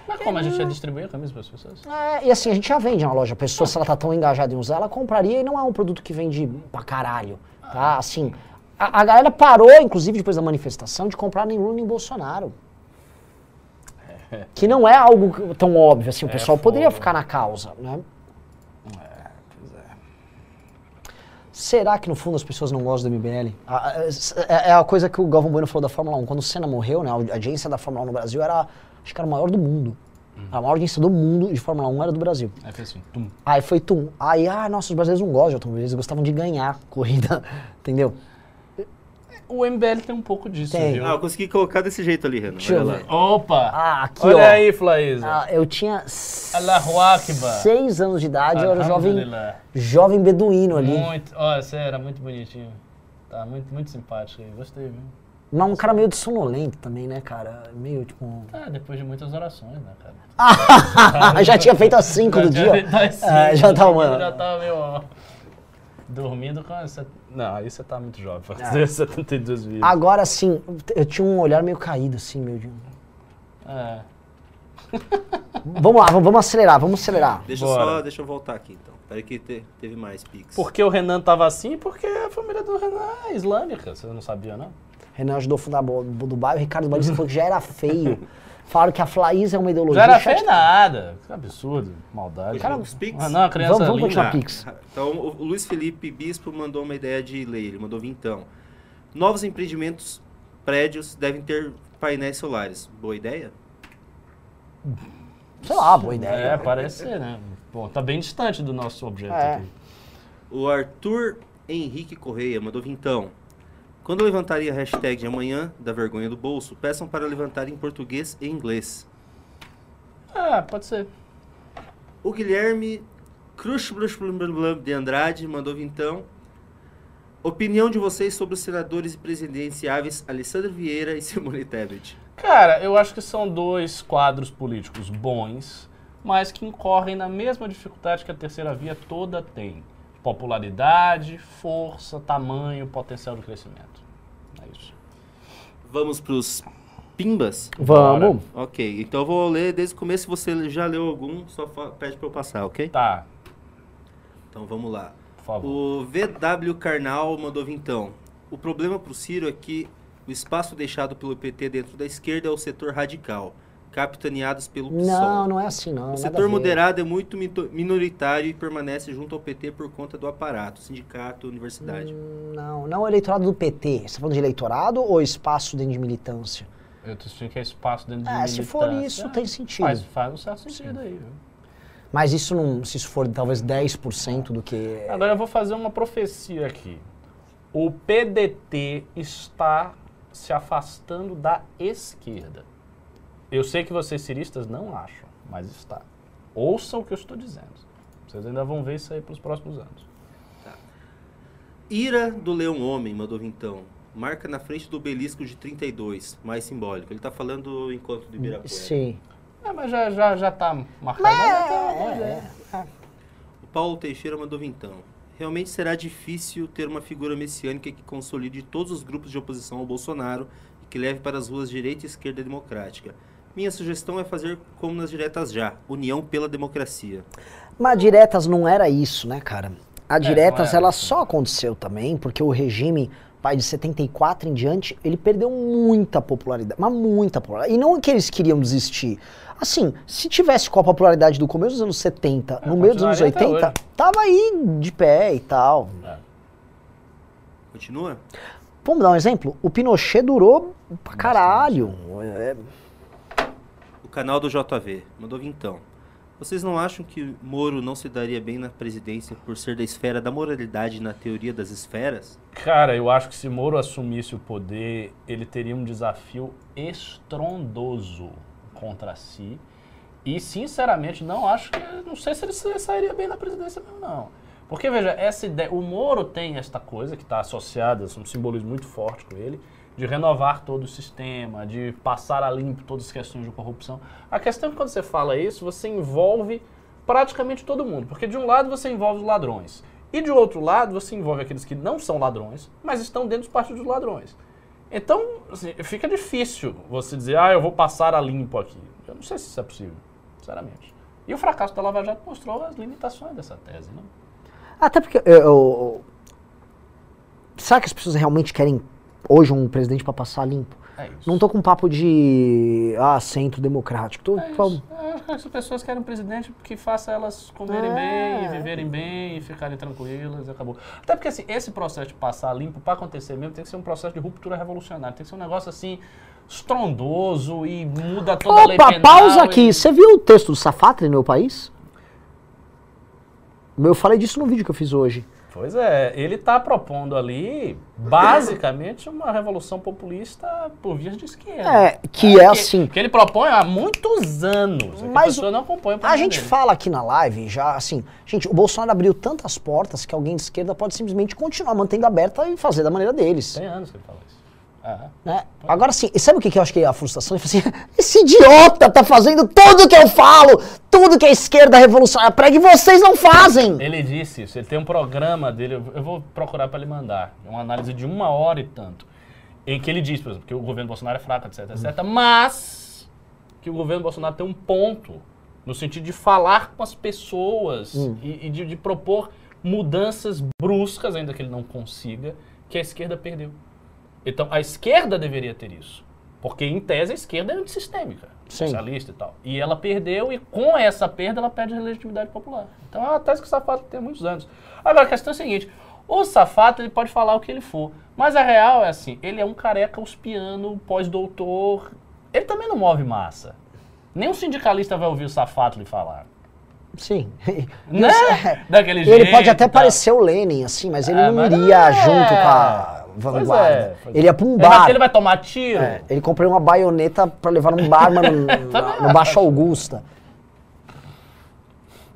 Mas como a gente ia distribuir a camisa para as pessoas? É, e assim, a gente já vende na loja. A pessoa, se ela tá tão engajada em usar, ela compraria e não é um produto que vende pra caralho. Tá? Assim, a, a galera parou, inclusive depois da manifestação, de comprar nem Lula nem Bolsonaro. Que não é algo tão óbvio, assim, o É pessoal poderia ficar na causa, né? É, pois é. Será que no fundo as pessoas não gostam do MBL? É, é a coisa que o Galvão Bueno falou da Fórmula 1. Quando o Senna morreu, né, a audiência da Fórmula 1 no Brasil era, acho que era a maior do mundo. A maior audiência do mundo de Fórmula 1 era do Brasil. Aí fez assim, tum. Aí foi tum. Aí, ah, nossa, os brasileiros não gostam de automóvel, eles gostavam de ganhar corrida, entendeu? O MBL tem um pouco disso, Tem. viu? Ah, eu consegui colocar desse jeito ali, Renan. Deixa eu Olha lá. ver. Opa! Ah, aqui, Olha ó. aí, Flaísa. Ah, eu tinha seis anos de idade, eu era jovem, jovem beduíno ali. Muito, ó, você era muito bonitinho. Tá muito, muito simpático aí, gostei, viu? Mas um cara meio de sonolento também, né, cara? Meio tipo. Ah, depois de muitas orações, né, cara? já tinha feito as cinco do Já dia. tinha feito as É, cinco, já o tava, mano. Já tava meio, ó, dormindo com essa... Não, aí você tá muito jovem pra É. fazer 72 vídeos. Agora sim, eu tinha um olhar meio caído, assim, meio de. É. Vamos lá, vamos, vamos acelerar, vamos acelerar. Deixa eu Bora. só, deixa eu voltar aqui então. Peraí que te- teve mais pix. Por que o Renan tava assim? Porque a família do Renan é islâmica, você não sabia, não? Renan ajudou a fundar do bairro, o Ricardo Batista falou que já era feio. Falaram que a Flaís é uma ideologia. Já era feio nada. Que absurdo, maldade. Cara, os pix. Ah, não, a criança Vamos- vamos linda. continuar. Pix. Então, o Luiz Felipe Bispo mandou uma ideia de lei, ele mandou vintão. Novos empreendimentos, prédios devem ter painéis solares. Boa ideia? Sei lá, boa É, ideia. parece ser, né? Bom, tá bem distante do nosso objeto É. aqui. O Arthur Henrique Correia mandou vintão. Quando levantarem a hashtag de amanhã da vergonha do bolso, peçam para levantar em português e inglês. Ah, pode ser. O Guilherme Crush de Andrade mandou vintão. Opinião de vocês sobre os senadores e presidenciáveis Alessandro Vieira e Simone Tebet. Cara, eu acho que são dois quadros políticos bons, mas que incorrem na mesma dificuldade que a terceira via toda tem. Popularidade, força, tamanho, potencial de crescimento. Vamos para os pimbas? Vamos. Ok, então eu vou ler desde o começo. Se você já leu algum, só pede para eu passar, ok? Tá, Então vamos lá. por favor. O VW Karnal mandou vintão. O problema para o Ciro é que o espaço deixado pelo PT dentro da esquerda é o setor radical, capitaneados pelo PSOL. Não, não é assim, não. O setor moderado é muito minoritário e permanece junto ao PT por conta do aparato, sindicato, universidade. Hum, Não, não é o eleitorado do PT. Você está falando de eleitorado ou espaço dentro de militância? Eu tô sentindo que é espaço dentro de É, se for militância. isso, Ah, tem sentido. Faz, faz um certo sentido aí, viu? Mas isso não, se isso for talvez 10% do que. Agora eu vou fazer uma profecia aqui. O PDT está se afastando da esquerda. Eu sei que vocês ciristas não acham, mas está. Ouçam o que eu estou dizendo. Vocês ainda vão ver isso aí para os próximos anos. Ira do Leão Homem mandou vintão. Marca na frente do obelisco de 32, mais simbólico. Ele tá falando do encontro do Ibirapuera. Sim. É, mas já, já, já tá marcado. Então, pois é, é. O Paulo Teixeira mandou vintão. Realmente será difícil ter uma figura messiânica que consolide todos os grupos de oposição ao Bolsonaro e que leve para as ruas direita e esquerda democrática. Minha sugestão é fazer como nas diretas já, união pela democracia. Mas diretas não era isso, né, cara? A diretas, não era ela isso. só aconteceu também porque o regime, pai, de 74 em diante, ele perdeu muita popularidade, mas muita popularidade. E não que eles queriam desistir. Assim, se tivesse com a popularidade do começo dos anos 70, no meio dos anos É, continuaria até 80, tava aí de pé e tal. Continua? Vamos dar um exemplo? O Pinochet durou pra caralho. É, O canal do JV mandou vintão. Vocês não acham que Moro não se daria bem na presidência por ser da esfera da moralidade na teoria das esferas? Cara, eu acho que se Moro assumisse o poder, ele teria um desafio estrondoso contra si. E, sinceramente, não acho que. Não sei se ele sa- sairia bem na presidência mesmo, não. Porque, veja, essa ideia. O Moro tem esta coisa que está associada, um simbolismo muito forte com ele, de renovar todo o sistema, de passar a limpo todas as questões de corrupção. A questão é que quando você fala isso, você envolve praticamente todo mundo. Porque de um lado você envolve os ladrões. E de outro lado você envolve aqueles que não são ladrões, mas estão dentro dos partidos dos ladrões. Então, assim, fica difícil você dizer, ah, eu vou passar a limpo aqui. Eu não sei se isso é possível, sinceramente. E o fracasso da Lava Jato mostrou as limitações dessa tese, né? Até porque. eu- eu- será que as pessoas realmente querem hoje um presidente pra passar limpo? É. Não tô com papo de. Ah, centro democrático. Tô, É tô- acho que as pessoas querem um presidente que faça elas comerem É. bem, e viverem bem, e ficarem tranquilas, e acabou. Até porque assim, esse processo de passar limpo, para acontecer mesmo, tem que ser um processo de ruptura revolucionária. Tem que ser um negócio assim, estrondoso e muda toda a lei Opa, penal. pausa e- aqui. Você viu o texto do Safatri no meu país? Eu falei disso no vídeo que eu fiz hoje. Pois é, ele está propondo ali, basicamente, uma revolução populista por vias de esquerda. É, que é assim. Que ele propõe há muitos anos. é Mas a pessoa não acompanha o A gente dele. fala aqui na live já, assim, gente, o Bolsonaro abriu tantas portas que alguém de esquerda pode simplesmente continuar mantendo aberta e fazer da maneira deles. Tem anos que ele fala isso. É. né? Agora sim, sabe o que que eu acho que é a frustração? Ele assim, esse idiota tá fazendo tudo que eu falo, tudo que a esquerda revolucionária prega e vocês não fazem. Ele disse isso, ele tem um programa dele, eu vou procurar para ele mandar, uma análise de uma hora e tanto, em que ele diz, por exemplo, que o governo Bolsonaro é fraco, etc, etc, mas que o governo Bolsonaro tem um ponto no sentido de falar com as pessoas e, e de, de propor mudanças bruscas, ainda que ele não consiga, que a esquerda perdeu. Então, a esquerda deveria ter isso. Porque, em tese, a esquerda é antissistêmica, Sim. socialista e tal. E ela perdeu, e com essa perda, ela perde a legitimidade popular. Então, é uma tese que o Safato tem há muitos anos. Agora, a questão é a seguinte: o Safato ele pode falar o que ele for, mas a real é assim: ele é um careca uspiano, pós-doutor. Ele também não move massa. Nenhum sindicalista vai ouvir o Safato lhe falar. Sim. Né? Daquele Ele jeito. pode até tal. parecer o Lenin, assim, mas ele É, não mas iria é. junto com a vanguarda. é, ele é. ia pra um bar. Ele vai tomar tiro. É, ele comprou uma baioneta pra levar num bar, mas no, no, no Baixo Augusta.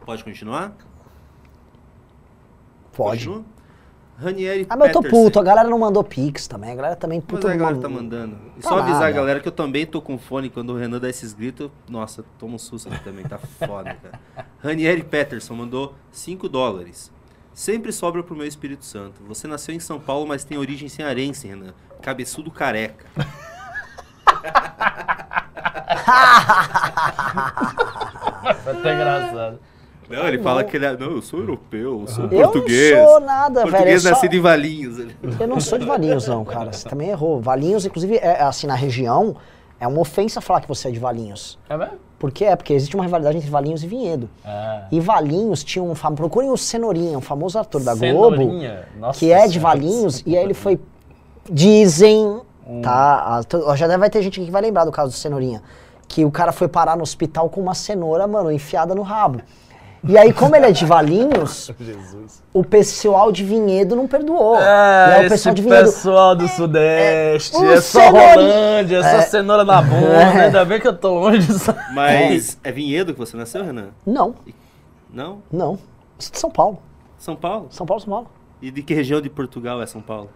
Pode continuar? Pode. Continua? Ranieri Ah, mas eu tô Peterson. puto, a galera não mandou pix também. A galera também Mas puta a galera não- tá mandando. E Tá só avisar nada. a galera que eu também tô com fone quando o Renan dá esses gritos. Nossa, toma um susto aqui também, tá foda, cara. Ranieri Peterson mandou 5 dólares. Sempre sobra pro meu Espírito Santo. Você nasceu em São Paulo, mas tem origem cearense, Renan. Cabeçudo careca. Foi até engraçado. Não, ele fala que ele é. Não, eu sou europeu, eu sou Eu português. não sou nada, velho. Português só- nascido em Valinhos. ele- Eu não sou de Valinhos, não, cara. Você também errou. Valinhos, inclusive, é, assim, na região, é uma ofensa falar que você é de Valinhos. É mesmo? Por que é? Porque existe uma rivalidade entre Valinhos e Vinhedo. Ah. E Valinhos tinha um famoso. Procurem o Cenourinha, um famoso ator da Globo. Cenourinha. Nossa que é de. Valinhos, e aí ele foi. Dizem, Hum. tá? a- Já deve vai ter gente aqui que vai lembrar do caso do Cenourinha. Que o cara foi parar no hospital com uma cenoura, mano, enfiada no rabo. E aí, como ele é de Valinhos, Jesus. o pessoal de Vinhedo não perdoou. e É, aí o pessoal de Vinhedo. pessoal do Sudeste, o é, só cenourinha- Rolândia, é só cenoura na bunda, É. ainda bem que eu tô longe disso. Mas é Vinhedo que você nasceu, Renan? Não, Não? não. Isso é de São Paulo. São Paulo? São Paulo, São Paulo. E de que região de Portugal é São Paulo?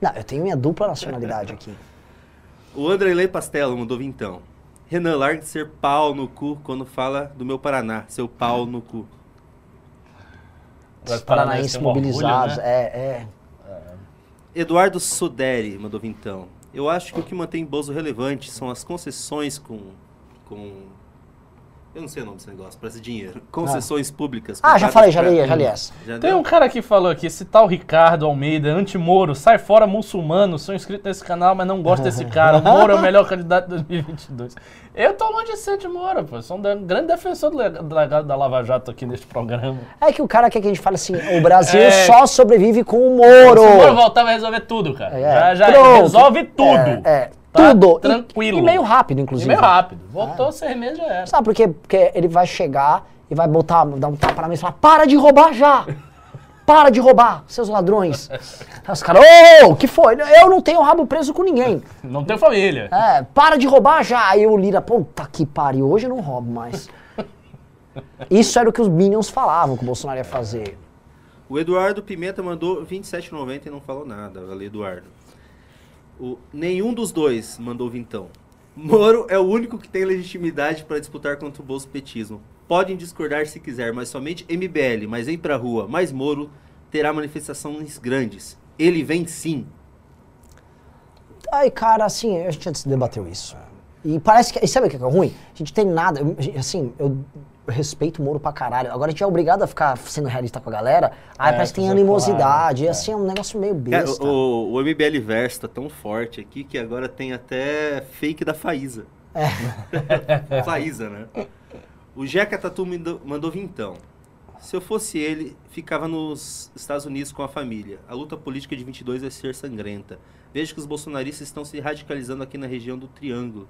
Não, eu tenho minha dupla nacionalidade aqui. O Andrelei Pastelo mandou vintão. Renan, larga de ser pau no cu quando fala do meu Paraná. Seu pau no cu. Os paranaenses paranaenses um orgulho, mobilizados. né? É, é. Eduardo Suderi mandou vintão. Eu acho que o que mantém Bozo relevante são as concessões com. com eu não sei o nome desse negócio, parece dinheiro. Concessões públicas. Ah, já falei, já li, já li essa. Já Tem deu? um cara que falou aqui, esse tal Ricardo Almeida, anti-Moro, sai fora muçulmano, sou inscrito nesse canal, mas não gosto desse cara. O Moro é o melhor candidato de 2022. Eu tô longe de ser de Moro, pô. Sou um de- grande defensor do lega- do legado da Lava Jato aqui neste programa. É que o cara quer que a gente fale assim, o Brasil É. só sobrevive com o Moro. Se o Moro voltar, vai resolver tudo, cara. É, já já pronto. resolve tudo. É, é, Tá tudo. E- tranquilo. E, meio rápido, E inclusive. meio rápido. Voltou seis meses já era. Sabe por quê? Porque ele vai chegar e vai botar, dar um tapa na mesa e falar, para de roubar já! Para de roubar, seus ladrões. Aí os caras, ô, o que foi? Eu não tenho rabo preso com ninguém. Não tem família. É, para de roubar já. Aí o Lira, puta que pariu, hoje eu não roubo mais. Isso era o que os Minions falavam que o Bolsonaro ia fazer. O Eduardo Pimenta mandou 27,90 e não falou nada. Valeu, Eduardo. O, nenhum dos dois mandou vintão. Moro é o único que tem legitimidade para disputar contra o bolsopetismo. Podem discordar se quiser, mas somente MBL, mas vem pra rua, mais Moro terá manifestações grandes. Ele vem sim. Aí, cara, assim, a gente já debateu isso. E parece que. E sabe o que é ruim? A gente tem nada. Assim, eu respeito o Moro pra caralho. Agora a gente é obrigado a ficar sendo realista com a galera. Aí É, parece que tem animosidade. claro, E é. assim, é um negócio meio besta. o, o MBL Verso tá tão forte aqui que agora tem até fake da Faísa. É. Faísa, né? O Jeca Tatu mandou, mandou vintão. Se eu fosse ele, ficava nos Estados Unidos com a família. A luta política de 22 vai ser sangrenta. Vejo que os bolsonaristas estão se radicalizando aqui na região do Triângulo.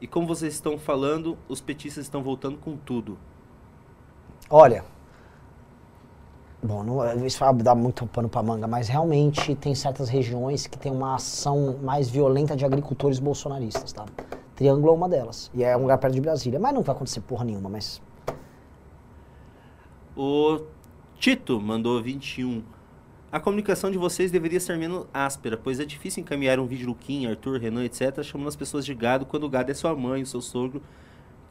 E como vocês estão falando, os petistas estão voltando com tudo. Olha. Bom, não, isso vai dar muito pano pra manga, mas realmente tem certas regiões que tem uma ação mais violenta de agricultores bolsonaristas, tá? Triângulo é uma delas. E é um lugar perto de Brasília. Mas não vai acontecer porra nenhuma, mas. O Tito mandou 21. A comunicação de vocês deveria ser menos áspera, pois é difícil encaminhar um vídeo do Kim, Arthur, Renan, etc., chamando as pessoas de gado quando o gado é sua mãe, o seu sogro,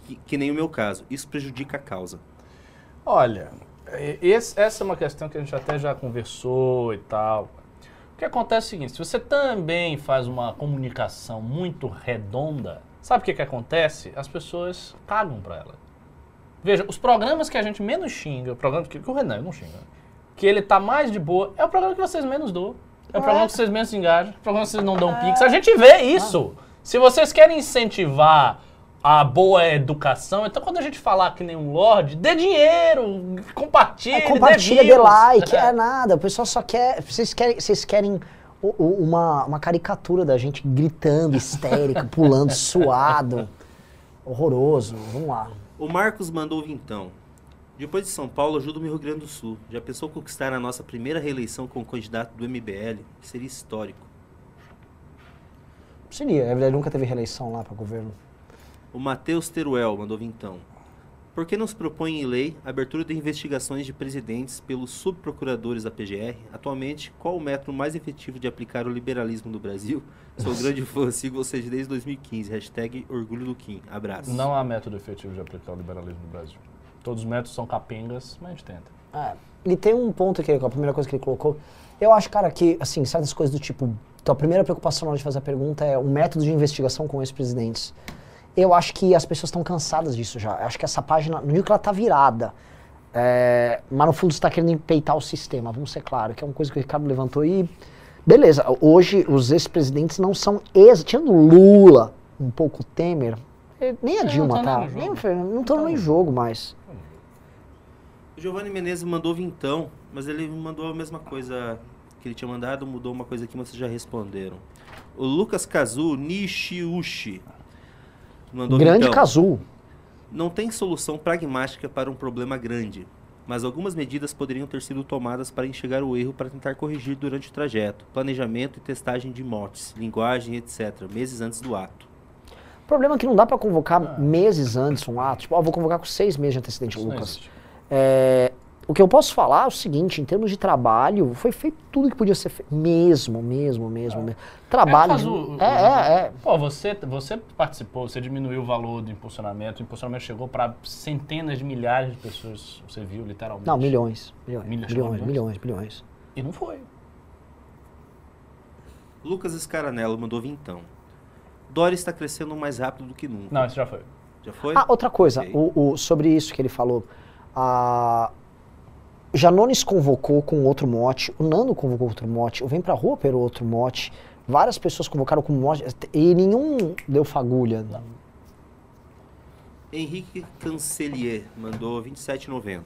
que, que nem o meu caso. Isso prejudica a causa. Olha, esse- essa é uma questão que a gente até já conversou e tal. O que acontece é o seguinte, se você também faz uma comunicação muito redonda, sabe o que, que acontece? As pessoas cagam pra ela. Veja, os programas que a gente menos xinga, o que, que o Renan não xinga, que ele tá mais de boa, é o programa que vocês menos dão. É o programa que vocês menos se engajam, é o programa que vocês não dão pix. A gente vê isso. Se vocês querem incentivar a boa educação, então quando a gente falar que nem um lorde, dê dinheiro, compartilhe, É, compartilha, dê dê like, é nada. O pessoal só quer. Vocês querem, vocês querem uma, uma caricatura da gente gritando, histérico, pulando, suado. Horroroso. Vamos lá. O Marcos mandou vintão. Depois de São Paulo, ajuda o Rio Grande do Sul. Já pensou conquistar a nossa primeira reeleição com o candidato do MBL? Seria histórico. Seria, é verdade, nunca teve reeleição lá para governo. O Matheus Teruel mandou vintão. Por que não se propõe em lei a abertura de investigações de presidentes pelos subprocuradores da PGR? Atualmente, qual o método mais efetivo de aplicar o liberalismo no Brasil? Sou grande fã, sigo vocês desde 2015. Hashtag Orgulho do Kim. Abraço. Não há método efetivo de aplicar o liberalismo no Brasil. Todos os métodos são capengas, mas a gente tenta. É, e tem um ponto que a primeira coisa que ele colocou. Eu acho, cara, que, assim, certas coisas do tipo. Então, a primeira preocupação na hora de fazer a pergunta é o método de investigação com ex-presidentes. Eu acho que as pessoas estão cansadas disso já. Eu acho que essa página, não digo que ela tá virada, é, mas no fundo está querendo empeitar o sistema, vamos ser claros, que é uma coisa que o Ricardo levantou e. Beleza, hoje os ex-presidentes não são ex. Tirando Lula, um pouco Temer, nem a É, Dilma não tá tá. nem no não estão nem em jogo mais. Giovanni Menezes mandou vintão, mas ele mandou a mesma coisa que ele tinha mandado, mudou uma coisa aqui, mas vocês já responderam. O Lucas Kazu Nishiushi mandou Grande vintão. Cazu. Não tem solução pragmática para um problema grande, mas algumas medidas poderiam ter sido tomadas para enxergar o erro para tentar corrigir durante o trajeto. Planejamento e testagem de motes, linguagem, etc., meses antes do ato. O problema é que não dá pra convocar meses antes um ato. Tipo, ó, vou convocar com seis meses de antecedente, Lucas. É, o que eu posso falar é o seguinte, em termos de trabalho, foi feito tudo que podia ser feito. Mesmo, mesmo, mesmo. mesmo. Trabalho. É, de- o- é, é, é. Pô, você, você participou, você diminuiu o valor do impulsionamento, o impulsionamento chegou para centenas de milhares de pessoas, você viu, literalmente. Não, milhões. Milhões, Milhões, milhões, milhões? milhões, milhões. E não foi. Lucas Scaranello mandou vintão. Dória está crescendo mais rápido do que nunca. Não, isso já foi. Já foi? Ah, outra coisa, Ok. o, o- sobre isso que ele falou. A Janones convocou com outro mote, o Nando convocou outro mote, o Vem Pra Rua pelo outro mote, várias pessoas convocaram com mote, e nenhum deu fagulha. Henrique Cancelier mandou 27,90.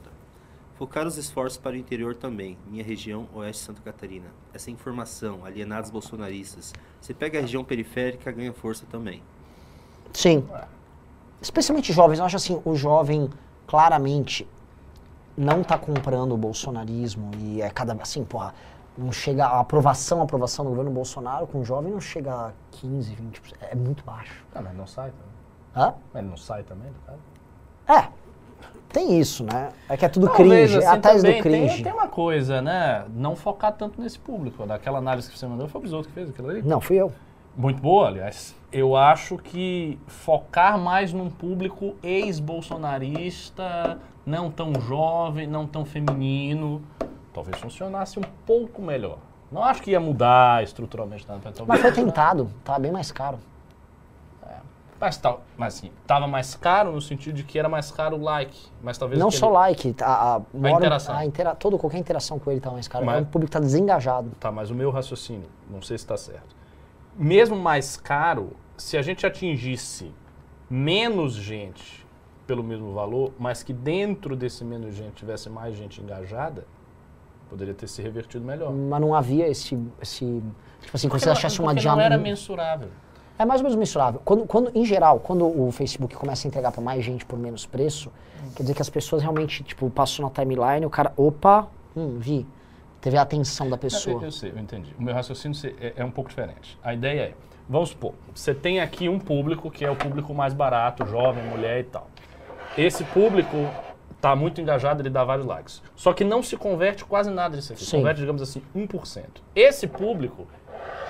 Focar os esforços para o interior também, minha região oeste de Santa Catarina. Essa informação, alienados bolsonaristas. Se pega a região periférica, ganha força também. Sim. Especialmente jovens, eu acho assim, o jovem claramente não tá comprando o bolsonarismo e é cada assim, porra, não chega a aprovação, a aprovação do governo Bolsonaro com o jovem não chega a 15, 20%, é muito baixo. Ah, mas não sai também. Hã? Mas não sai também, do cara? É. Tem isso, né? É que é tudo Talvez, cringe, assim, é a tese do também tem- cringe. Tem, uma coisa, né? Não focar tanto nesse público. Daquela análise que você mandou, foi o Bisoto que fez aquilo ali. Não, fui eu. Muito boa, aliás. Eu acho que focar mais num público ex-bolsonarista, não tão jovem, não tão feminino, talvez funcionasse um pouco melhor. Não acho que ia mudar estruturalmente nada. mas talvez- Mas foi tentado, tá bem mais caro. Mas, tal, mas assim, tava mais caro no sentido de que era mais caro o like. Mas talvez Não aquele- só like, a, a, mora- interação. a intera- todo, qualquer interação com ele tá mais caro. Mas- É um público que tá desengajado. Tá, mas o meu raciocínio, não sei se está certo. Mesmo mais caro, se a gente atingisse menos gente pelo mesmo valor, mas que dentro desse menos gente tivesse mais gente engajada, poderia ter se revertido melhor. Mas não havia esse. esse tipo assim, quando você não- achasse uma porque não era diamante. mensurável. É mais ou menos mensurável. Quando, quando, em geral, quando o Facebook começa a entregar para mais gente por menos preço, quer dizer que as pessoas realmente, tipo, passou na timeline, o cara, opa, hum, vi. Teve a atenção da Eu, pessoa. eu sei, eu entendi. O meu raciocínio é, é um pouco diferente. A ideia é, vamos supor, você tem aqui um público que é o público mais barato, jovem, mulher e tal. Esse público está muito engajado, ele dá vários likes. Só que não se converte quase nada disso aqui. Sim. Converte, digamos assim, 1%. Esse público,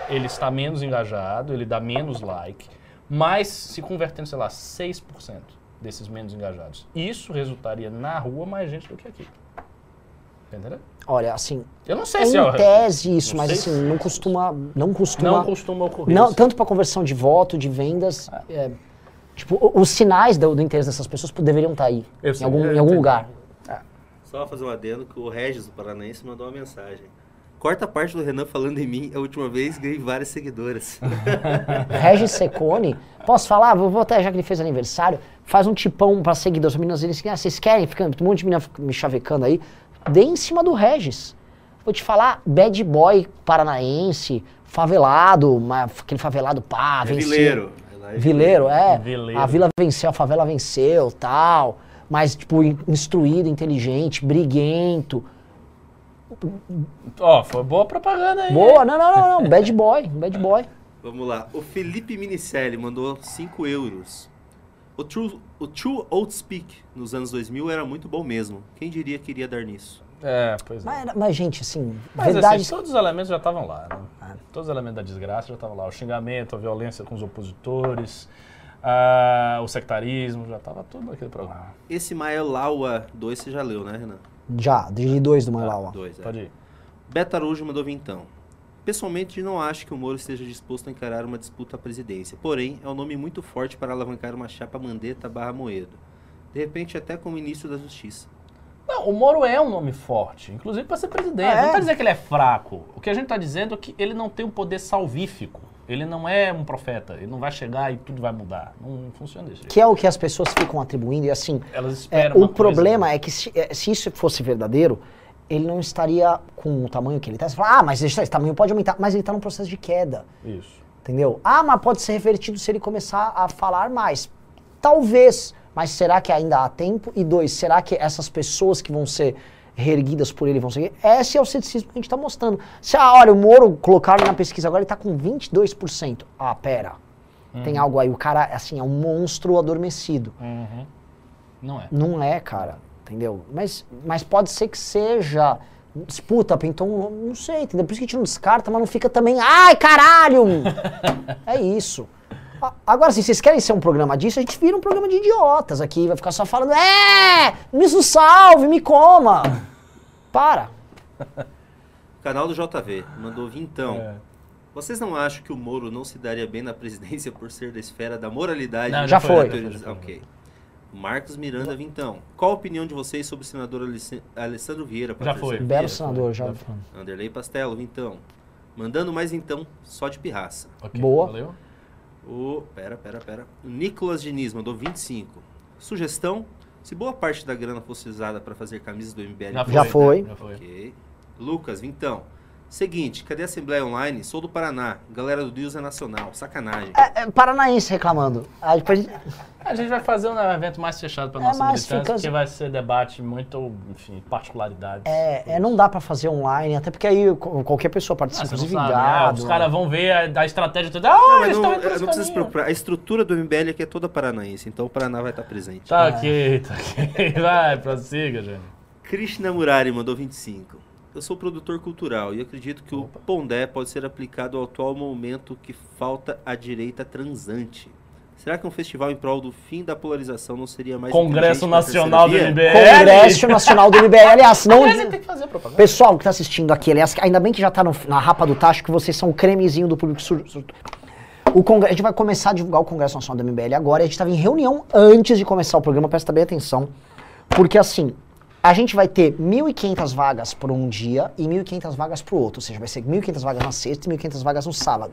ele está menos engajado, ele dá menos like, mas se convertendo, sei lá, 6% desses menos engajados. Isso resultaria na rua mais gente do que aqui. Entendeu? Olha, assim, Eu não sei é se em é tese isso, não mas assim, não costuma. Não costuma. Não costuma ocorrer. Não, tanto para conversão de voto, de vendas. é, tipo, os sinais do, do interesse dessas pessoas deveriam estar aí. Eu Em sei, algum, eu em algum lugar. Só fazer um adendo que o Regis, do Paranaense, mandou uma mensagem. Corta a parte do Renan falando em mim, a última vez ganhei várias seguidoras. Regis Secone, posso falar? Vou, vou até, já que ele fez aniversário, faz um tipão para seguidores, as meninas dizem, ah, vocês querem? Fica um monte de menina me chavecando aí. Dê em cima do Regis. Vou te falar, bad boy paranaense, favelado, aquele favelado pá, é venceu. vileiro. É Vileiro. A vila venceu, a favela venceu, tal. Mas, tipo, in- instruído, inteligente, briguento. Ó, foi boa propaganda aí. Boa, não, não, não, não. Bad boy, bad boy. Vamos lá. O Felipe Minicelli mandou 5 euros. O True, o True Old Speak nos anos 2000 era muito bom mesmo. Quem diria que iria dar nisso? É, pois é. Mas, mas, gente, assim, Mas verdade. assim, todos os elementos já estavam lá, né? Todos os elementos da desgraça já estavam lá. O xingamento, a violência com os opositores, ah, o sectarismo, já estava tudo naquele programa. Esse Mael Laua 2 você já leu, né, Renan? Já, de dois do Mailaua. 2, é. Pode ir. Beto Araújo mandou vintão. Pessoalmente, não acho que o Moro esteja disposto a encarar uma disputa à presidência. Porém, é um nome muito forte para alavancar uma chapa Mandetta barra Moedo. De repente, até como ministro da Justiça. Não, o Moro é um nome forte, inclusive para ser presidente. É. Não quer dizer que ele é fraco. O que a gente está dizendo é que ele não tem um poder salvífico. Ele não é um profeta. Ele não vai chegar e tudo vai mudar. Não funciona jeito. Que é o que as pessoas ficam atribuindo, e assim, Elas é, esperam o uma coisa- problema é que se, é, se isso fosse verdadeiro, ele não estaria com o tamanho que ele está. Você fala, ah, mas esse, esse tamanho pode aumentar, mas ele está num processo de queda. Isso. Entendeu? Ah, mas pode ser revertido se ele começar a falar mais. Talvez, mas será que ainda há tempo? E dois, será que essas pessoas que vão ser reerguidas por ele vão seguir? Esse é o ceticismo que a gente está mostrando. Se, ah, olha, o Moro colocaram na pesquisa agora, ele está com 22%. Ah, pera. Tem algo aí. O cara, assim, é um monstro adormecido. Uhum. Não é. Não é, cara. entendeu? Mas, mas pode ser que seja disputa, então não sei, entendeu? Por isso que a gente não descarta, mas não fica também, ai caralho! é isso. Agora, se vocês querem ser um programa disso, a gente vira um programa de idiotas aqui, vai ficar só falando, é, me salve, me coma. Para. Canal do JV mandou vintão. É. Vocês não acham que o Moro não se daria bem na presidência por ser da esfera da moralidade? Não, já foi. teoria- Já foi. Ok. Marcos Miranda Vintão. Qual a opinião de vocês sobre o senador Alice- Alessandro Vieira? Já foi. terceira Belo senador, já. Anderlei Pastelo, Vintão. Mandando mais então, só de pirraça. Ok, Boa. Valeu. O. Pera, pera, pera. O Nicolas Diniz mandou 25. Sugestão: se boa parte da grana fosse usada para fazer camisas do MBL. Já foi. Já foi. Já foi. Ok. Lucas, Vintão. Seguinte, cadê a Assembleia Online? Sou do Paraná. Galera do Deus é Nacional. Sacanagem. É, é, paranaense reclamando. Aí depois, A gente vai fazer um evento mais fechado para É, nossa militância, fica- porque vai ser debate muito, enfim, particularidades. é, é, não dá pra fazer online, até porque aí qualquer pessoa Ah, participa, não inclusive sabe, gado. né? Os caras vão ver a, a estratégia toda. Ah, Não, mas eles não, não precisa se preocupar. A estrutura do MBL aqui é toda paranaense, então o Paraná vai estar presente. Tá ok, tá ok. Vai, prossiga, gente. Krishna Murari mandou 25. Eu sou produtor cultural e acredito que o Pondé pode ser aplicado ao atual momento que falta a direita transante. Será que um festival em prol do fim da polarização não seria mais Congresso Nacional do? MBL. Congresso Nacional do MBL, aliás, não... Aliás, ele tem que fazer propaganda. Pessoal que tá assistindo aqui, aliás, ainda bem que já tá no- na rapa do tacho, que vocês são o cremezinho do público sur... sur- O congresso, a gente vai começar a divulgar o Congresso Nacional do MBL agora, e a gente estava em reunião antes de começar o programa, presta bem atenção, porque assim, a gente vai ter 1.500 vagas por um dia e 1.500 vagas pro outro, ou seja, vai ser 1.500 vagas na sexta e 1.500 vagas no sábado.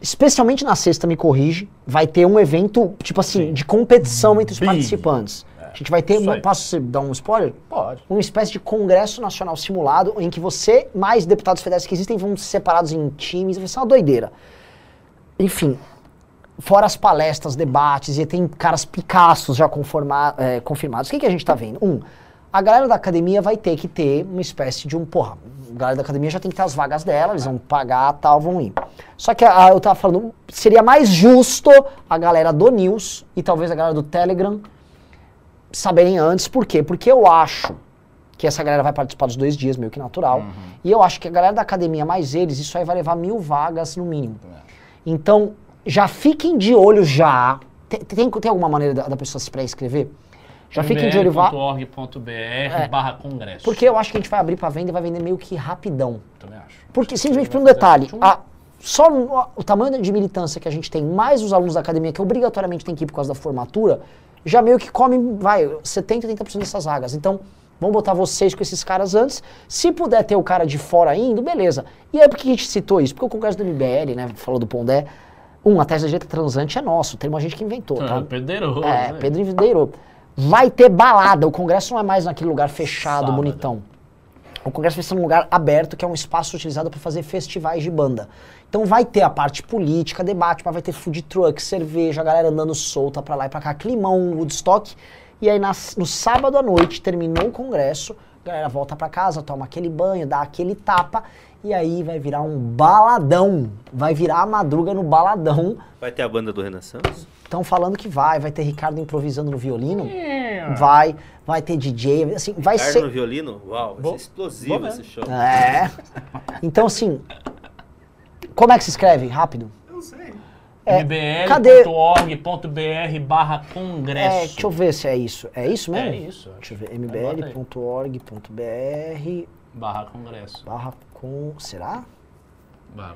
Especialmente na sexta, me corrige, vai ter um evento, tipo assim, Sim. de competição entre os Big. participantes. A gente vai ter, posso dar um spoiler? Pode. uma espécie de congresso nacional simulado em que você mais deputados federais que existem vão ser separados em times, vai ser uma doideira. Enfim, fora as palestras, debates, e tem caras picaços já é, confirmados. O que, que a gente tá vendo? Um, a galera da academia vai ter que ter uma espécie de um, porra, a galera da academia já tem que ter as vagas dela, eles vão pagar tal, vão ir. Só que a- eu tava falando, seria mais justo a galera do News e talvez a galera do Telegram saberem antes. Por quê? Porque eu acho que essa galera vai participar dos dois dias, meio que natural. E eu acho que a galera da academia mais eles, isso aí vai levar mil vagas no mínimo. Então, já fiquem de olho já. Tem, tem, tem alguma maneira da, da pessoa se pré-escrever? Já fiquem de olho mbl.org.br barra congresso. Porque eu acho que a gente vai abrir pra venda e vai vender meio que rapidão. Também acho. Porque simplesmente por um fazer detalhe, a- só o tamanho de militância que a gente tem, mais os alunos da academia, que obrigatoriamente tem que ir por causa da formatura, já meio que come, vai, 70, 80% dessas vagas. Então, vamos botar vocês com esses caras antes. Se puder ter o cara de fora indo, beleza. E aí por que a gente citou isso? Porque o Congresso do MBL, né, falou do Pondé, um, a tese da direita transante é nosso, tem uma gente que inventou, tá? Ah, Pedreiro. É, né? Pedro. Vai ter balada. O Congresso não é mais naquele lugar fechado, Sábado. bonitão. O Congresso vai ser um lugar aberto, que é um espaço utilizado para fazer festivais de banda. Então vai ter a parte política, debate, mas vai ter food truck, cerveja, a galera andando solta pra lá e pra cá, climão, Woodstock. E aí nas- no sábado à noite, terminou o Congresso, a galera volta pra casa, toma aquele banho, dá aquele tapa, e aí vai virar um baladão. Vai virar a madruga no baladão. Vai ter a banda do Renan Santos? Estão falando que vai, vai ter Ricardo improvisando no violino. Vai, vai ter DJ, assim, vai Ricardo ser. no violino? Uau, vai ser explosivo bom esse show. É. Então, assim. Como é que se escreve? Rápido. Eu não sei. É, mbl.org.br barra congresso. É, deixa eu ver se é isso. É isso mesmo? É isso. Deixa eu ver. Mbl.org.br Barra congresso. barra com. Será?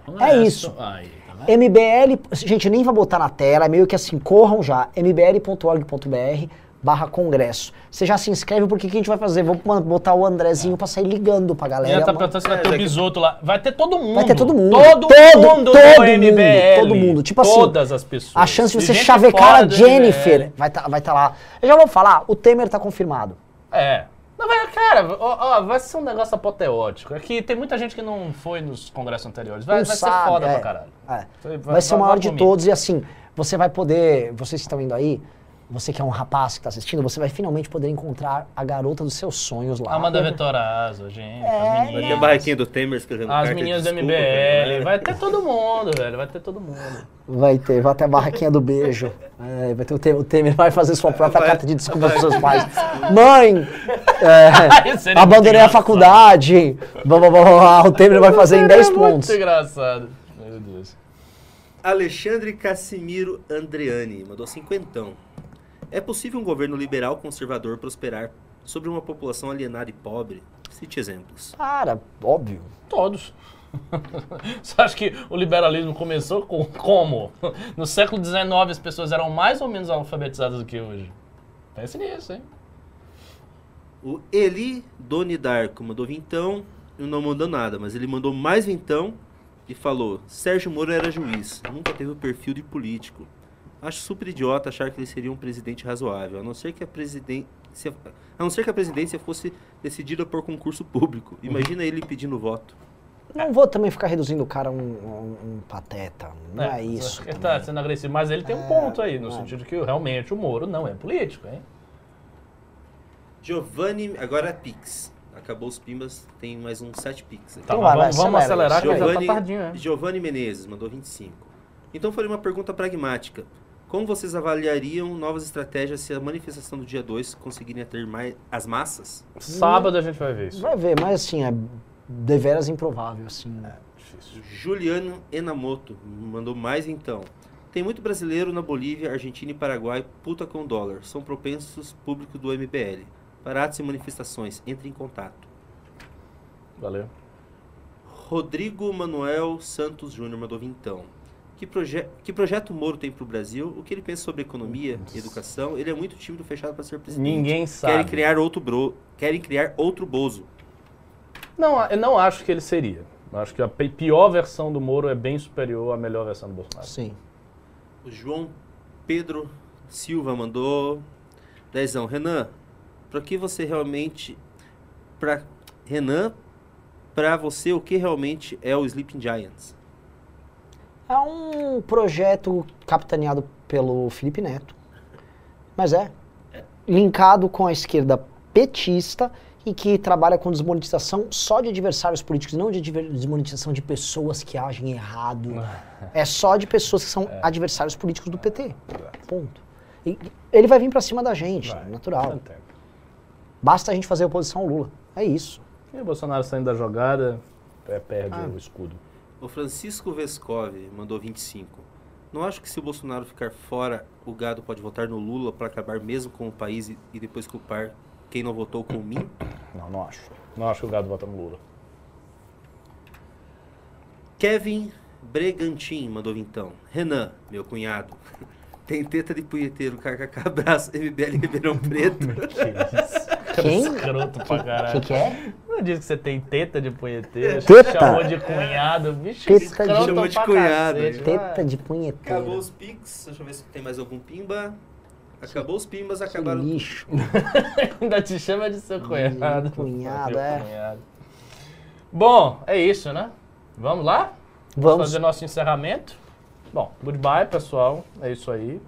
Congresso. É isso. Aí, tá? MBL. Gente, nem vou botar na tela, é meio que assim, corram já. mbl.org.br barra congresso. Você já se inscreve porque o que a gente vai fazer? Vou botar o Andrezinho pra sair ligando pra galera. ela tá perguntando se vai É, ter o bisoto lá. Vai ter todo mundo. Vai ter todo mundo. Todo, Todo- mundo todo do mundo, MBL. todo mundo. Tipo assim, Todas as pessoas. A chance de você chavecar a Jennifer MBL. vai estar vai tá lá. Eu já vou falar, o Temer tá confirmado. É. Não, vai, cara, ó, ó, vai ser um negócio apoteótico. É que tem muita gente que não foi nos congressos anteriores. Vai, Não vai sabe, ser foda é. pra caralho. É. Vai- Vai, ser o maior de comigo. todos e assim, você vai poder, vocês que estão indo aí, você que é um rapaz que está assistindo, você vai finalmente poder encontrar a garota dos seus sonhos lá. Amanda Vetorazzo, gente. É, as Vai meninas, ter a barraquinha do Temer escrevendo as meninas do MBL. galera. Vai ter todo mundo, velho. Vai ter todo mundo. Vai ter, vai ter a barraquinha do beijo. É, vai ter o Temer, o Temer vai fazer sua própria Vai- carta de desculpa para seus pais. Mãe, é, abandonei a faculdade. Blá, blá, blá, blá, O Temer vai fazer em 10 É pontos. Muito engraçado. Meu Deus. Alexandre Cassimiro Andreani mandou cinquentão. É possível um governo liberal conservador prosperar sobre uma população alienada e pobre? Cite exemplos. Cara, óbvio. Todos. Você acha que o liberalismo começou com como? No século XIX as pessoas eram mais ou menos alfabetizadas do que hoje. Pense nisso, hein? O Eli Doni Darko mandou vintão e não mandou nada, mas ele mandou mais vintão e falou: Sérgio Moro era juiz, nunca teve o perfil de político. Acho super idiota achar que ele seria um presidente razoável, a não ser que a presidência, a não ser que a presidência fosse decidida por concurso público. Imagina ele pedindo voto. Não vou também ficar reduzindo o cara a um, um- um pateta. Não é, isso. Ele também. tá sendo agressivo, mas ele tem um ponto aí, no sentido que realmente o Moro não é político, hein? Giovanni, agora é Pix. Acabou os pimbas, tem mais uns 7 Pix. Tá, Então vamos, vamos acelera, acelerar que já tá Giovanni, tardinho, né? Giovanni Menezes mandou 25. Então foi uma pergunta pragmática. Como vocês avaliariam novas estratégias se a manifestação do dia 2 conseguirem atrair mais as massas? Sábado a gente vai ver isso. Vai ver, mas assim, é deveras improvável, assim. Difícil. Juliano Enamoto mandou mais então. Tem muito brasileiro na Bolívia, Argentina e Paraguai puta com dólar. São propensos público do MBL. Para atos e manifestações, entre em contato. Valeu. Rodrigo Manuel Santos Júnior mandou vintão. Que, proje que projeto Moro tem para o Brasil? O que ele pensa sobre economia e educação? Ele é muito tímido, fechado para ser presidente. Ninguém sabe. Querem criar outro bro, querem criar outro Bozo. Não, eu não acho que ele seria. Eu acho que a pi- pior versão do Moro é bem superior à melhor versão do Bolsonaro. Sim. O João Pedro Silva mandou dezão. Renan, para que você realmente para Renan, para você o que realmente é o Sleeping Giants? É um projeto capitaneado pelo Felipe Neto. Mas é. Linkado com a esquerda petista e que trabalha com desmonetização só de adversários políticos, não de desmonetização de pessoas que agem errado. É só de pessoas que são adversários políticos do PT. Ponto. E ele vai vir pra cima da gente, Vai. natural. Basta a gente fazer oposição ao Lula. É isso. E o Bolsonaro saindo da jogada, é, perde Ah. o escudo. O Francisco Vescov mandou 25. Não acho que se o Bolsonaro ficar fora, o gado pode votar no Lula para acabar mesmo com o país e, e depois culpar quem não votou com mim? Não, não acho. Não acho que o gado vota no Lula. Kevin Bregantin mandou vintão. Renan, meu cunhado. Tem teta de punheteiro, kkk, abraço, MBL Ribeirão Preto. Que isso? Quem? Escroto pra O que, caralho. que é? Não diz que você tem teta de punheteiro, Teta? chamou de cunhado, bicho, Teta de- escroto Chamou de cunhado, cacete, né? Teta de punheteiro. Acabou os pics, deixa eu ver se tem mais algum pimba. Acabou os pimbas, Que acabaram. lixo. Ainda te chama de seu cunhado. cunhado, é. cunhado. Bom, é isso, né? Vamos lá? Vamos. fazer nosso encerramento. Bom, goodbye, pessoal. É isso aí.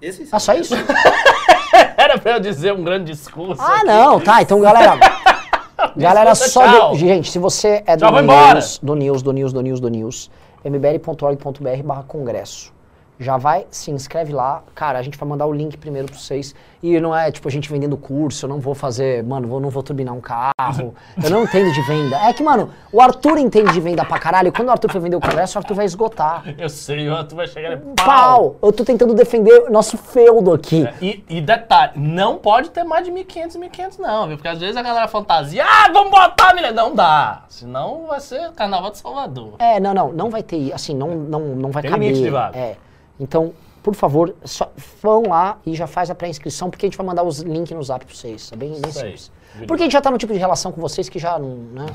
Esse Ah, só isso? Era pra eu dizer um grande discurso. Ah, aqui. não, tá. Então, galera. galera, só. tchau. de- gente, se você é do news, do news, do news, do news, do news, mbl.org.br barra congresso. Já vai, se inscreve lá. Cara, a gente vai mandar o link primeiro pra vocês. E não é tipo a gente vendendo curso, eu não vou fazer, mano, vou, não vou turbinar um carro. Eu não entendo de venda. É que, mano, o Arthur entende de venda pra caralho. E quando o Arthur for vender o congresso, o Arthur vai esgotar. Eu sei, ó, tu vai chegar e pau. Pau! Eu tô tentando defender nosso feudo aqui. E, e detalhe, não pode ter mais de 1.500 e 1.500 não, viu? Porque às vezes a galera fantasia, ah, vamos botar milhão. Não dá. Senão vai ser Carnaval de Salvador. É, não, não, não vai ter, assim, não, não, não vai Tem caber. limite de vaga. É. Então, por favor, só vão lá e já faz a pré-inscrição, porque a gente vai mandar os links no zap pra vocês. É bem, bem aí. simples. Porque a gente já tá no tipo de relação com vocês que já não, né?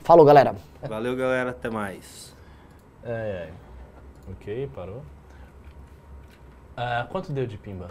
Falou, galera. Valeu, galera. Até mais. É, é. Ok, parou. Ah, quanto deu de pimba?